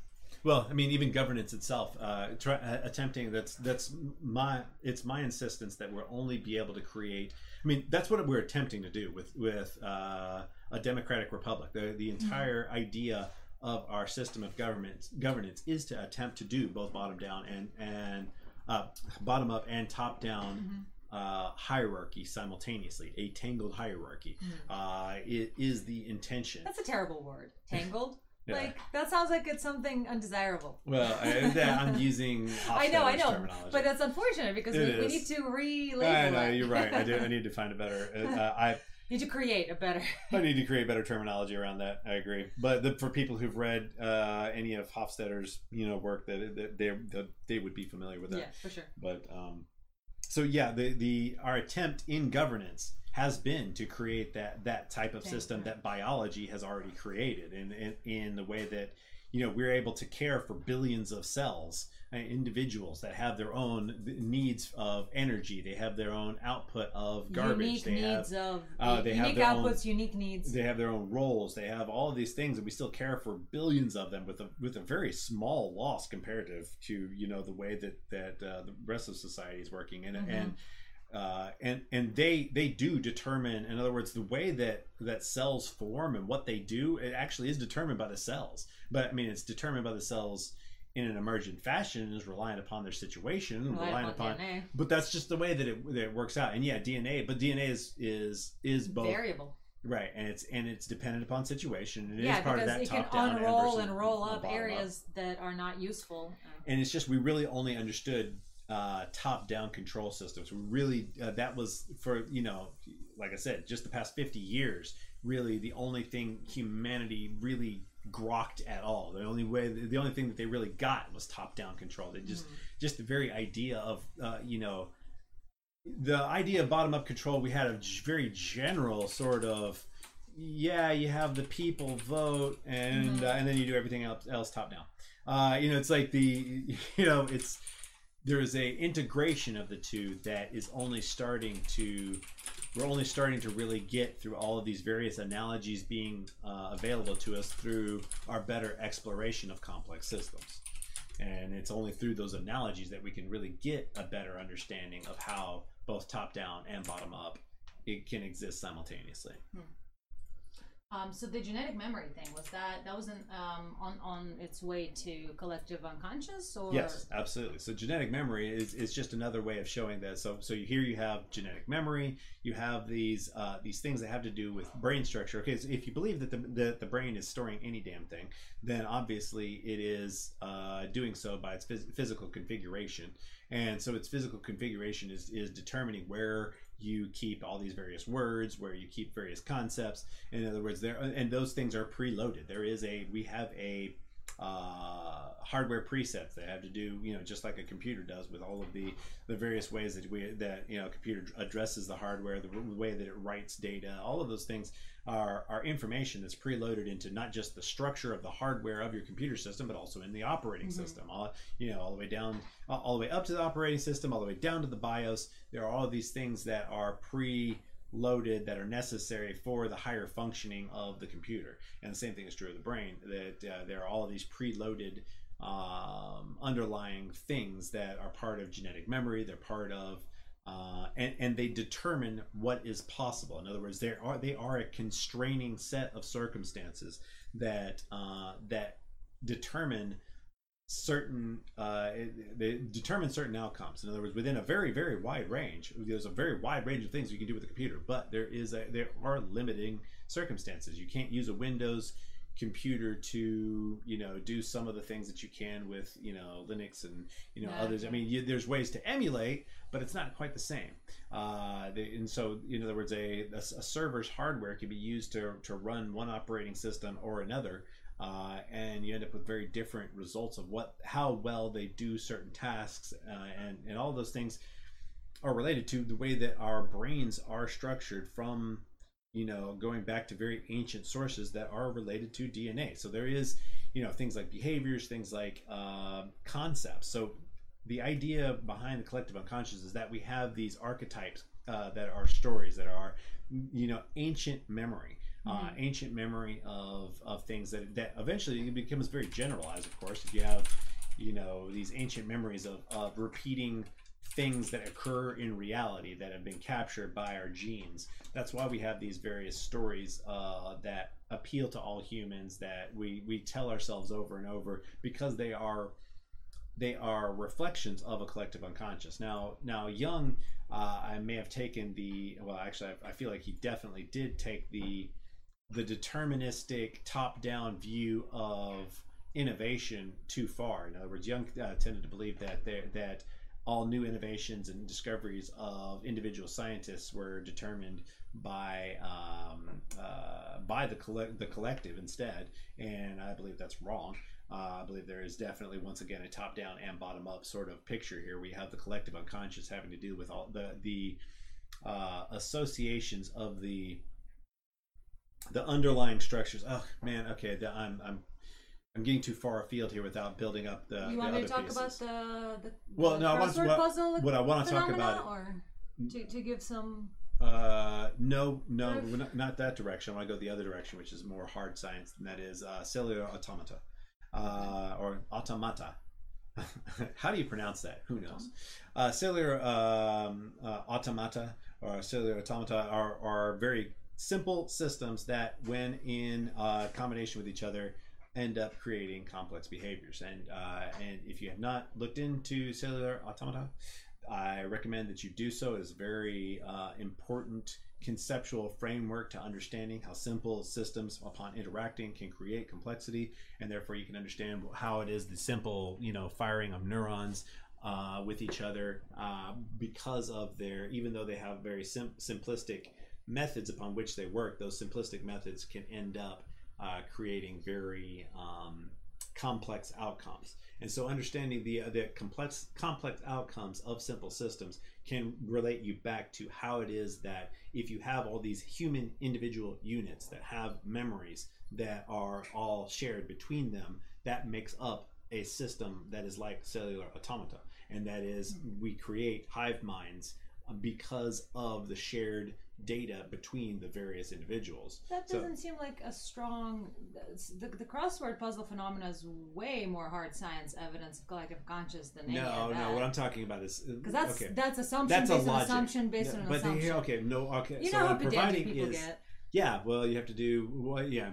C: Well, I mean, even governance itself, uh, try, uh, attempting that's that's my it's my insistence that we'll only be able to create. I mean, that's what we're attempting to do with with uh, a democratic republic. The the entire idea of our system of government governance is to attempt to do both bottom down and and uh, bottom up and top down. Uh, hierarchy simultaneously, a tangled hierarchy, uh, it is the intention.
A: That's a terrible word. Tangled?
C: Yeah.
A: Like that sounds like it's something undesirable.
C: Well, I, that I'm using.
A: I know, I know,
C: terminology.
A: but that's unfortunate because we, we need to relabel
C: I know
A: it.
C: you're right. I do. I need to find a better. Uh, I
A: need to create a better.
C: I need to create better terminology around that. I agree. But the, for people who've read uh, any of Hofstadter's you know work, that, that they that they would be familiar with that.
A: yeah, for sure.
C: But um, so yeah, the the our attempt in governance has been to create that that type of system that biology has already created, in, in in the way that you know we're able to care for billions of cells, uh, individuals that have their own needs of energy, they have their own output of garbage,
A: unique
C: they
A: needs
C: have
A: of
C: uh, they have
A: unique
C: their own-
A: outputs, unique needs.
C: they have their own roles. They have all of these things and we still care for billions of them with a with a very small loss comparative to you know the way that that uh, the rest of society is working. And
A: Mhm.
C: and uh, and and they they do determine in other words the way that that cells form and what they do it actually is determined by the cells but i mean it's determined by the cells in an emergent fashion is reliant upon their situation
A: Rely
C: reliant
A: upon
C: upon
A: DNA.
C: but that's just the way that it, that it works out and yeah dna but dna is is is both
A: variable.
C: Right, and it's and it's dependent upon situation. It is
F: yeah,
C: part of that
F: it can
C: top down
F: unroll and roll up areas that are not useful.
C: And it's just we really only understood uh, top down control systems. We really uh, that was for you know, like I said, just the past fifty years. Really, the only thing humanity really grokked at all. The only way, the only thing that they really got was top down control. They just just the very idea of uh, you know the idea of bottom up control we had a very general sort of yeah you have the people vote and uh, and then you do everything else, else top down uh, you know it's like the you know it's there is a integration of the two that is only starting to we're only starting to really get through all of these various analogies being uh, available to us through our better exploration of complex systems. And it's only through those analogies that we can really get a better understanding of how both top down and bottom up it can exist simultaneously
F: Um, so the genetic memory thing was that that wasn't um, on on its way to collective unconscious or
C: Yes, absolutely. So genetic memory is, is just another way of showing that. So so here you have genetic memory. You have these uh, these things that have to do with brain structure. Okay, so if you believe that the that the brain is storing any damn thing, then obviously it is uh, doing so by its phys- physical configuration. And so its physical configuration is is determining where you keep all these various words, where you keep various concepts. In other words, there and those things are preloaded. There is a we have a uh, hardware presets that have to do, you know, just like a computer does with all of the the various ways that we that you know, computer addresses the hardware, the way that it writes data, all of those things are are information that's preloaded into not just the structure of the hardware of your computer system, but also in the operating system. All you know, all the way down, all the way up to the operating system, all the way down to the BIOS. There are all these things that are pre loaded that are necessary for the higher functioning of the computer. And the same thing is true of the brain, that uh, there are all of these preloaded um, underlying things that are part of genetic memory, they're part of. Uh, and, and they determine what is possible. In other words, they are they are a constraining set of circumstances that uh, that determine certain uh, they determine certain outcomes. In other words, within a very very wide range, there's a very wide range of things you can do with a computer, but there is a there are limiting circumstances. You can't use a Windows computer to you know do some of the things that you can with you know Linux and you know
F: Yeah.
C: others. I mean, you, there's ways to emulate, but it's not quite the same. Uh, they, and so, in other words, a, a, a server's hardware can be used to to run one operating system or another uh, and you end up with very different results of what how well they do certain tasks uh, and and all those things are related to the way that our brains are structured from you know going back to very ancient sources that are related to DNA so there is you know things like behaviors things like uh, concepts. So the idea behind the collective unconscious is that we have these archetypes uh, that are stories that are you know ancient memory uh, ancient memory of, of things that that eventually it becomes very generalized of course. If you have you know these ancient memories of, of repeating things that occur in reality that have been captured by our genes that's why we have these various stories uh, that appeal to all humans that we we tell ourselves over and over because they are they are reflections of a collective unconscious. Now, now Jung, uh, I may have taken the well. Actually, I, I feel like he definitely did take the the deterministic top-down view of innovation too far. In other words, Jung uh, tended to believe that there that all new innovations and discoveries of individual scientists were determined by um, uh, by the collect the collective instead, and I believe that's wrong. Uh, I believe there is definitely once again a top down and bottom up sort of picture here. We have the collective unconscious having to do with all the the uh, associations of the the underlying structures. Oh man, okay, the, I'm I'm I'm getting too far afield here without building up the.
F: you
C: the
F: want me to talk
C: pieces.
F: about the, the
C: Well,
F: the
C: no, I want to- what-
F: puzzle
C: what I want to talk about-
F: or to, to give some
C: Uh, no, no, not, not that direction. I want to go the other direction, which is more hard science, and that is uh, cellular automata, uh, or automata. How do you pronounce that? Who knows? Uh, cellular um, uh, automata or cellular automata are, are very simple systems that, when in uh, combination with each other, end up creating complex behaviors. And uh, and if you have not looked into cellular automata, I recommend that you do so. It's very uh, important conceptual framework to understanding how simple systems upon interacting can create complexity and therefore you can understand how it is the simple you know firing of neurons uh, with each other uh, because of their even though they have very sim- simplistic methods upon which they work those simplistic methods can end up uh, creating very um, complex outcomes. And so understanding the the complex complex outcomes of simple systems can relate you back to how it is that if you have all these human individual units that have memories that are all shared between them that makes up a system that is like cellular automata. And that is we create hive minds because of the shared data between the various individuals
A: That doesn't seem like a strong. The, the crossword puzzle phenomena is way more hard science evidence of collective conscious than any
C: no no what i'm talking about is
A: because that's
C: okay
A: that's assumption
C: That's
A: based on
C: logic.
A: assumption based on an
C: but
A: assumption.
C: okay, no, okay.
A: You
C: so
A: know
C: what I'm providing
A: people
C: is,
A: get.
C: Yeah. Well, you have to do, well, yeah.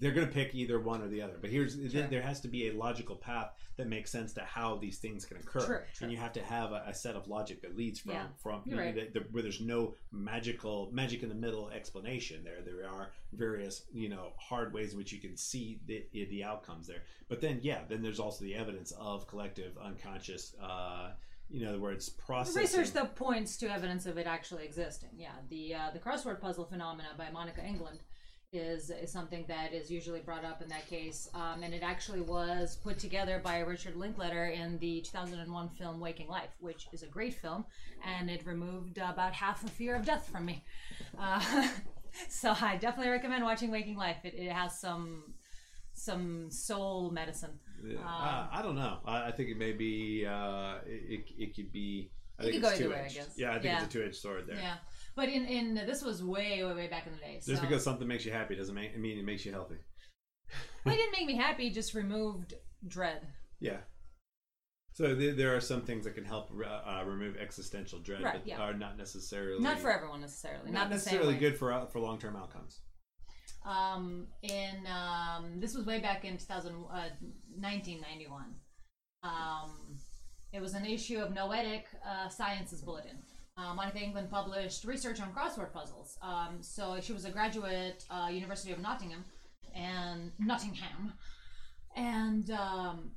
C: They're going to pick either one or the other. But here's
A: Sure.
C: there has to be a logical path that makes sense to how these things can occur, and you have to have a, a set of logic that leads from
A: Yeah,
C: from
A: you're right.
C: the, the, where there's no magical magic in the middle explanation. There, there are various you know hard ways in which you can see the the outcomes there. But then, yeah, then there's also the evidence of collective unconscious. Uh, in other words, processing.
A: Research that points to evidence of it actually existing. Yeah, the uh, the crossword puzzle phenomena by Monica England is is something that is usually brought up in that case, um, and it actually was put together by Richard Linklater in the 2001 film Waking Life, which is a great film, and it removed about half the fear of death from me. Uh, so I definitely recommend watching Waking Life. It, it has some some soul medicine.
C: Yeah, uh, I don't know. I, I think it may be. Uh, it, it, it could be. I
A: It
C: think
A: could go
C: it's
A: either way, I
C: two-edged.
A: guess.
C: Yeah, I think
A: Yeah.
C: it's a two-edged sword there.
A: Yeah, but in in this was way way way back in the day. So.
C: Just because something makes you happy doesn't make, mean it makes you healthy.
A: Well, it didn't make me happy. Just removed dread.
C: Yeah. So there, there are some things that can help uh, uh, remove existential dread,
A: Right,
C: but
A: yeah.
C: are not necessarily
A: Not for everyone necessarily.
C: not,
A: Not,
C: necessarily good for for long-term outcomes.
A: Um, in um, this was way back in 2000, uh, 1991. Um, it was an issue of Noetic uh, Sciences Bulletin. Uh, Monica England published research on crossword puzzles. Um, so she was a graduate, uh, University of Nottingham, and Nottingham, and um,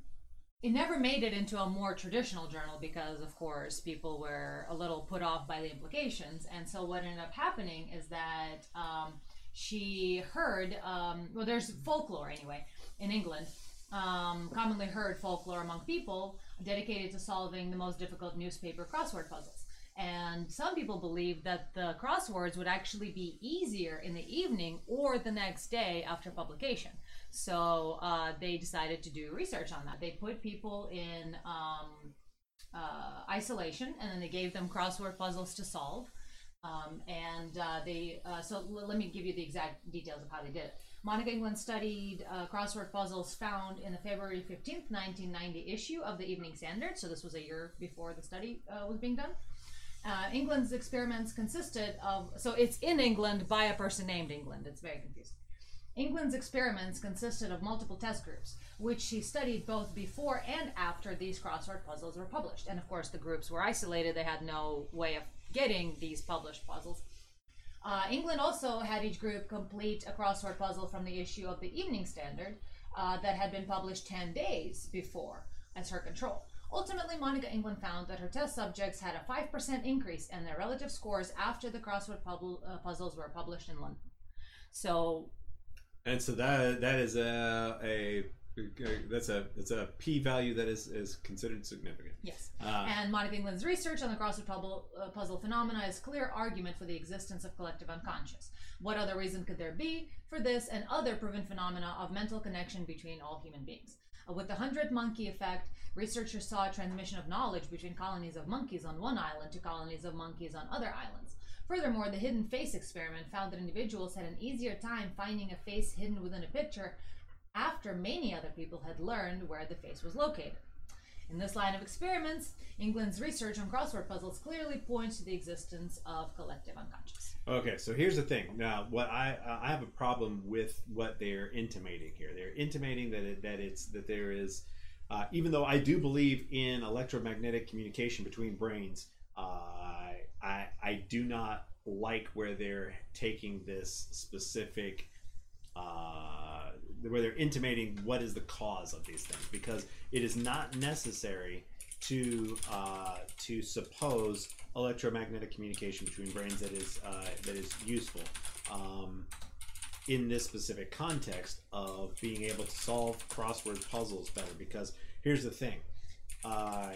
A: it never made it into a more traditional journal because, of course, people were a little put off by the implications. And so, what ended up happening is that um, she heard, um, well, there's folklore anyway in England, um, commonly heard folklore among people dedicated to solving the most difficult newspaper crossword puzzles. And some people believe that the crosswords would actually be easier in the evening or the next day after publication. So uh, they decided to do research on that. They put people in um, uh, isolation and then they gave them crossword puzzles to solve. Um, and uh, they, uh, so l- let me give you the exact details of how they did it. Monica England studied uh, crossword puzzles found in the February 15th, 1990 issue of the Evening Standard. So this was a year before the study uh, was being done. Uh, England's experiments consisted of, so it's in England by a person named England. It's very confusing. England's experiments consisted of multiple test groups, which she studied both before and after these crossword puzzles were published. And of course, the groups were isolated, they had no way of getting these published puzzles. Uh, England also had each group complete a crossword puzzle from the issue of the Evening Standard uh, that had been published 10 days before as her control. Ultimately, Monica England found that her test subjects had a 5% increase in their relative scores after the crossword publ- uh, puzzles were published in London. So
C: And so that that is a a that's a that's a p value that is is considered significant.
A: Yes.
C: Uh,
A: and Monica England's research on the crossword puzzle, uh, puzzle phenomena is clear argument for the existence of collective unconscious. What other reason could there be for this and other proven phenomena of mental connection between all human beings? Uh, with the hundred monkey effect, researchers saw a transmission of knowledge between colonies of monkeys on one island to colonies of monkeys on other islands. Furthermore, the hidden face experiment found that individuals had an easier time finding a face hidden within a picture after many other people had learned where the face was located. In this line of experiments, England's research on crossword puzzles clearly points to the existence of collective unconscious.
C: Okay, so here's the thing. Now, what I I have a problem with what they're intimating here. They're intimating that it, that it's that there is, uh, even though I do believe in electromagnetic communication between brains, uh, I I do not like where they're taking this specific uh, where they're intimating what is the cause of these things because it is not necessary to uh, to suppose electromagnetic communication between brains that is uh, that is useful um, in this specific context of being able to solve crossword puzzles better because here's the thing uh,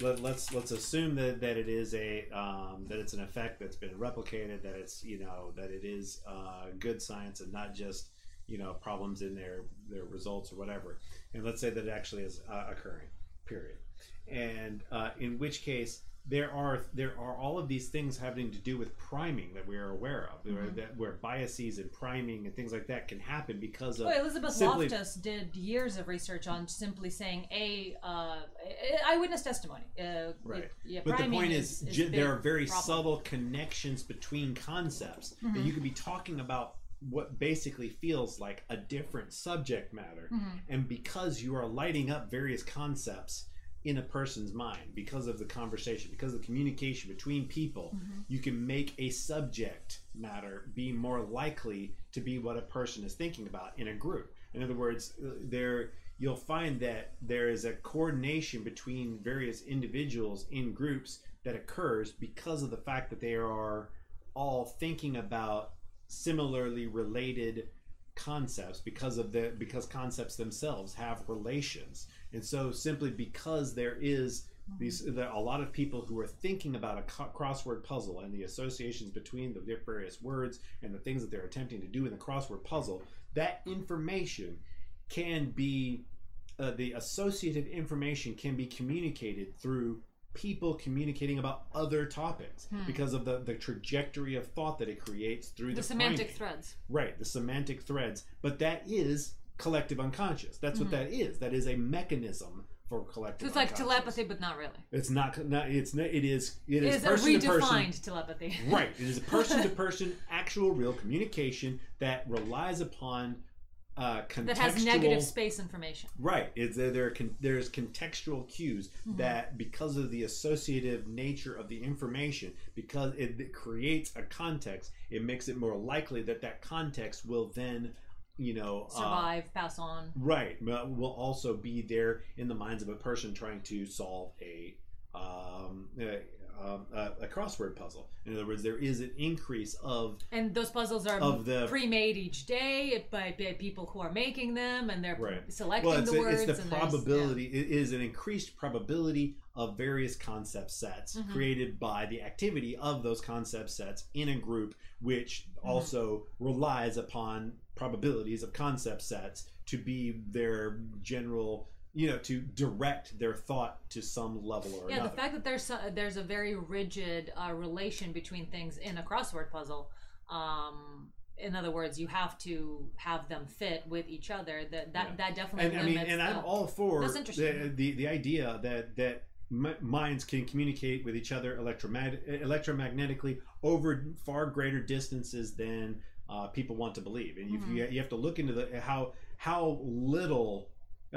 C: let, let's let's assume that, that it is a um, that it's an effect that's been replicated that it's you know that it is uh, good science and not just you know problems in their their results or whatever and let's say that it actually is uh, occurring period and uh, in which case there are there are all of these things having to do with priming that we are aware of where, that, where biases and priming and things like that can happen because of
A: Well, Elizabeth
C: simply-
A: Loftus did years of research on simply saying a uh, eyewitness testimony. Uh,
C: Right.
A: it- yeah,
C: But the point is,
A: is, a
C: there are very
A: problem.
C: subtle connections between concepts that you could be talking about what basically feels like a different subject matter.
A: Mm-hmm.
C: And because you are lighting up various concepts in a person's mind, because of the conversation, because of the communication between people,
A: Mm-hmm.
C: you can make a subject matter be more likely to be what a person is thinking about in a group. In other words, uh, there you'll find that there is a coordination between various individuals in groups that occurs because of the fact that they are all thinking about similarly related concepts because of the because concepts themselves have relations. And so simply because there is these there a lot of people who are thinking about a crossword puzzle and the associations between the various words and the things that they're attempting to do in the crossword puzzle that information can be uh, the associative information can be communicated through people communicating about other topics hmm. because of the, the trajectory of thought that it creates through the,
A: the semantic
C: priming.
A: threads.
C: Right, the semantic threads. But that is collective unconscious. That's what hmm. that is. That is a mechanism for collective.
A: So it's like telepathy, but not really.
C: It's not. not it's not, it is. It
A: It
C: is,
A: is a
C: person to person.
A: redefined telepathy.
C: Right. It is a person to person, actual, real communication that relies upon uh, contextual.
A: that has negative space information.
C: Right. It's there. there con- there's contextual cues
A: Mm-hmm.
C: that, because of the associative nature of the information, because it, it creates a context, it makes it more likely that that context will then, you know, uh,
A: Survive, pass on.
C: right, will also be there in the minds of a person trying to solve a. Um, a, um, a, a crossword puzzle. In other words, there is an increase of
A: And those puzzles are
C: Of the-
A: pre-made each day by, by people who are making them, and they're
C: Right.
A: selecting
C: well, it's,
A: the
C: a-
A: words.
C: it's the probability. It is an increased probability of various concept sets
A: Mm-hmm.
C: created by the activity of those concept sets in a group, which
A: Mm-hmm.
C: also relies upon probabilities of concept sets to be their general, you know, to direct their thought to some level or
A: Yeah,
C: another.
A: the fact that there's so- there's a very rigid uh, relation between things in a crossword puzzle. Um, in other words, you have to have them fit with each other. That that,
C: Yeah.
A: that definitely
C: and I mean, and I'm
A: the-
C: all for
A: That's
C: the,
A: interesting.
C: the the idea that that minds can communicate with each other electromag- electromagnetically over far greater distances than uh, people want to believe, and
A: Mm-hmm.
C: you, you have to look into the how how little.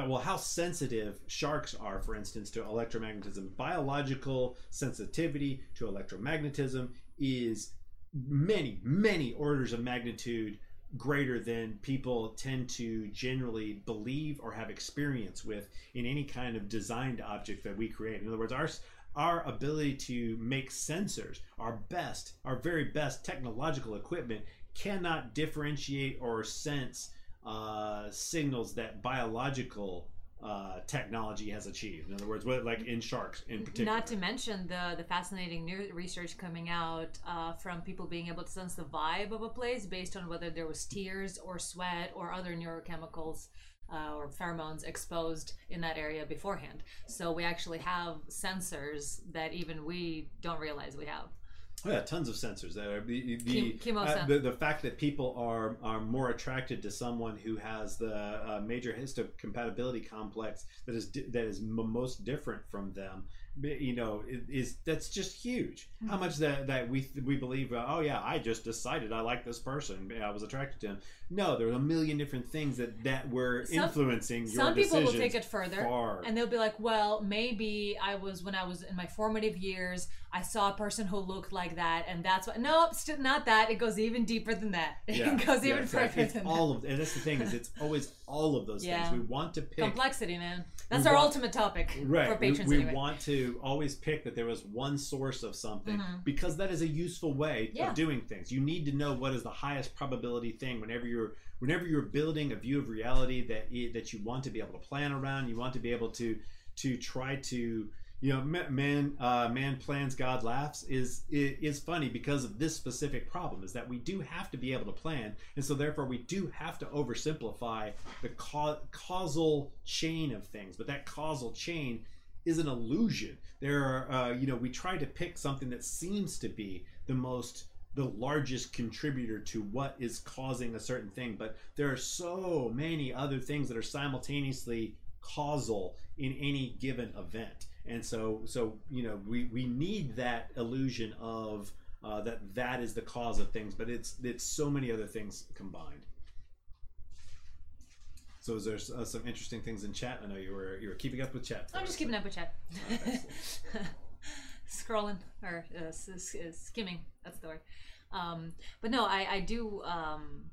C: Well, how sensitive sharks are, for instance, to electromagnetism. Biological sensitivity to electromagnetism is many, many orders of magnitude greater than people tend to generally believe or have experience with in any kind of designed object that we create. In other words, our our ability to make sensors, our best, our very best technological equipment, cannot differentiate or sense uh, signals that biological uh, technology has achieved. In other words, what like in sharks in particular.
A: Not to mention the the fascinating new research coming out uh, from people being able to sense the vibe of a place based on whether there was tears or sweat or other neurochemicals uh, or pheromones exposed in that area beforehand. So we actually have sensors that even we don't realize we have.
C: Oh, yeah, tons of sensors. That are the the,
A: chemo
C: uh, the the fact that people are are more attracted to someone who has the uh, major histocompatibility complex that is di- that is m- most different from them you know is that's just huge
A: Hmm.
C: how much that that we we believe uh, oh yeah i just decided i like this person i was attracted to him no there's a million different things that that were
A: Some-
C: influencing your
A: Some people will take it further.
C: far.
A: And they'll be like, well, maybe I was, when I was in my formative years, I saw a person who looked like that. And that's what, nope, still not that. It goes even deeper than that.
C: yeah,
A: it goes
C: yeah,
A: even further
C: it's
A: than
C: all of and that's the thing is it's always all of those
A: Yeah.
C: things we want to pick
A: Complexity, man. That's
C: We
A: our
C: want-
A: ultimate topic
C: right
A: for
C: we,
A: patrons
C: we
A: anyway.
C: want to always pick that there was one source of something
A: Mhm.
C: because that is a useful way
A: Yeah.
C: of doing things you need to know what is the highest probability thing whenever you're whenever you're building a view of reality that that you want to be able to plan around you want to be able to to try to you know man uh, man plans god laughs is is funny because of this specific problem is that we do have to be able to plan. And so therefore we do have to oversimplify the ca- causal chain of things. But that causal chain is an illusion. There are uh, you know we try to pick something that seems to be the most the largest contributor to what is causing a certain thing. But there are so many other things that are simultaneously causal in any given event and so so you know we we need that illusion of uh, that that is the cause of things but it's it's so many other things combined so is there uh, some interesting things in chat i know you were you were keeping up with chat
A: I'm just keeping up with chat. Scrolling or uh, skimming. That's the word. Um, but no, I, I do. Um,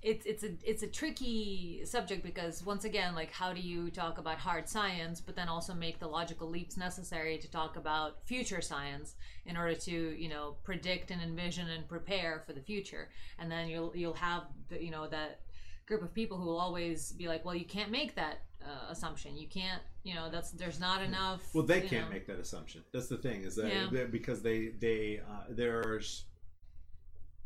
A: it's it's a it's a tricky subject because once again, like how do you talk about hard science, but then also make the logical leaps necessary to talk about future science in order to you know predict and envision and prepare for the future, and then you'll you'll have the, you know that group of people who will always be like, well, you can't make that uh, assumption. You can't, you know, that's there's not enough.
C: Well, they can't
A: know.
C: make that assumption. That's the thing is that
A: Yeah.
C: because they they uh, there's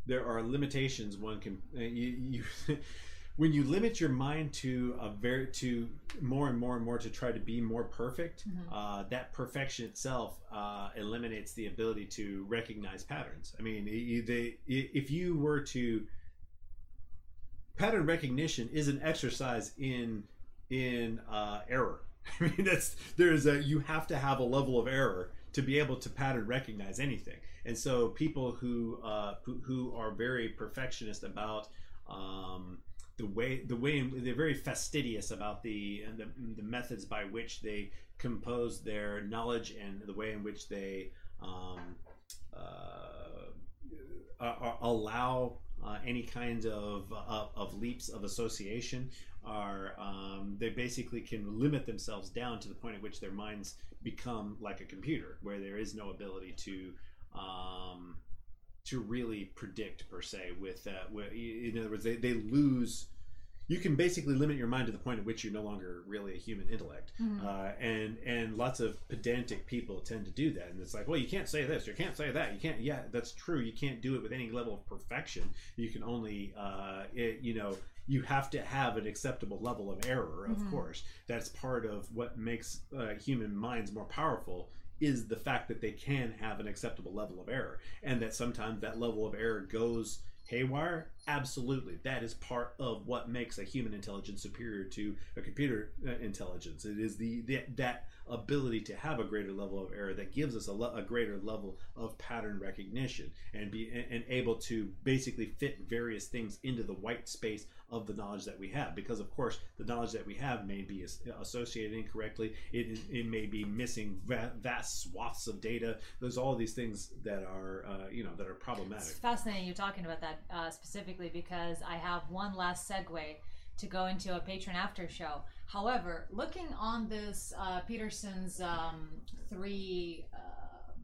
C: there are limitations one can uh, you, you when you limit your mind to a very to more and more and more to try to be more perfect
A: Mm-hmm.
C: uh, that perfection itself uh, eliminates the ability to recognize patterns. I mean they, if you were to pattern recognition is an exercise in in uh, error. I mean that's there's a you have to have a level of error to be able to pattern recognize anything and so people who uh, who, are very perfectionist about um, the way the way they're very fastidious about the the, the methods by which they compose their knowledge and the way in which they um, uh, uh, uh, allow uh, any kind of, of of leaps of association are um, they basically can limit themselves down to the point at which their minds become like a computer where there is no ability to um, to really predict per se with uh, with, in other words they, they lose you can basically limit your mind to the point at which you're no longer really a human intellect
A: Mhm.
C: uh, and and lots of pedantic people tend to do that and it's like well you can't say this you can't say that you can't yeah that's true you can't do it with any level of perfection you can only uh, it, you know you have to have an acceptable level of error of
A: Mhm.
C: course that's part of what makes uh, human minds more powerful is the fact that they can have an acceptable level of error and that sometimes that level of error goes haywire? Absolutely. That is part of what makes a human intelligence superior to a computer uh, intelligence. It is the, the that ability to have a greater level of error that gives us a, a greater level of pattern recognition and be and able to basically fit various things into the white space of the knowledge that we have because of course the knowledge that we have may be associated incorrectly. It, it may be missing vast swaths of data. There's all these things that are uh, you know that are problematic.
A: It's fascinating you're talking about that uh, specifically because I have one last segue to go into a patron after show. However, looking on this uh, Peterson's um, three um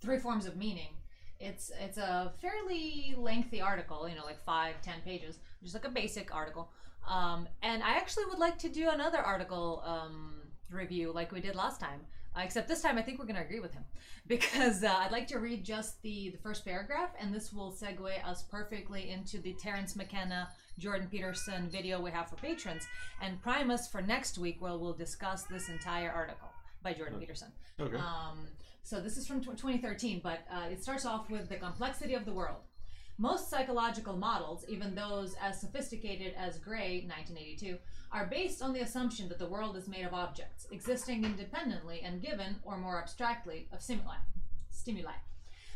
A: three forms of meaning, it's it's a fairly lengthy article, you know, like five ten pages, just like a basic article. Um, and I actually would like to do another article um, review like we did last time. Uh, except this time, I think we're going to agree with him because uh, I'd like to read just the, the first paragraph, and this will segue us perfectly into the Terence McKenna, Jordan Peterson video we have for patrons, and prime us for next week where we'll discuss this entire article by Jordan Peterson.
C: okay
A: Um, so this is from 2013, but uh, it starts off with the complexity of the world. Most psychological models, even those as sophisticated as Gray, 1982, are based on the assumption that the world is made of objects, existing independently and given, or more abstractly, of stimuli. stimuli.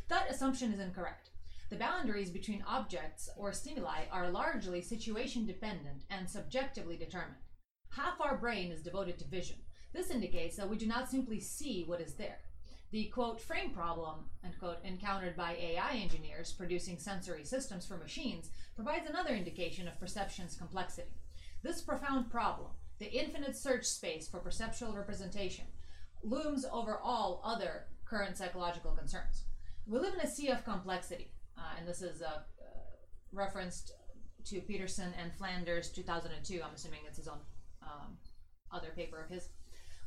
A: That assumption is incorrect. The boundaries between objects or stimuli are largely situation dependent and subjectively determined. Half our brain is devoted to vision. This indicates that we do not simply see what is there. The quote frame problem unquote encountered by AI engineers producing sensory systems for machines provides another indication of perception's complexity. This profound problem, the infinite search space for perceptual representation, looms over all other current psychological concerns. We live in a sea of complexity, uh, and this is uh, uh, referenced to Peterson and Flanders 2002. I'm assuming it's his own um, other paper of his.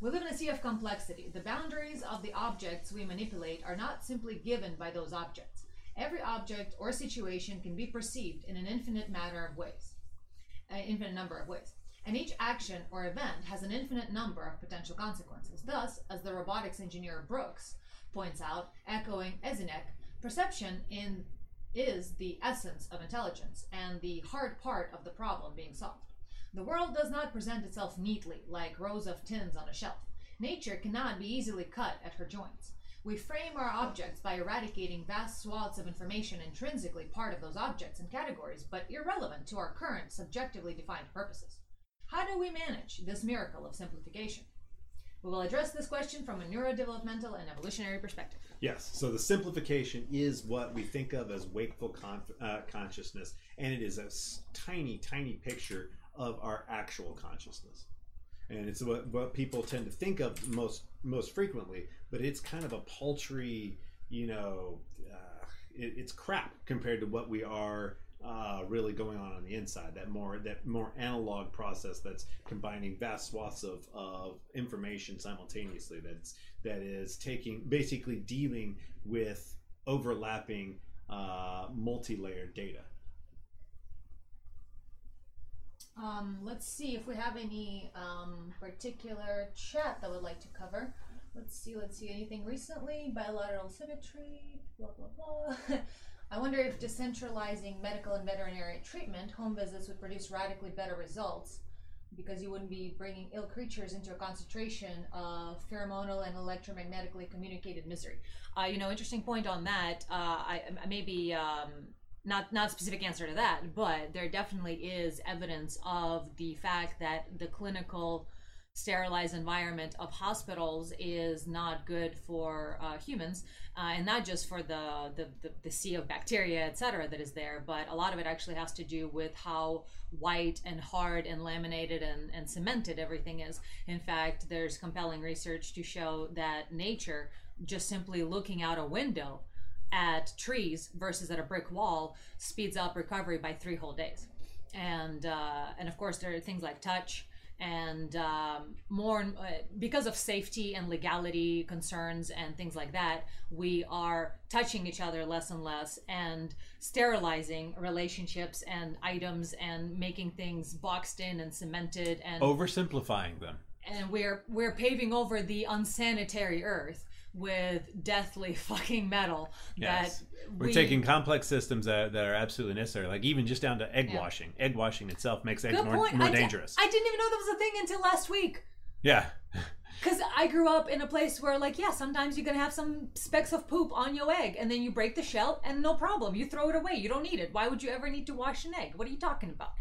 A: We live in a sea of complexity. The boundaries of the objects we manipulate are not simply given by those objects. Every object or situation can be perceived in an infinite matter of ways, an infinite number of ways. And each action or event has an infinite number of potential consequences. Thus, as the robotics engineer Brooks points out, echoing Ezinek, perception in is the essence of intelligence and the hard part of the problem being solved. The world does not present itself neatly, like rows of tins on a shelf. Nature cannot be easily cut at her joints. We frame our objects by eradicating vast swaths of information intrinsically part of those objects and categories, but irrelevant to our current subjectively defined purposes. How do we manage this miracle of simplification? We will address this question from a neurodevelopmental and evolutionary perspective.
C: Yes. So the simplification is what we think of as wakeful con- uh, consciousness, and it is a tiny, tiny picture of our actual consciousness. And it's what, what people tend to think of most most frequently, but it's kind of a paltry, you know, uh, it, it's crap compared to what we are uh, really going on on the inside. That more that more analog process that's combining vast swaths of, of information simultaneously. That's that is taking basically dealing with overlapping uh, multi-layered data.
A: Um, let's see if we have any um, particular chat that we'd like to cover. Let's see, let's see. Anything recently? Bilateral symmetry, blah, blah, blah. I wonder if decentralizing medical and veterinary treatment, home visits would produce radically better results because you wouldn't be bringing ill creatures into a concentration of pheromonal and electromagnetically communicated misery.
G: Uh, you know, interesting point on that. Uh, I, maybe um, not not specific answer to that, but there definitely is evidence of the fact that the clinical sterilized environment of hospitals is not good for uh, humans, uh, and not just for the, the, the, the sea of bacteria, et cetera, that is there, but a lot of it actually has to do with how white and hard and laminated and, and cemented everything is. In fact, there's compelling research to show that nature, just simply looking out a window at trees versus at a brick wall, speeds up recovery by three whole days. And, uh, and of course, there are things like touch and um, more uh, because of safety and legality concerns and things like that we are touching each other less and less and sterilizing relationships and items and making things boxed in and cemented and
H: Oversimplifying them.
G: and we're we're paving over the unsanitary earth with deathly fucking metal
H: Yes.
G: that
H: We're
G: we,
H: taking complex systems that, that are absolutely necessary, like even just down to egg
G: Yeah.
H: washing. Egg washing itself makes eggs
G: good
H: more,
G: point
H: more
G: I di-
H: dangerous.
G: I didn't even know that was a thing until last week
H: yeah.
G: Because I grew up in a place where, like, yeah, sometimes you're gonna have some specks of poop on your egg, and then you break the shell, and no problem, you throw it away. You don't need it. Why would you ever need to wash an egg? What are you talking about?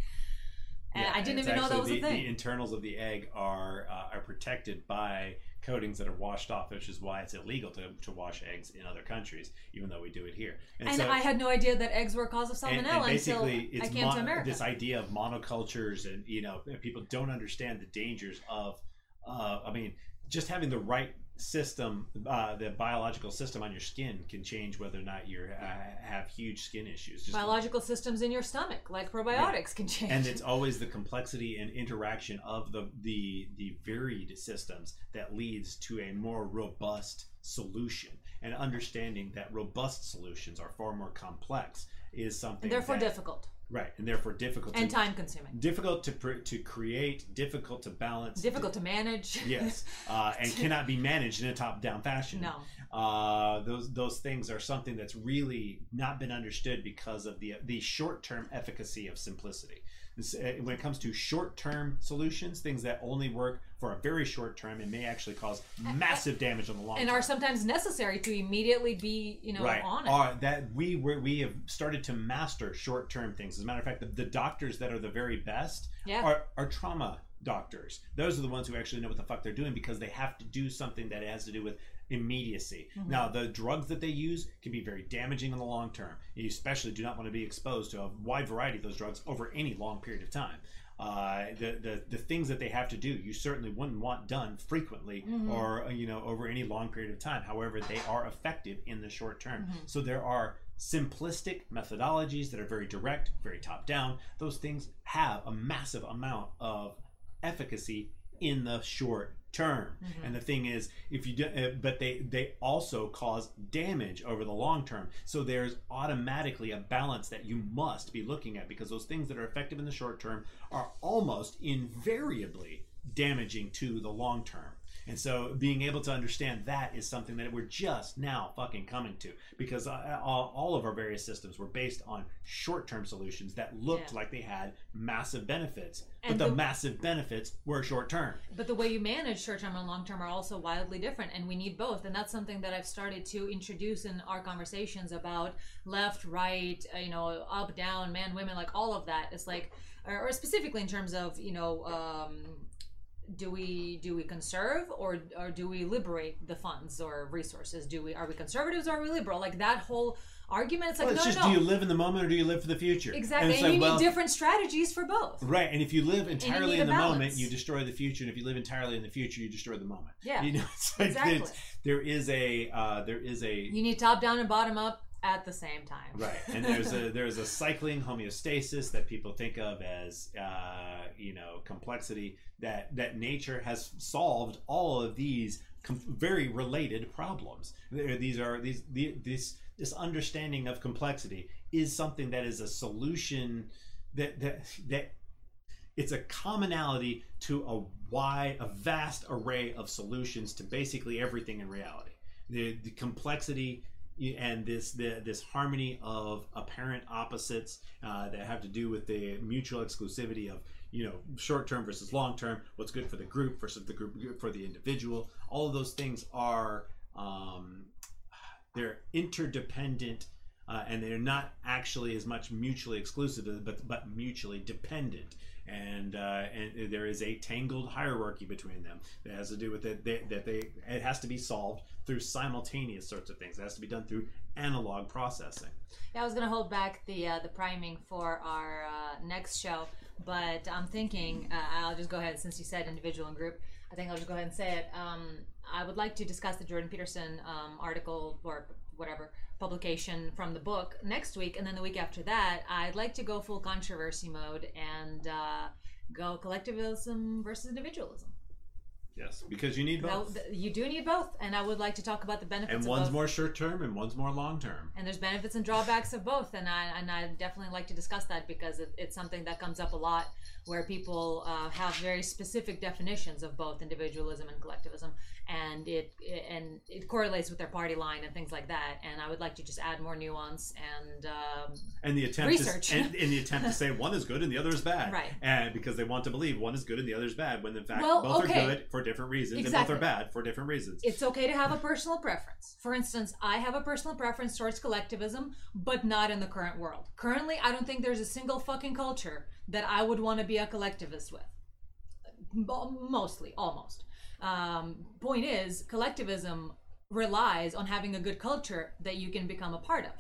G: And
C: Yeah,
G: I didn't even know that was
C: actually
G: a
C: the,
G: thing.
C: The internals of the egg are uh, are protected by coatings that are washed off, which is why it's illegal to, to wash eggs in other countries, even though we do it here.
G: and I had no idea that eggs were a cause of salmonella
C: and, and
G: until
C: basically
G: I
C: it's
G: came to America.
C: this idea of monocultures and you know people don't understand the dangers of uh, i mean just having the right system uh, the biological system on your skin can change whether or not you uh, have huge skin issues just
G: Biological systems in your stomach, like probiotics, can change.
C: and it's always the complexity and interaction of the the the varied systems that leads to a more robust solution and understanding that robust solutions are far more complex is something
G: And therefore
C: that-
G: difficult.
C: Right, and therefore difficult
A: and
C: to
A: time consuming.
C: difficult to pr- to create, difficult to balance,
A: Difficult to manage.
C: yes, uh, and cannot be managed in a top-down fashion.
A: no.
C: uh, those those things are something that's really not been understood because of the the short term efficacy of simplicity. This, uh, when it comes to short term solutions, things that only work for a very short term and may actually cause massive damage on the long
A: And
C: term.
A: are sometimes necessary to immediately be, you know,
C: right
A: on it.
C: are that we were we have started to master short term things. As a matter of fact, the, the doctors that are the very best
A: Yeah.
C: are, are trauma doctors. Those are the ones who actually know what the fuck they're doing because they have to do something that has to do with immediacy.
A: Mm-hmm.
C: Now, the drugs that they use can be very damaging in the long term. You especially do not want to be exposed to a wide variety of those drugs over any long period of time. Uh, the, the the things that they have to do, you certainly wouldn't want done frequently
A: Mm-hmm.
C: or you know over any long period of time. However, they are effective in the short term.
A: Mm-hmm.
C: So there are simplistic methodologies that are very direct, very top down. Those things have a massive amount of efficacy in the short term.
A: Mm-hmm.
C: And the thing is, if you do, uh, but they they also cause damage over the long term. So there's automatically a balance that you must be looking at because those things that are effective in the short term are almost invariably damaging to the long term. And so being able to understand that is something that we're just now fucking coming to because uh, all all of our various systems were based on short-term solutions that looked
A: Yeah.
C: like they had massive benefits,
A: And
C: but the,
A: the-
C: massive benefits were short-term.
A: But the way you manage short term and long term are also wildly different, and we need both. And that's something that I've started to introduce in our conversations about left, right, uh, you know, up, down, man, women, like all of that. It's like, or, or specifically in terms of, you know, um, do we do we conserve or or do we liberate the funds or resources? Do we are we conservatives or are we liberal? Like that whole argument. It's like
C: Well, it's
A: no,
C: just
A: no,
C: do you live in the moment or do you live for the future?
A: exactly.
C: And
A: And,
C: like,
A: you
C: well,
A: need different strategies for both.
C: Right, and if you live entirely
A: need
C: in the moment,
A: balance.
C: you destroy the future, and if you live entirely in the future, you destroy the moment.
A: Yeah,
C: you know, it's like
A: exactly.
C: there is a uh, there is a
A: You need top down and bottom up at the same time.
C: right, and there's a there's a cycling homeostasis that people think of as uh, you know complexity that that nature has solved all of these com- very related problems. There- These are these the, this this understanding of complexity is something that is a solution that that that it's a commonality to a wide a vast array of solutions to basically everything in reality the, the complexity and this the, this harmony of apparent opposites uh, that have to do with the mutual exclusivity of you know short term versus long term what's good for the group versus the group for the individual. All of those things are um, they're interdependent uh, and they're not actually as much mutually exclusive but but mutually dependent. And uh, and there is a tangled hierarchy between them that has to do with it that they it has to be solved through simultaneous sorts of things it has to be done through analog processing
A: Yeah, I was gonna hold back the uh, the priming for our uh, next show, but I'm thinking uh, I'll just go ahead since you said individual and group. I think I'll just go ahead and say it. Um, I would like to discuss the Jordan Peterson um, article or whatever publication from the book next week, and then the week after that, I'd like to go full controversy mode and uh, go collectivism versus individualism.
C: Yes because you need both
A: th- you do need both, and I would like to talk about the benefits. Of both.
C: And one's more short term and one's more long term
A: and there's benefits and drawbacks of both and i and i definitely like to discuss that because it, it's something that comes up a lot where people uh, have very specific definitions of both individualism and collectivism and it and it correlates with their party line and things like that and i would like to just add more nuance and um,
C: and the attempt
A: Research.
C: to, and, in the attempt to say one is good and the other is bad
A: Right.
C: and because they want to believe one is good and the other is bad when in fact
A: Well,
C: both
A: okay.
C: are good for different reasons and both are bad for different reasons
A: it's okay to have a personal preference. For instance, I have a personal preference towards collectivism, but not in the current world. Currently, I don't think there's a single fucking culture that I would want to be a collectivist with. Mostly, almost. Um, point is, collectivism relies on having a good culture that you can become a part of.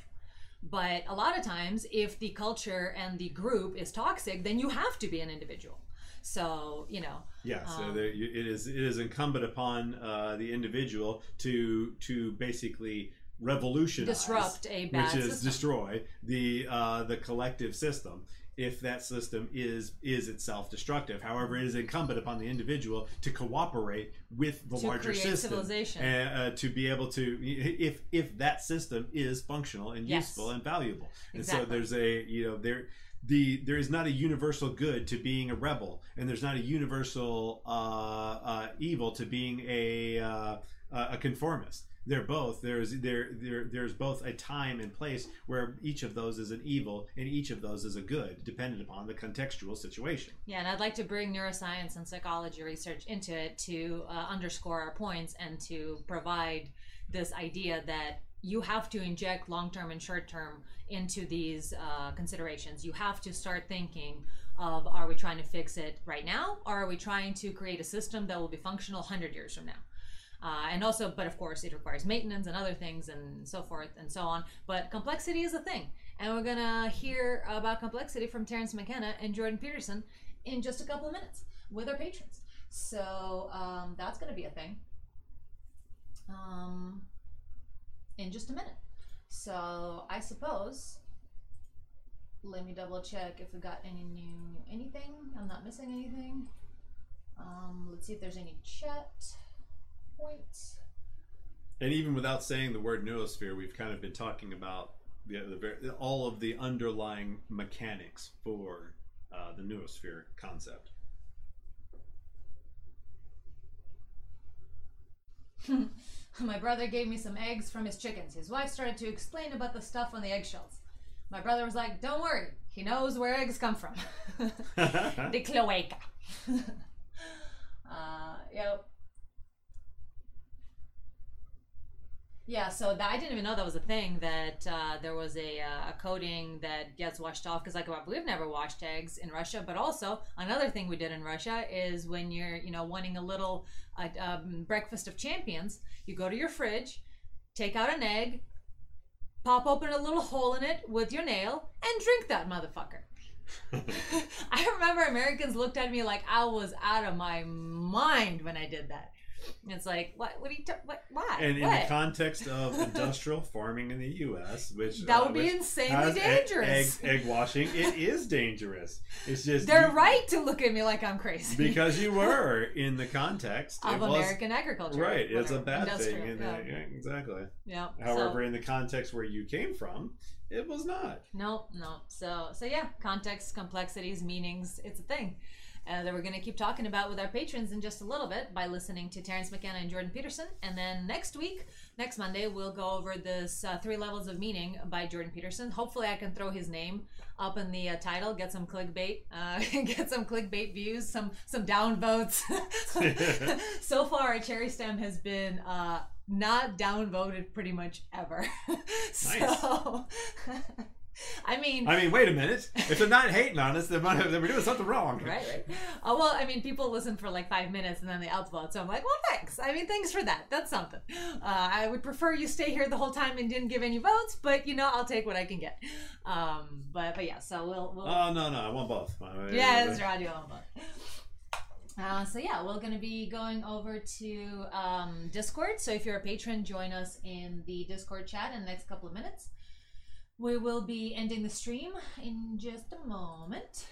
A: But a lot of times, if the culture and the group is toxic, then you have to be an individual. So, you know,
C: Yeah, so
A: Um,
C: there, it is it is incumbent upon uh, the individual to to basically revolutionize,
A: disrupt a bad
C: which is
A: system.
C: destroy the uh, the collective system. If that system is is itself destructive, however, it is incumbent upon the individual to cooperate with the
A: To
C: larger system
A: civilization.
C: and, uh, to be able to if if that system is functional and
A: Yes.
C: useful and valuable. And so there's a you know there the there is not a universal good to being a rebel, and there's not a universal uh, uh, evil to being a uh, a conformist. They're both there's there there there's both a time and place where each of those is an evil and each of those is a good, dependent upon the contextual situation.
A: Yeah, and I'd like to bring neuroscience and psychology research into it to uh, underscore our points and to provide this idea that you have to inject long term and short term into these uh, considerations. You have to start thinking of are we trying to fix it right now or are we trying to create a system that will be functional 100 years from now? Uh, and also, but of course, it requires maintenance and other things and so forth and so on. But complexity is a thing. And we're going to hear about complexity from Terence McKenna and Jordan Peterson in just a couple of minutes with our patrons. So um, that's going to be a thing um, in just a minute. So I suppose. Let me double check if we got any new anything. I'm not missing anything. Um, let's see if there's any chat points.
C: And even without saying the word noosphere, we've kind of been talking about the, the all of the underlying mechanics for uh, the noosphere concept.
F: My brother gave me some eggs from his chickens. His wife started to explain about the stuff on the eggshells. My brother was like, Don't worry, he knows where eggs come from.
A: The cloaca.
F: uh, yep.
A: Yeah, so that, I didn't even know that was a thing. That uh, there was a, uh, a coating that gets washed off because, like, we've never washed eggs in Russia. But also, another thing we did in Russia is when you're, you know, wanting a little uh, um, breakfast of champions, you go to your fridge, take out an egg, pop open a little hole in it with your nail, and drink that motherfucker. I remember Americans looked at me like I was out of my mind when I did that. It's like, what? What are you? Ta- what? Why?
C: And in
A: what?
C: the context of industrial farming in the U.S., which
A: That
C: uh,
A: would be insanely dangerous.
C: egg, egg washing, it is dangerous. It's just
A: They're
C: you-
A: right to look at me like I'm crazy.
C: because you were in the context
A: of
C: was
A: American agriculture.
C: right. It's a bad thing.
A: industrial,
C: And,
A: yeah.
C: uh, yeah, exactly.
A: yeah.
C: However,
A: so,
C: in the context where you came from, it was not.
A: no, no. So, so yeah, context, complexities, meanings. It's a thing. Uh, that we're going to keep talking about with our patrons in just a little bit by listening to Terence McKenna and Jordan Peterson. And then next week, next Monday, we'll go over this uh, Three Levels of Meaning by Jordan Peterson. Hopefully, I can throw his name up in the uh, title, get some clickbait, uh, get some clickbait views, some some downvotes. so far, our cherry stem has been uh, not downvoted pretty much ever. so, I mean,
C: I mean, wait a minute. If they're not hating on us, we're then we're doing something wrong.
A: right, right. Uh, well, I mean, people listen for like five minutes and then they upvote. So I'm like, well, thanks. I mean, thanks for that. That's something. Uh, I would prefer you stay here the whole time and didn't give any votes, but you know, I'll take what I can get. Um, but but yeah, so we'll we'll.
C: Oh no, no, I want both.
A: yeah, that's right. I do want both. Uh, so yeah, we're gonna be going over to um, Discord. So if you're a patron, join us in the Discord chat in the next couple of minutes. We will be ending the stream in just a moment.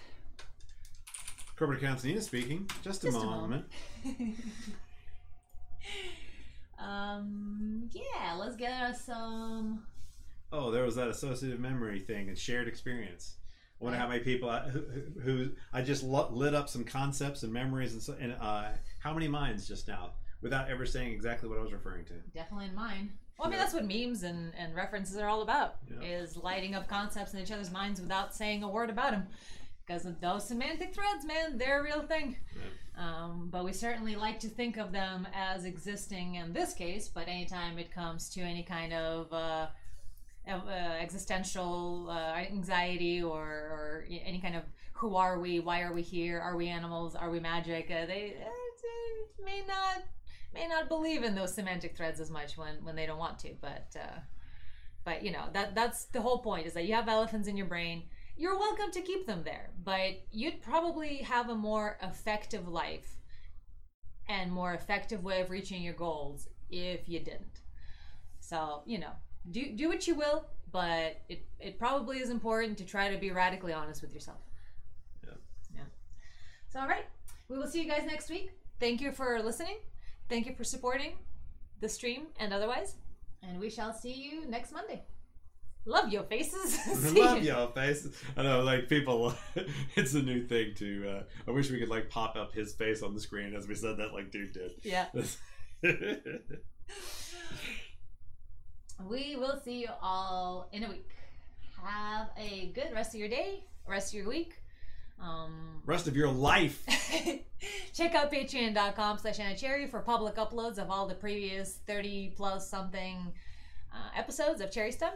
C: Corporate accounts Nina speaking. Just a
A: Just a
C: moment.
A: um, yeah, let's get us some.
C: Oh, there was that associative memory thing and shared experience. I wonder how many people I, who, who who- I just lit up some concepts and memories and so, and uh, how many minds just now without ever saying exactly what I was referring to.
A: Definitely in mine. Well, I mean, that's what memes and, and references are all about,
C: Yeah.
A: is lighting up concepts in each other's minds without saying a word about them. Because those semantic threads, man, they're a real thing. Um, but we certainly like to think of them as existing in this case, but anytime it comes to any kind of uh, uh, existential uh, anxiety or, or any kind of who are we, why are we here, are we animals, are we magic, uh, they uh, they may not may not believe in those semantic threads as much when when they don't want to but uh but you know that that's the whole point is that you have elephants in your brain. You're welcome to keep them there but you'd probably have a more effective life and more effective way of reaching your goals if you didn't. So you know do do what you will but it it probably is important to try to be radically honest with yourself.
C: Yeah.
A: yeah. So all right. We will see you guys next week. Thank you for listening Thank you for supporting the stream and otherwise. And we shall see you next Monday. Love your faces.
C: Love
A: you.
C: y'all face. I know, like people. it's a new thing to. Uh, I wish we could like pop up his face on the screen as we said that, like dude did.
A: Yeah. We will see you all in a week. Have a good rest of your day, rest of your week. Um,
C: Rest of your life.
A: check out patreon.com slash cherry for public uploads of all the previous 30 plus something uh, episodes of Cherry Stem.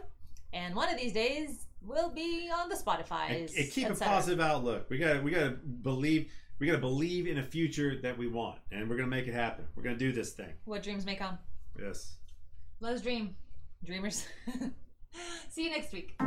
A: And one of these days will be on the
C: and,
A: Spotify's.
C: and keep a positive outlook. We got. We got to believe. We got to believe in a future that we want, and we're gonna make it happen. We're gonna do this thing.
A: What dreams may come.
C: Yes.
A: Let us dream. Dreamers. see you next week.